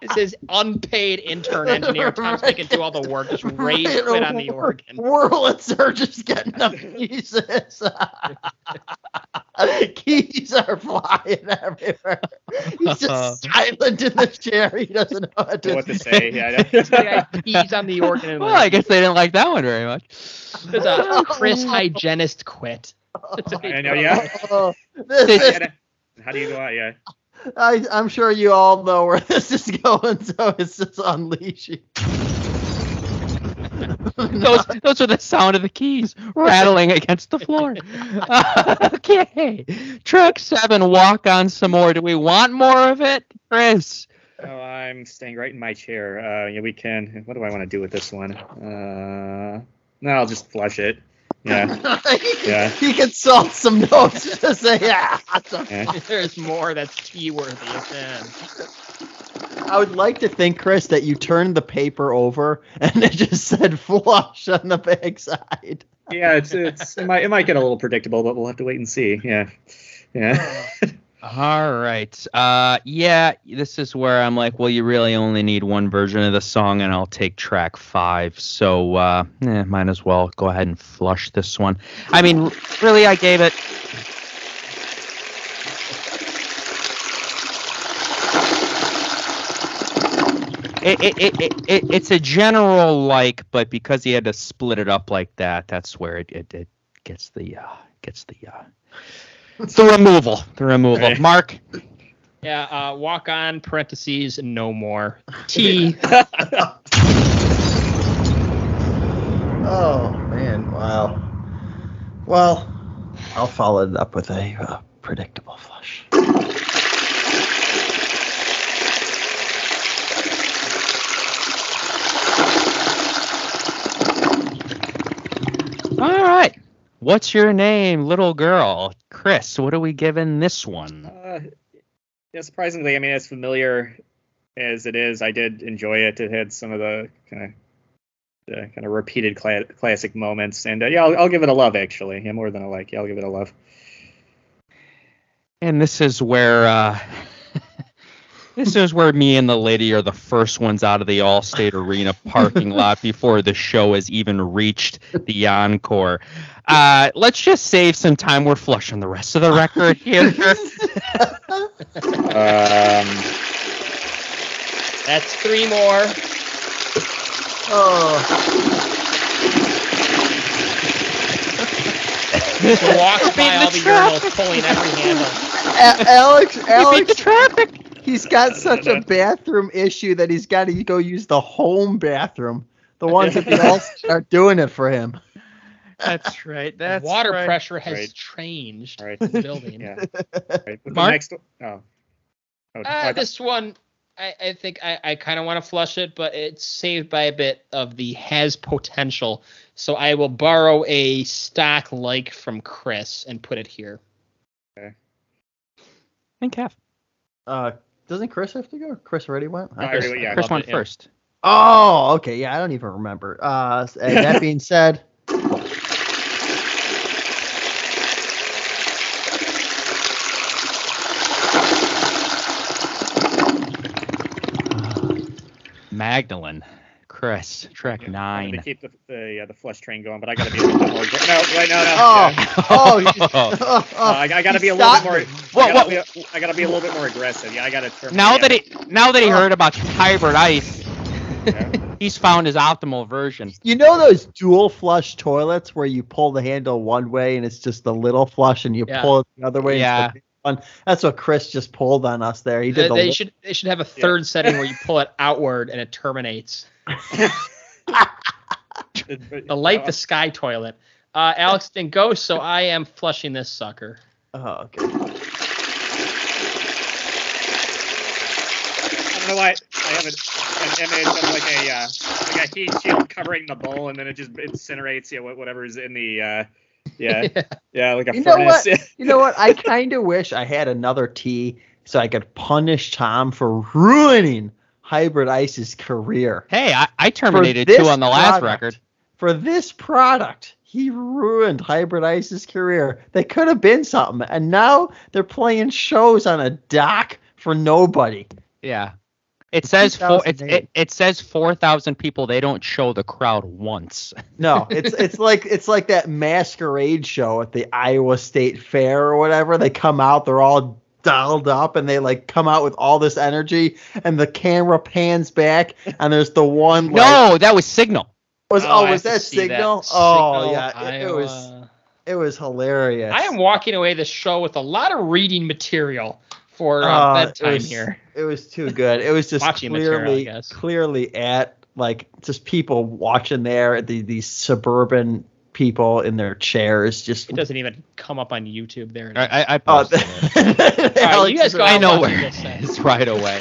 It's his unpaid intern engineer. Tom's Right. making do all the work. Just rage Right, quit on the Whir- organ. Wurlitzer just getting the pieces. Keys are flying everywhere. He's just silent in the chair. He doesn't know what Know to, what to say? Yeah. The guy pees on the organ. And Well, I guess they didn't like that one very much. There's a oh. Chris hygienist quit. That's I know, yeah. Oh, this is- Yeah, How do you go out? Yeah. I, I'm sure you all know where this is going, so it's just unleashing. Those those are the sound of the keys rattling against the floor. okay, track seven. Walk on some more. Do we want more of it, Chris? Oh, I'm staying right in my chair. Uh, yeah, we can. What do I want to do with this one? Uh, no, I'll just flush it. Yeah. he, Yeah. he can salt some notes to say, yeah. yeah. There's more that's tea worthy. Yeah. I would like to think, Chris, that you turned the paper over and it just said flush on the backside. Yeah, it's it's it might it might get a little predictable, but we'll have to wait and see. Yeah. Yeah. All right. Uh, yeah, this is where I'm like, well, you really only need one version of the song, and I'll take track five. So, uh, eh, might as well go ahead and flush this one. I mean, really, I gave it. It, it, it, it, it, it's a general like, but because he had to split it up like that, that's where it, it, it gets the uh, gets the uh, the removal. The removal. Right. Mark, Yeah. Uh, walk on. Parentheses. No more. T. Oh, man. Wow. Well, I'll follow it up with a uh, predictable flush. All right. What's your name, little girl? Chris, what are we giving this one? Uh, yeah, surprisingly, I mean, as familiar as it is, I did enjoy it. It had some of the kind of the kind of repeated cla- classic moments, and uh, yeah, I'll, I'll give it a love. Actually, yeah, more than a like. Yeah, I'll give it a love. And this is where uh this is where me and the lady are the first ones out of the Allstate Arena parking lot before the show has even reached the encore. Uh let's just save some time. We're flushing the rest of the record here. Um, That's three more. oh, Just walks by Beat the all the urinals, pulling every handle. A- Alex, We beat the Alex, traffic. He's got such a bathroom issue that he's got to go use the home bathroom. The ones that they all start doing it for him. That's right. That's Water right. pressure has Right. changed Right. in the building. yeah. Right. With the Mark? next. Oh. Oh, Uh, this one, I, I think I, I kind of want to flush it, but it's saved by a bit of the has potential. So I will borrow a stock like from Chris and put it here. Okay. And Kev. Uh, doesn't Chris have to go? Chris already went. I already yeah, Chris went it, yeah. first. Oh, okay. Yeah, I don't even remember. Uh, and that being said, Magdalene. Chris. Track wanted to nine. keep the the, uh, the flush train going, but I gotta be a little bit more. aggr- No, wait, no, no. Oh, yeah. oh, Oh. oh, Uh, I, I gotta be a little bit more. me. What- I, gotta be a, I gotta be a little bit more aggressive. Yeah, I gotta turn. Now yeah, that he now that he Oh. heard about hybrid ice, yeah. he's found his optimal version. You know those dual flush toilets where you pull the handle one way and it's just the little flush, and you Yeah. pull it the other way. and it's Yeah. one? That's what Chris just pulled on us there. He They, did the they should they should have a third setting where you pull it outward and it terminates. The light the sky toilet. Uh, Alex then go, so I am flushing this sucker. Oh, okay. I don't know why I have an, an image of like a uh, like a heat shield covering the bowl, and then it just incinerates yeah wha- whatever's in the uh, yeah yeah like a You know what? You know what? I kind of wish I had another T so I could punish Tom for ruining Hybrid Ice's career. Hey, I, I terminated two on the last product. record. For this product, he ruined Hybrid Ice's career. They could have been something, and now they're playing shows on a dock for nobody. Yeah. It says four, it, it, it says four thousand people. They don't show the crowd once. No, it's it's like it's like that masquerade show at the Iowa State Fair or whatever. They come out, they're all dialed up, and they like come out with all this energy, and the camera pans back, and there's the one. Like, no, that was Signal. was Oh, oh, was have to that signal? that. Oh Signal, yeah, it, it was Iowa. it was hilarious. I am walking away this show with a lot of reading material for uh, Oh, it was- here. It was too good. It was just Watching material, I clearly guess. clearly at like just people watching there, the these suburban people in their chairs, just It doesn't even come up on YouTube there. I, I, I Oh, posted it. All right, you guys go. I know where it it this time. is right away.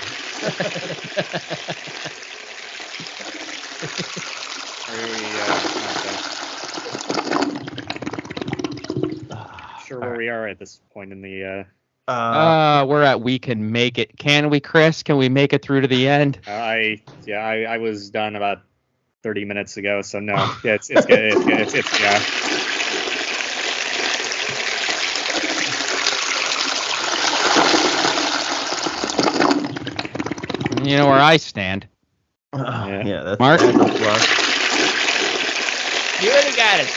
Where we, not sure where we are at this point in the. Uh, uh, Uh, we're at we can make it. Can we, Chris? Can we make it through to the end? I yeah I, I was done about 30 minutes ago, so no, yeah it's it's good it's good it's, it's yeah. You know where I stand. yeah. Yeah. that's Mark? that's. You already got it.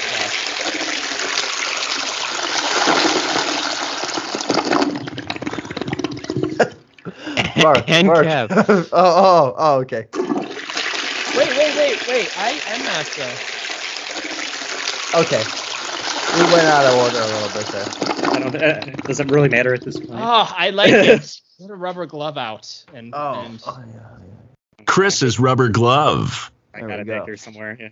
Mark, and Mark. Kev. oh, oh, oh, okay. Wait. I am not the. Okay. We went out of order a little bit there. I don't uh, does it really matter at this point? Oh, I like it. Put a rubber glove out and. Oh, and oh yeah. Chris's rubber glove. I got we it back go. here somewhere. Yeah.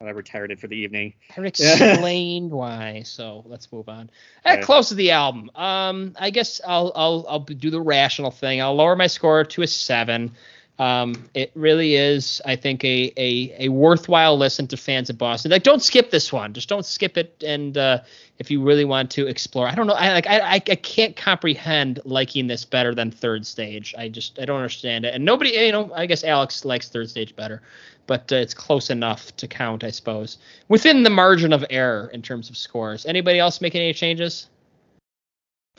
I retired it for the evening. I explained why. So let's move on. That Okay. closes the album. Um, I guess I'll I'll I'll do the rational thing. I'll lower my score to a seven. Um, it really is, I think, a, a a worthwhile listen to fans of Boston. Like, don't skip this one. Just don't skip it. And uh, if you really want to explore, I don't know. I like I, I can't comprehend liking this better than Third Stage. I just I don't understand it. And nobody, you know, I guess Alex likes Third Stage better, but uh, it's close enough to count, I suppose, within the margin of error in terms of scores. Anybody else making any changes?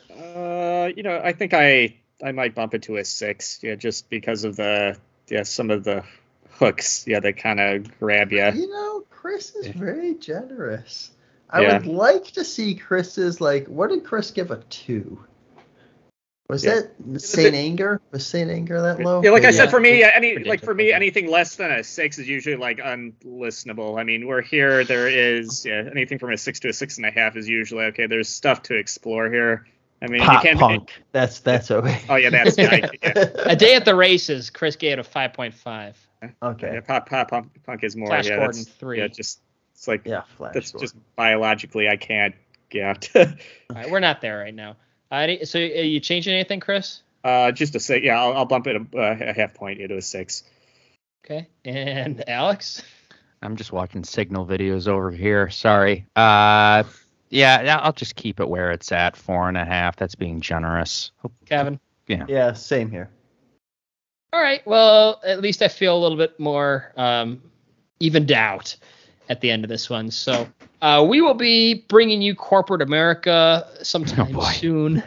Uh, you know, I think I I might bump it to a six. Yeah, just because of the yeah some of the hooks. Yeah, that kind of grab you. You know, Chris is very generous. I Yeah. would like to see Chris's like. What did Chris give a two? Was Yeah. that Saint Anger? Was Saint Anger that low? Yeah, like I Maybe. said, for me, yeah, any like for me, anything less than a six is usually like unlistenable. I mean, we're here. There is yeah, anything from a six to a six and a half is usually okay. There's stuff to explore here. I mean, pop you can't. punk. That's that's okay. Oh yeah, that's yeah, yeah. A day at the races, Chris gave it a five point five. okay. yeah, pop pop punk, punk is more. Flash yeah, Gordon three. Yeah, just it's like Yeah, Flash. that's Gordon. just biologically I can't. Yeah. All right, we're not there right now. Uh, so, are you changing anything, Chris? uh, just to say, yeah, I'll, I'll bump it a, uh, a half point into a six. Okay, and Alex. I'm just watching signal videos over here. Sorry. Uh, yeah, yeah, I'll just keep it where it's at, four and a half. That's being generous. Kevin. Yeah, Yeah, same here. All right. Well, at least I feel a little bit more um, evened out at the end of this one. So uh, we will be bringing you corporate America sometime Oh, soon.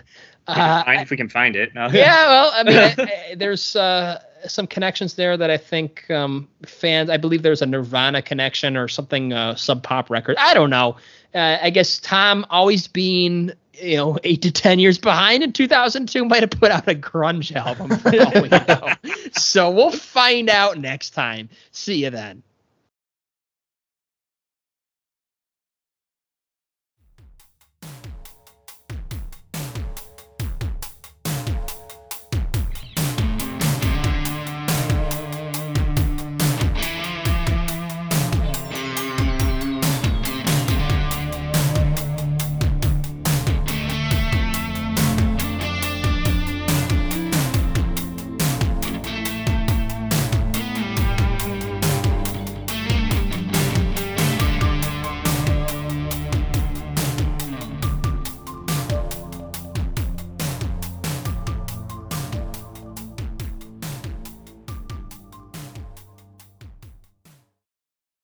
Fine Uh, if we can find it. No. yeah. Well, I mean, I- I- there's uh, some connections there that I think um, fans. I believe there's a Nirvana connection or something uh, Sub Pop record. I don't know. Uh, I guess Tom always being you know eight to ten years behind in 2002 might have put out a grunge album. We know. so we'll find out next time. See you then.